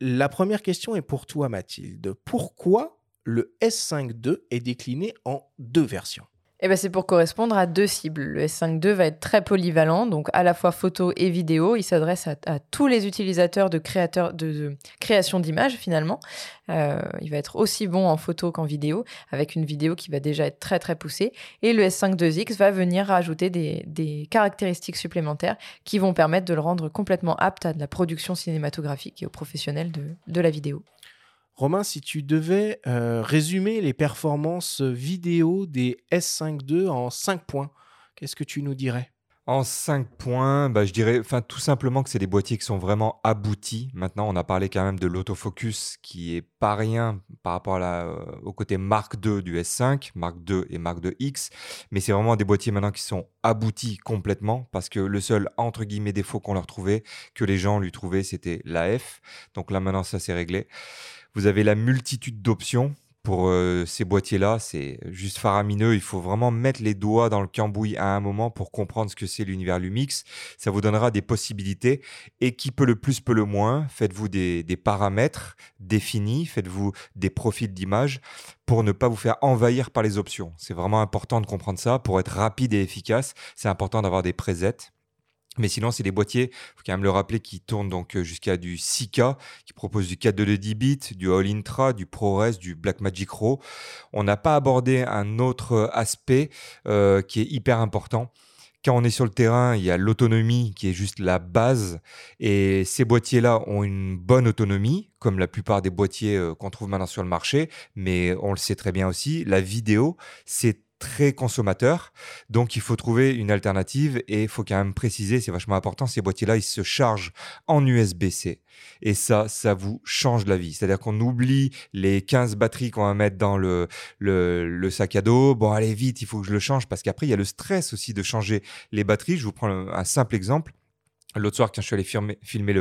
La première question est pour toi, Mathilde. Pourquoi le S52 est décliné en deux versions? Et ben c'est pour correspondre à deux cibles. Le S52 va être très polyvalent, donc à la fois photo et vidéo. Il s'adresse à, tous les utilisateurs de, créateurs, de, création d'images finalement. Euh, il va être aussi bon en photo qu'en vidéo, avec une vidéo qui va déjà être très très poussée. Et le S52X va venir rajouter des, caractéristiques supplémentaires qui vont permettre de le rendre complètement apte à la production cinématographique et aux professionnels de la vidéo. Romain, si tu devais euh, résumer les performances vidéo des S52 en 5 points, qu'est-ce que tu nous dirais? En 5 points, bah, je dirais tout simplement que c'est des boîtiers qui sont vraiment aboutis. Maintenant, on a parlé quand même de l'autofocus qui est pas rien par rapport la, euh, au côté Mark II du S5, Mark II et Mark IIX. Mais c'est vraiment des boîtiers maintenant qui sont aboutis complètement parce que le seul entre guillemets défaut qu'on leur trouvait, que les gens lui trouvaient, c'était l'AF. Donc là maintenant, ça c'est réglé. Vous avez la multitude d'options pour euh, ces boîtiers-là, c'est juste faramineux. Il faut vraiment mettre les doigts dans le cambouis à un moment pour comprendre ce que c'est l'univers Lumix. Ça vous donnera des possibilités. Et qui peut le plus, peut le moins. Faites-vous des, des paramètres définis, faites-vous des profils d'image pour ne pas vous faire envahir par les options. C'est vraiment important de comprendre ça. Pour être rapide et efficace, c'est important d'avoir des presets. Mais sinon, c'est des boîtiers, faut quand même le rappeler, qui tournent donc euh, jusqu'à du 6K, qui proposent du 4 de 10 bits, du All Intra, du ProRes, du Blackmagic Raw. On n'a pas abordé un autre aspect euh, qui est hyper important. Quand on est sur le terrain, il y a l'autonomie qui est juste la base. Et ces boîtiers-là ont une bonne autonomie, comme la plupart des boîtiers euh, qu'on trouve maintenant sur le marché. Mais on le sait très bien aussi, la vidéo, c'est très consommateur. Donc, il faut trouver une alternative et il faut quand même préciser, c'est vachement important, ces boîtiers-là, ils se chargent en USB-C. Et ça, ça vous change la vie. C'est-à-dire qu'on oublie les 15 batteries qu'on va mettre dans le, sac à dos. Bon, allez vite, il faut que je le change parce qu'après, il y a le stress aussi de changer les batteries. Je vous prends un simple exemple. L'autre soir, quand je suis allé filmer,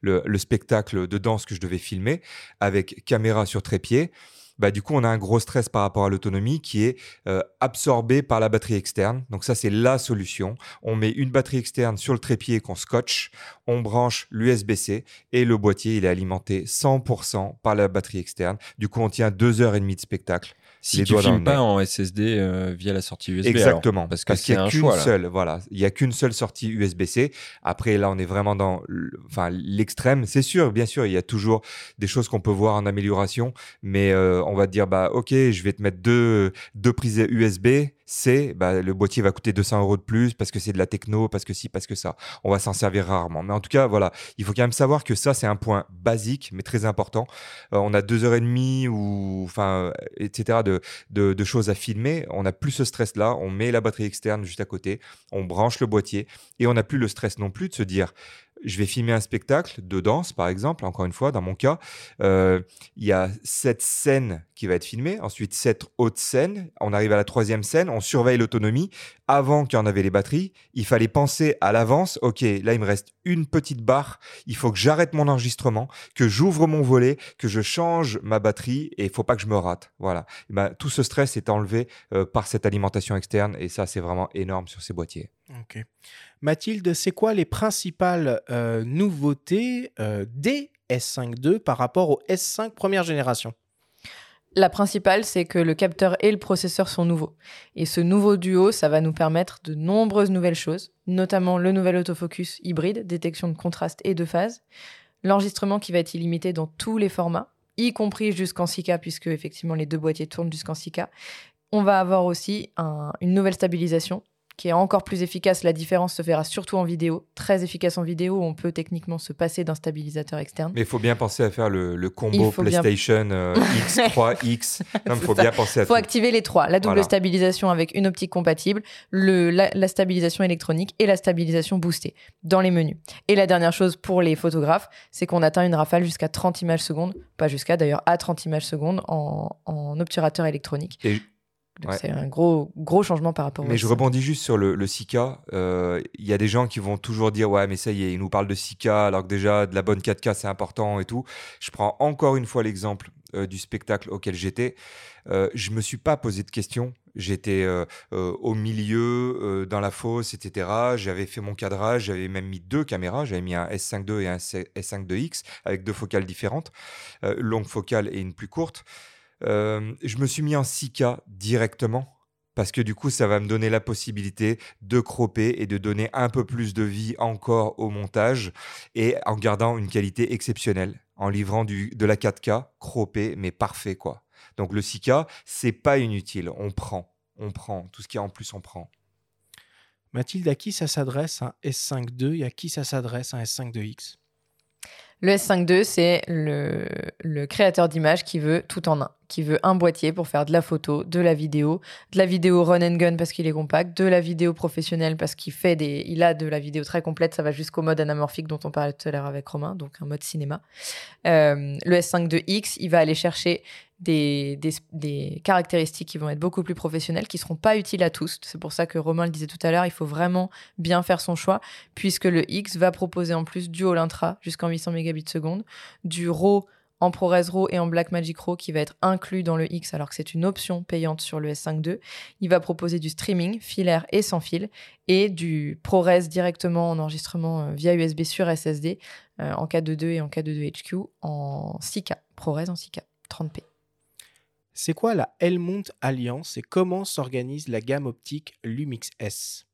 le, spectacle de danse que je devais filmer avec caméra sur trépied, bah, du coup, on a un gros stress par rapport à l'autonomie qui est euh, absorbé par la batterie externe. Donc ça, c'est la solution. On met une batterie externe sur le trépied qu'on scotche, on branche l'USB-C et le boîtier, il est alimenté 100% par la batterie externe. Du coup, on tient deux heures et demie de spectacle. Si tu filmes pas en SSD euh, via la sortie USB. Exactement. Alors, parce parce qu'il n'y a qu'une seule, voilà, il y a qu'une seule sortie USB-C. Après, là, on est vraiment dans, enfin, l'extrême. C'est sûr, bien sûr, il y a toujours des choses qu'on peut voir en amélioration, mais euh, on va dire, bah, ok, je vais te mettre deux, deux prises USB. C, bah, le boîtier va coûter 200 euros de plus parce que c'est de la techno, parce que si, parce que ça. On va s'en servir rarement. Mais en tout cas, voilà, il faut quand même savoir que ça, c'est un point basique, mais très important. Euh, on a deux heures et demie ou, enfin, etc. de choses à filmer, on n'a plus ce stress-là, on met la batterie externe juste à côté, on branche le boîtier et on n'a plus le stress non plus de se dire je vais filmer un spectacle de danse, par exemple, encore une fois, dans mon cas, il euh, y a cette scène qui va être filmée, ensuite sept autres scènes. On arrive à la troisième scène, on surveille l'autonomie. Avant qu'il y en avait les batteries, il fallait penser à l'avance. Ok, là il me reste une petite barre. Il faut que j'arrête mon enregistrement, que j'ouvre mon volet, que je change ma batterie et il faut pas que je me rate. Voilà. Et ben, tout ce stress est enlevé euh, par cette alimentation externe et ça c'est vraiment énorme sur ces boîtiers. Ok. Mathilde, c'est quoi les principales euh, nouveautés euh, des S5 II par rapport au S5 première génération? La principale, c'est que le capteur et le processeur sont nouveaux. Et ce nouveau duo, ça va nous permettre de nombreuses nouvelles choses, notamment le nouvel autofocus hybride, détection de contraste et de phase, l'enregistrement qui va être illimité dans tous les formats, y compris jusqu'en 6K, puisque effectivement les deux boîtiers tournent jusqu'en 6K. On va avoir aussi un- une nouvelle stabilisation qui est encore plus efficace. La différence se verra surtout en vidéo. Très efficace en vidéo, on peut techniquement se passer d'un stabilisateur externe. Mais il faut bien penser à faire le, combo bien- PlayStation euh, X3, X. Il faut ça. bien penser à Il faut tout. activer les trois. La double Voilà. stabilisation avec une optique compatible, le, la, la stabilisation électronique et la stabilisation boostée dans les menus. Et la dernière chose pour les photographes, c'est qu'on atteint une rafale jusqu'à 30 images secondes, pas jusqu'à d'ailleurs, à 30 images secondes en, en obturateur électronique. Et- Ouais. c'est un gros, gros changement par rapport au Mais je S5. rebondis juste sur le, le 6K. Euh, Il y a des gens qui vont toujours dire Ouais, mais ça y est, il nous parle de 6K alors que déjà de la bonne 4K c'est important et tout. Je prends encore une fois l'exemple euh, du spectacle auquel j'étais. Euh, je me suis pas posé de questions. J'étais euh, euh, au milieu, euh, dans la fosse, etc. J'avais fait mon cadrage, j'avais même mis deux caméras. J'avais mis un S5 II et un S5 2X avec deux focales différentes, longue focale et une plus courte. Euh, je me suis mis en 6K directement parce que du coup, ça va me donner la possibilité de cropper et de donner un peu plus de vie encore au montage et en gardant une qualité exceptionnelle, en livrant de la 4K croppé mais parfait quoi. Donc le 6K, c'est pas inutile, on prend, on prend. Tout ce qu'il y a en plus, on prend. Mathilde, à qui ça s'adresse un S5 II et à qui ça s'adresse un S5 2X Le S5 II, c'est le, créateur d'images qui veut tout en un, qui veut un boîtier pour faire de la photo, de la vidéo, de la vidéo run and gun parce qu'il est compact, de la vidéo professionnelle parce qu'il fait des, il a de la vidéo très complète, ça va jusqu'au mode anamorphique dont on parlait tout à l'heure avec Romain, donc un mode cinéma. Euh, le S5 2X, il va aller chercher des, caractéristiques qui vont être beaucoup plus professionnelles, qui seront pas utiles à tous. C'est pour ça que Romain le disait tout à l'heure, il faut vraiment bien faire son choix, puisque le X va proposer en plus du All Intra jusqu'en 800 mégabits seconde, du RAW en ProRes RAW et en Blackmagic RAW qui va être inclus dans le X alors que c'est une option payante sur le S5 II. Il va proposer du streaming filaire et sans fil et du ProRes directement en enregistrement euh, via USB sur SSD euh, en K2.2 et en K2.2 HQ en 6K, ProRes en 6K, 30p. C'est quoi la Helmont Alliance et comment s'organise la gamme optique Lumix S?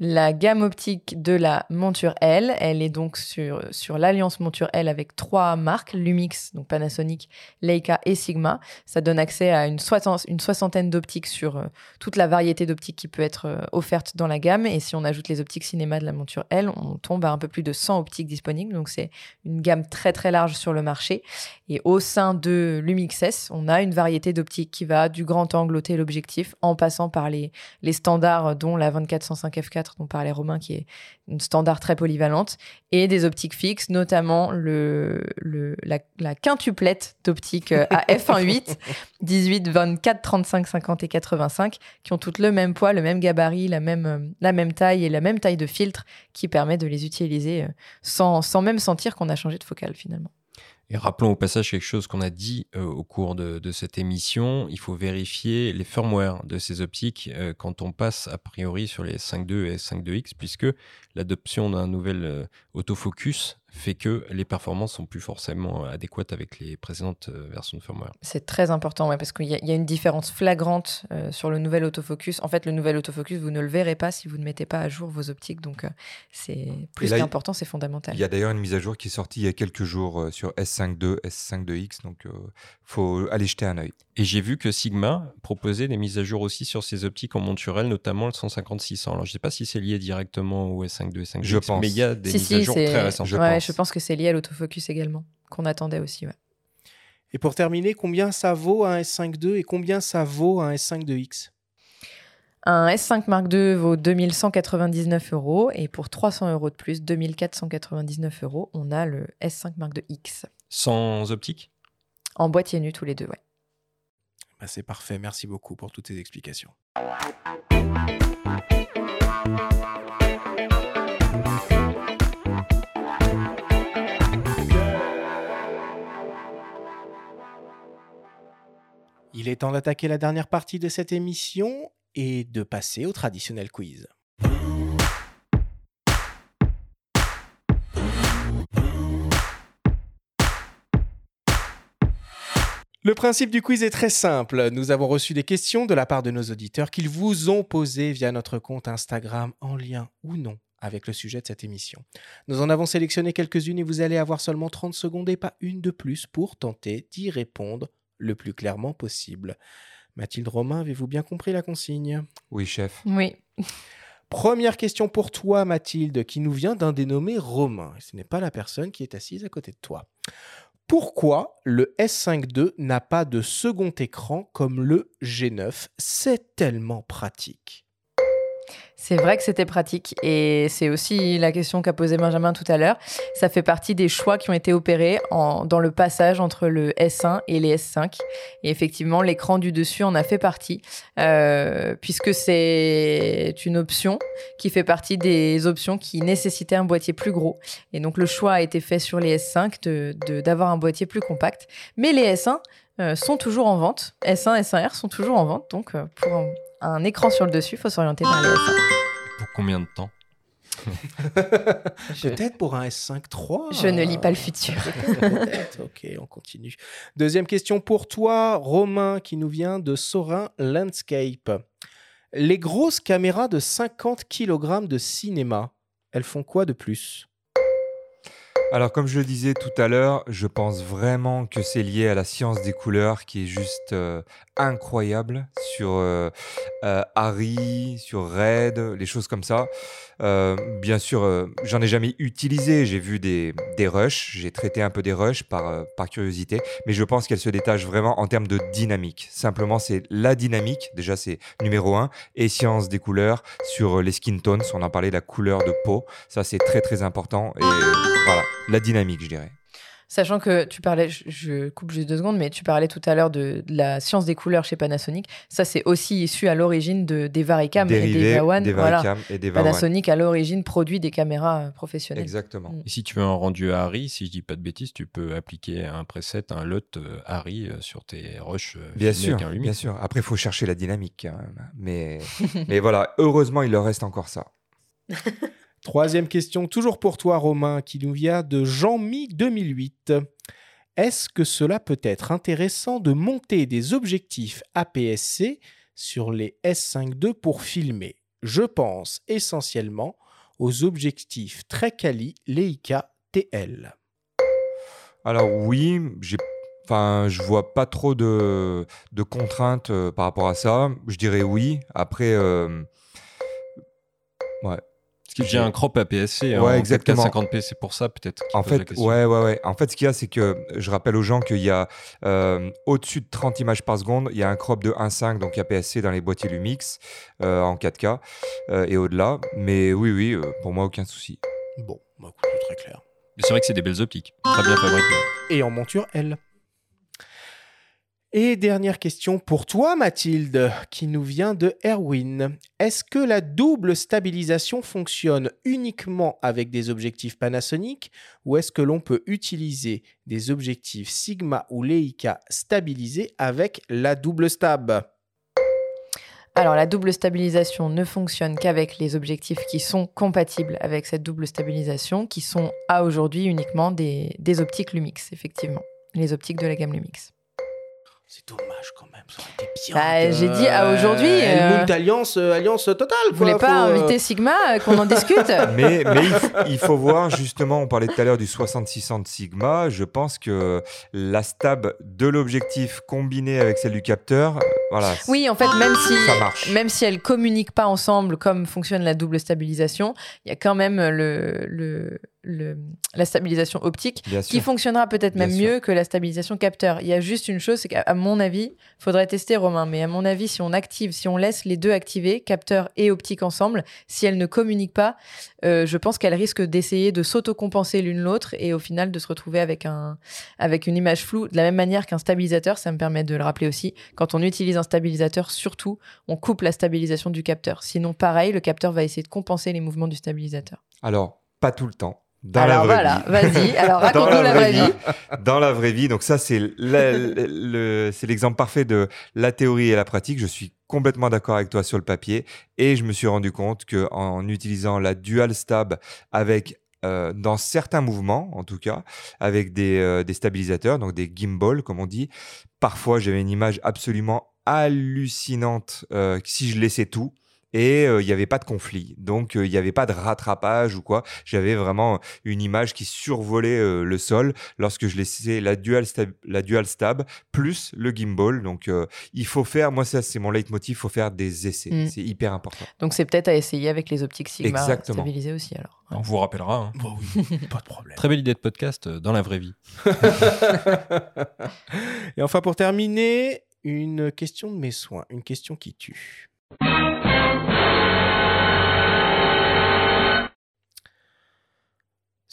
La gamme optique de la monture L, elle est donc sur, sur l'alliance monture L avec trois marques, Lumix, donc Panasonic, Leica et Sigma. Ça donne accès à une, soixantaine d'optiques sur euh, toute la variété d'optiques qui peut être euh, offerte dans la gamme. Et si on ajoute les optiques cinéma de la monture L, on tombe à un peu plus de 100 optiques disponibles. Donc c'est une gamme très très large sur le marché. Et au sein de Lumix S, on a une variété d'optiques qui va du grand angle au téléobjectif en passant par les, les standards dont la 2405 f4 dont parlait Romain qui est une standard très polyvalente et des optiques fixes notamment le, le, la, la quintuplette d'optiques euh, à f1.8 18, 24, 35, 50 et 85 qui ont toutes le même poids, le même gabarit, la même, euh, la même taille et la même taille de filtre qui permet de les utiliser euh, sans, sans même sentir qu'on a changé de focale finalement. Et rappelons au passage quelque chose qu'on a dit euh, au cours de, cette émission. Il faut vérifier les firmware de ces optiques euh, quand on passe a priori sur les 5.2 et 5.2X, puisque l'adoption d'un nouvel euh, autofocus fait que les performances sont plus forcément adéquates avec les précédentes euh, versions de firmware. C'est très important, ouais, parce qu'il y, a- il y a une différence flagrante euh, sur le nouvel autofocus. En fait, le nouvel autofocus, vous ne le verrez pas si vous ne mettez pas à jour vos optiques. Donc, euh, c'est plus qu'important, c'est fondamental. Il y a d'ailleurs une mise à jour qui est sortie il y a quelques jours euh, sur S5 II, S5 2X, donc il faut aller jeter un œil. Et j'ai vu que Sigma proposait des mises à jour aussi sur ses optiques en monturel, notamment le 150-600. Alors je ne sais pas si c'est lié directement au S5.2 et 5.2X, Je pense. mais il y a des Si, mises si, à jour très récentes. Je ouais, pense. Je pense que c'est lié à l'autofocus également, qu'on attendait aussi. ouais. Et pour terminer, combien ça vaut un S5 II et combien ça vaut un S5 2X Un S5 Mark II vaut 2199 euros et pour 300 euros de plus, 2499 euros, on a le S5 Mark II X Sans optique? En boîtier nu tous les deux. Ouais. Ah, C'est parfait, merci beaucoup pour toutes ces explications. Il est temps d'attaquer la dernière partie de cette émission et de passer au traditionnel quiz. Le principe du quiz est très simple. Nous avons reçu des questions de la part de nos auditeurs qu'ils vous ont posées via notre compte Instagram en lien ou non avec le sujet de cette émission. Nous en avons sélectionné quelques-unes et vous allez avoir seulement 30 secondes et pas une de plus pour tenter d'y répondre le plus clairement possible. Mathilde Romain, avez-vous bien compris la consigne? Oui, chef. Oui. Première question pour toi, Mathilde, qui nous vient d'un dénommé Romain. Ce n'est pas la personne qui est assise à côté de toi. Pourquoi le S5 II n'a pas de second écran comme le G9 C'est tellement pratique. C'est vrai que c'était pratique et c'est aussi la question qu'a posée Benjamin tout à l'heure. Ça fait partie des choix qui ont été opérés dans le passage entre le S1 et les S5. Et effectivement, l'écran du dessus en a fait partie euh, puisque c'est une option qui fait partie des options qui nécessitaient un boîtier plus gros. Et donc le choix a été fait sur les S5 de- d'avoir un boîtier plus compact. Mais les S1 euh, sont toujours en vente. S1 et S1R sont toujours en vente. Donc euh, pour un, un écran sur le dessus, il faut s'orienter vers les S1. Pour combien de temps Je- Peut-être pour un S5 III Je ne lis pas le futur. Ok, on continue. Deuxième question pour toi, Romain, qui nous vient de Sorin Landscape. Les grosses caméras de 50 kg de cinéma, elles font quoi de plus? Alors, comme je le disais tout à l'heure, je pense vraiment que c'est lié à la science des couleurs qui est juste euh, incroyable sur euh, euh, Harry, sur Red, les choses comme ça. Bien sûr, j'en ai jamais utilisé. J'ai vu des, rushs, j'ai traité un peu des rushs par, par curiosité, mais je pense qu'elle se détache vraiment en termes de dynamique. Simplement, c'est la dynamique, déjà c'est numéro un, et science des couleurs sur les skin tones, on en parlait, la couleur de peau, ça c'est très très important, et voilà, la dynamique je dirais. Sachant que tu parlais, je, coupe juste deux secondes, mais tu parlais tout à l'heure de, de la science des couleurs chez Panasonic. Ça, c'est aussi issu à l'origine de, des Varicam et des Vawan. des Voilà. Varicam et des Vawan. Panasonic, à l'origine, produit des caméras euh, professionnelles. Exactement. Mm. Et si tu veux un rendu Harry, si je dis pas de bêtises, tu peux appliquer un preset, un lot euh, Harry euh, sur tes rushs. Bien sûr, avec un bien sûr. Après, il faut chercher la dynamique. quand même. Mais, mais voilà, heureusement, il leur reste encore ça. Troisième question, toujours pour toi, Romain, qui nous vient de Jean-Mi 2008. Est-ce que cela peut être intéressant de monter des objectifs APS-C sur les S5 II pour filmer? Je pense essentiellement aux objectifs très quali Leica TL. Alors oui, j'ai, enfin, je vois pas trop de, de contraintes euh, par rapport à ça. Je dirais oui. Après, euh, ouais. Qu'il y a un crop APS-C hein, Ouais, en exactement. 4K 50p, c'est pour ça peut-être. En fait, ouais, ouais, ouais. En fait, ce qu'il y a, c'est que je rappelle aux gens qu'il y a euh, au-dessus de 30 images par seconde, il y a un crop de 1.5, donc APS-C dans les boîtiers Lumix euh, en 4K euh, et au-delà. Mais oui, oui, euh, pour moi, aucun souci. Bon, bah, écoute, c'est très clair. Mais C'est vrai que c'est des belles optiques, très bien fabriquées. Et en monture L. Et dernière question pour toi, Mathilde, qui nous vient de Erwin. Est-ce que la double stabilisation fonctionne uniquement avec des objectifs Panasonic ou est-ce que l'on peut utiliser des objectifs Sigma ou Leica stabilisés avec la double stab? Alors, la double stabilisation ne fonctionne qu'avec les objectifs qui sont compatibles avec cette double stabilisation, qui sont à aujourd'hui uniquement des, des optiques Lumix, effectivement. Les optiques de la gamme Lumix. C'est dommage quand même, ça aurait été bien. Bah, que- j'ai dit à aujourd'hui, Helmut euh, Alliance, euh, Alliance totale. Vous voulez pas faut, euh, inviter Sigma, euh, qu'on en discute Mais, mais il, faut voir, justement, on parlait tout à l'heure du 6600 de Sigma. Je pense que la stab de l'objectif combinée avec celle du capteur, voilà. Oui, en fait, même si, Ça marche. même si elles communiquent pas ensemble comme fonctionne la double stabilisation, il y a quand même le, le, le- la stabilisation optique qui fonctionnera peut-être Bien même sûr. mieux que la stabilisation capteur. Il y a juste une chose, c'est qu'à mon avis, faudrait tester Romain, mais à mon avis, si on active, si on laisse les deux activés, capteur et optique ensemble, si elles ne communiquent pas, euh, je pense qu'elles risquent d'essayer de s'autocompenser l'une l'autre et au final de se retrouver avec, un, avec une image floue. De la même manière qu'un stabilisateur, ça me permet de le rappeler aussi, quand on utilise un stabilisateur, surtout, on coupe la stabilisation du capteur. Sinon, pareil, le capteur va essayer de compenser les mouvements du stabilisateur. Alors, pas tout le temps. Dans Alors la vraie voilà, vas-y. Alors raconte-nous la vraie vie. Dans la vraie vie, donc ça c'est le- l'exemple parfait de la théorie et la pratique. Je suis complètement d'accord avec toi sur le papier et je me suis rendu compte que en utilisant la dual stab avec euh, dans certains mouvements, en tout cas, avec des, euh, des stabilisateurs, donc des gimbals, comme on dit, parfois j'avais une image absolument hallucinante euh, si je laissais tout. Et euh, il n'y avait pas de conflit. Donc, euh, il n'y avait pas de rattrapage ou quoi. J'avais vraiment une image qui survolait euh, le sol lorsque je laissais la dual stab, la dual stab plus le gimbal. Donc, euh, il faut faire, moi, ça, c'est mon leitmotiv, il faut faire des essais. Mm. C'est hyper important. Donc c'est peut-être à essayer avec les optiques Sigma Exactement. stabilisées aussi alors. On vous rappellera. hein. Bon, oui, pas de problème. Très belle idée de podcast euh, dans la vraie vie. Et enfin, pour terminer, une question de mes soins, une question qui tue.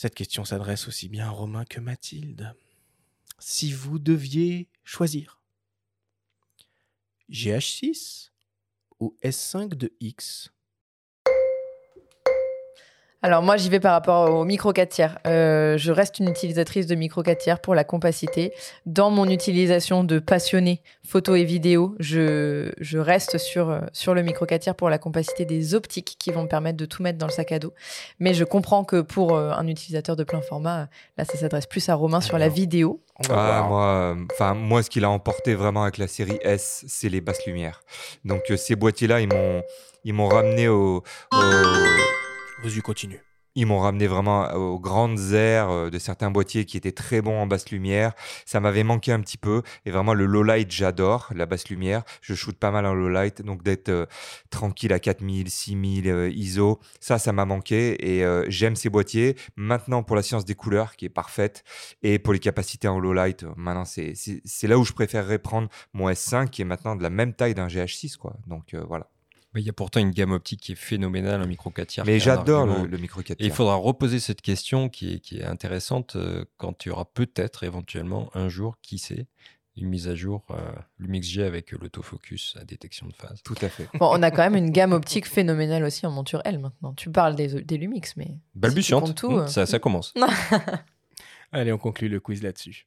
Cette question s'adresse aussi bien à Romain que Mathilde. Si vous deviez choisir GH6 ou S5 de X Alors moi j'y vais par rapport au micro 4 tiers. Euh, je reste une utilisatrice de micro 4 tiers pour la compacité. Dans mon utilisation de passionné photo et vidéo, je, je reste sur, euh, sur le micro 4 tiers pour la compacité des optiques qui vont me permettre de tout mettre dans le sac à dos. Mais je comprends que pour euh, un utilisateur de plein format, là ça s'adresse plus à Romain sur la vidéo. Ah, moi, euh, enfin, moi, ce qu'il a emporté vraiment avec la série S, c'est les basses lumières. Donc, euh, ces boîtiers-là, ils m'ont, ils m'ont ramené au, au- Ils m'ont ramené vraiment aux grandes aires euh, de certains boîtiers qui étaient très bons en basse lumière. Ça m'avait manqué un petit peu. Et vraiment, le low light, j'adore la basse lumière. Je shoot pas mal en low light. Donc, d'être euh, tranquille à 4000, 6000 euh, ISO, ça, ça m'a manqué. Et euh, j'aime ces boîtiers. Maintenant, pour la science des couleurs, qui est parfaite, et pour les capacités en low light, euh, maintenant, c'est, là où je préférerais prendre mon S5, qui est maintenant de la même taille d'un GH6. Quoi. Donc, euh, voilà. Mais il y a pourtant une gamme optique qui est phénoménale, un micro 4 tiers. Mais j'adore le, le micro 4 Et il faudra reposer cette question qui est, qui est intéressante euh, quand il y aura peut-être éventuellement un jour, qui sait, une mise à jour euh, Lumix G avec l'autofocus à détection de phase. Tout à fait. Bon, on a quand même une gamme optique phénoménale aussi en monture L maintenant. Tu parles des, des Lumix, mais Balbutiante, Si tu comptes tout, Mmh, euh. ça, ça commence. Allez, on conclut le quiz là-dessus.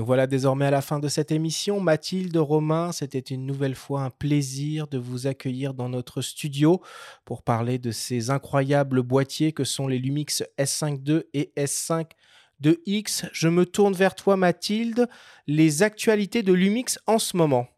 Nous voilà désormais à la fin de cette émission. Mathilde, Romain, c'était une nouvelle fois un plaisir de vous accueillir dans notre studio pour parler de ces incroyables boîtiers que sont les Lumix S5 II et S5 2X. Je me tourne vers toi, Mathilde. Les actualités de Lumix en ce moment.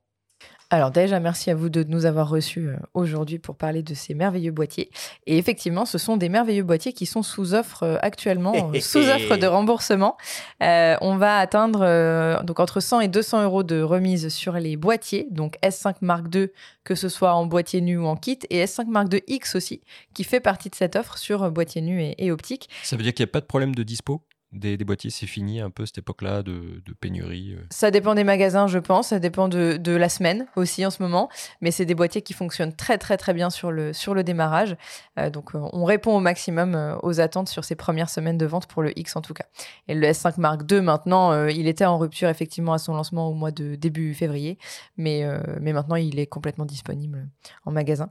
Alors déjà, merci à vous de nous avoir reçus euh, aujourd'hui pour parler de ces merveilleux boîtiers. Et effectivement, ce sont des merveilleux boîtiers qui sont sous offre euh, actuellement, euh, sous offre de remboursement. Euh, on va atteindre euh, donc entre 100 et 200 euros de remise sur les boîtiers, donc S5 Mark II, que ce soit en boîtier nu ou en kit, et S5 Mark II X aussi, qui fait partie de cette offre sur boîtier nu et, et optique. Ça veut dire qu'il n'y a pas de problème de dispo? Des, boîtiers, c'est fini un peu cette époque-là de, pénurie. euh. Ça dépend des magasins, je pense. Ça dépend de, la semaine aussi en ce moment. Mais c'est des boîtiers qui fonctionnent très, très, très bien sur le, sur le démarrage. Euh, donc, euh, on répond au maximum aux attentes sur ces premières semaines de vente pour le X en tout cas. Et le S5 Mark II, maintenant, il était en rupture effectivement à son lancement au mois de début février. Mais, mais maintenant, il est complètement disponible en magasin.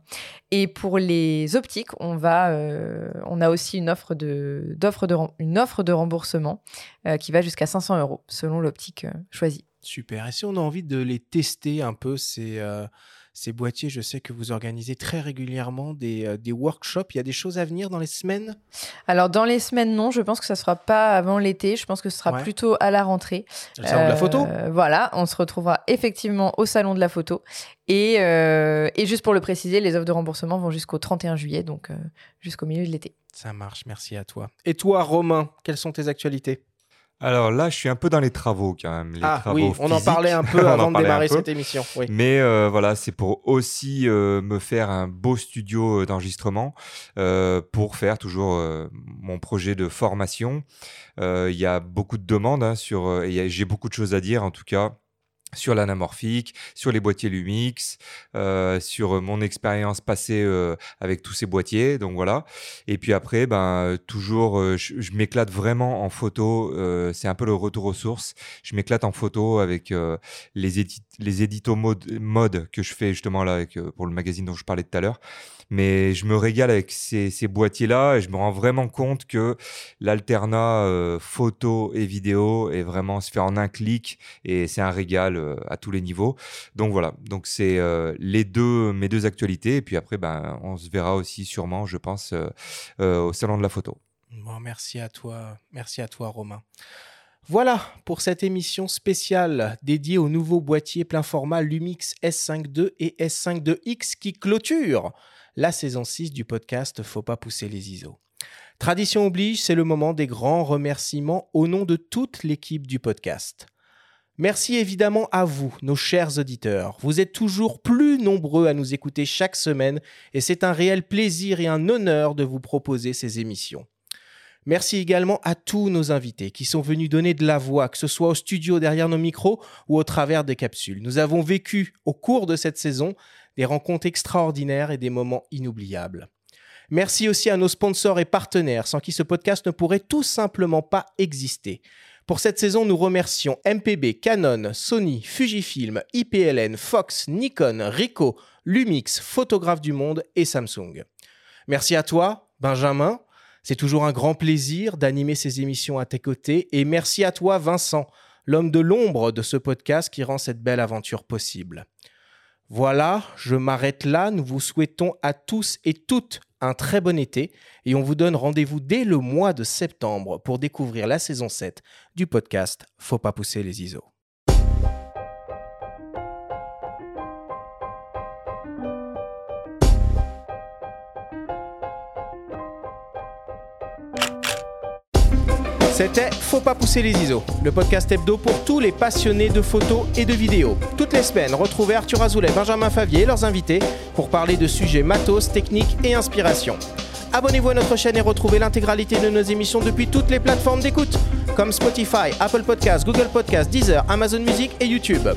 Et pour les optiques, on, va, on a aussi une offre de, d'offre de, une offre de remboursement euh, qui va jusqu'à 500 euros selon l'optique euh, choisie. Super. Et si on a envie de les tester un peu, ces, euh, ces boîtiers. Je sais que vous organisez très régulièrement des, euh, des workshops. Il y a des choses à venir dans les semaines? Alors, dans les semaines, non. Je pense que ça ne sera pas avant l'été. Je pense que ce sera Ouais. plutôt à la rentrée. Le salon de la photo? Voilà, on se retrouvera effectivement au salon de la photo. Et, et juste pour le préciser, les offres de remboursement vont jusqu'au 31 juillet, donc jusqu'au milieu de l'été. Ça marche, merci à toi. Et toi, Romain, quelles sont tes actualités? Alors là, je suis un peu dans les travaux quand même. Les Ah travaux oui, on en parlait un peu avant de démarrer cette émission. Oui. Mais euh, voilà, c'est pour aussi euh, me faire un beau studio euh, d'enregistrement euh, pour faire toujours mon projet de formation. Il y a beaucoup de demandes hein, sur, et j'ai beaucoup de choses à dire en tout cas sur l'anamorphique, sur les boîtiers Lumix, euh, sur euh, mon expérience passée euh, avec tous ces boîtiers. Donc voilà. Et puis après, ben toujours, euh, je, m'éclate vraiment en photo. euh, c'est un peu le retour aux sources. Je m'éclate en photo avec les, édi- les éditos mode, mode que je fais justement là avec, pour le magazine dont je parlais tout à l'heure. Mais je me régale avec ces, boîtiers-là et je me rends vraiment compte que l'alternat euh, photo et vidéo est vraiment se fait en un clic et c'est un régal euh, à tous les niveaux. Donc voilà, donc c'est euh, les deux mes deux actualités et puis après ben on se verra aussi sûrement, je pense, au salon de la photo. Bon, merci à toi, merci à toi, Romain. Voilà pour cette émission spéciale dédiée au nouveau boîtier plein format Lumix S52 et S52X qui clôture la saison 6 du podcast Faut pas pousser les ISO. Tradition oblige, c'est le moment des grands remerciements au nom de toute l'équipe du podcast. Merci évidemment à vous, nos chers auditeurs. Vous êtes toujours plus nombreux à nous écouter chaque semaine et c'est un réel plaisir et un honneur de vous proposer ces émissions. Merci également à tous nos invités qui sont venus donner de la voix, que ce soit au studio derrière nos micros ou au travers des capsules. Nous avons vécu au cours de cette saison des rencontres extraordinaires et des moments inoubliables. Merci aussi à nos sponsors et partenaires sans qui ce podcast ne pourrait tout simplement pas exister. Pour cette saison, nous remercions MPB, Canon, Sony, Fujifilm, IPLN, Fox, Nikon, Ricoh, Lumix, Photographe du Monde et Samsung. Merci à toi, Benjamin. C'est toujours un grand plaisir d'animer ces émissions à tes côtés. Et merci à toi, Vincent, l'homme de l'ombre de ce podcast qui rend cette belle aventure possible. Voilà, je m'arrête là. Nous vous souhaitons à tous et toutes un très bon été et on vous donne rendez-vous dès le mois de septembre pour découvrir la saison 7 du podcast Faut pas pousser les ISO. C'était Faut pas pousser les ISO, le podcast hebdo pour tous les passionnés de photos et de vidéos. Toutes les semaines, retrouvez Arthur Azoulay, Benjamin Favier et leurs invités pour parler de sujets matos, techniques et inspiration. Abonnez-vous à notre chaîne et retrouvez l'intégralité de nos émissions depuis toutes les plateformes d'écoute, comme Spotify, Apple Podcasts, Google Podcasts, Deezer, Amazon Music et YouTube.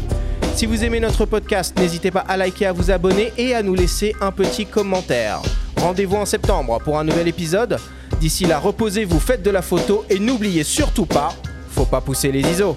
Si vous aimez notre podcast, n'hésitez pas à liker, à vous abonner et à nous laisser un petit commentaire. Rendez-vous en septembre pour un nouvel épisode. D'ici là, reposez-vous, faites de la photo et n'oubliez surtout pas, faut pas pousser les ISO.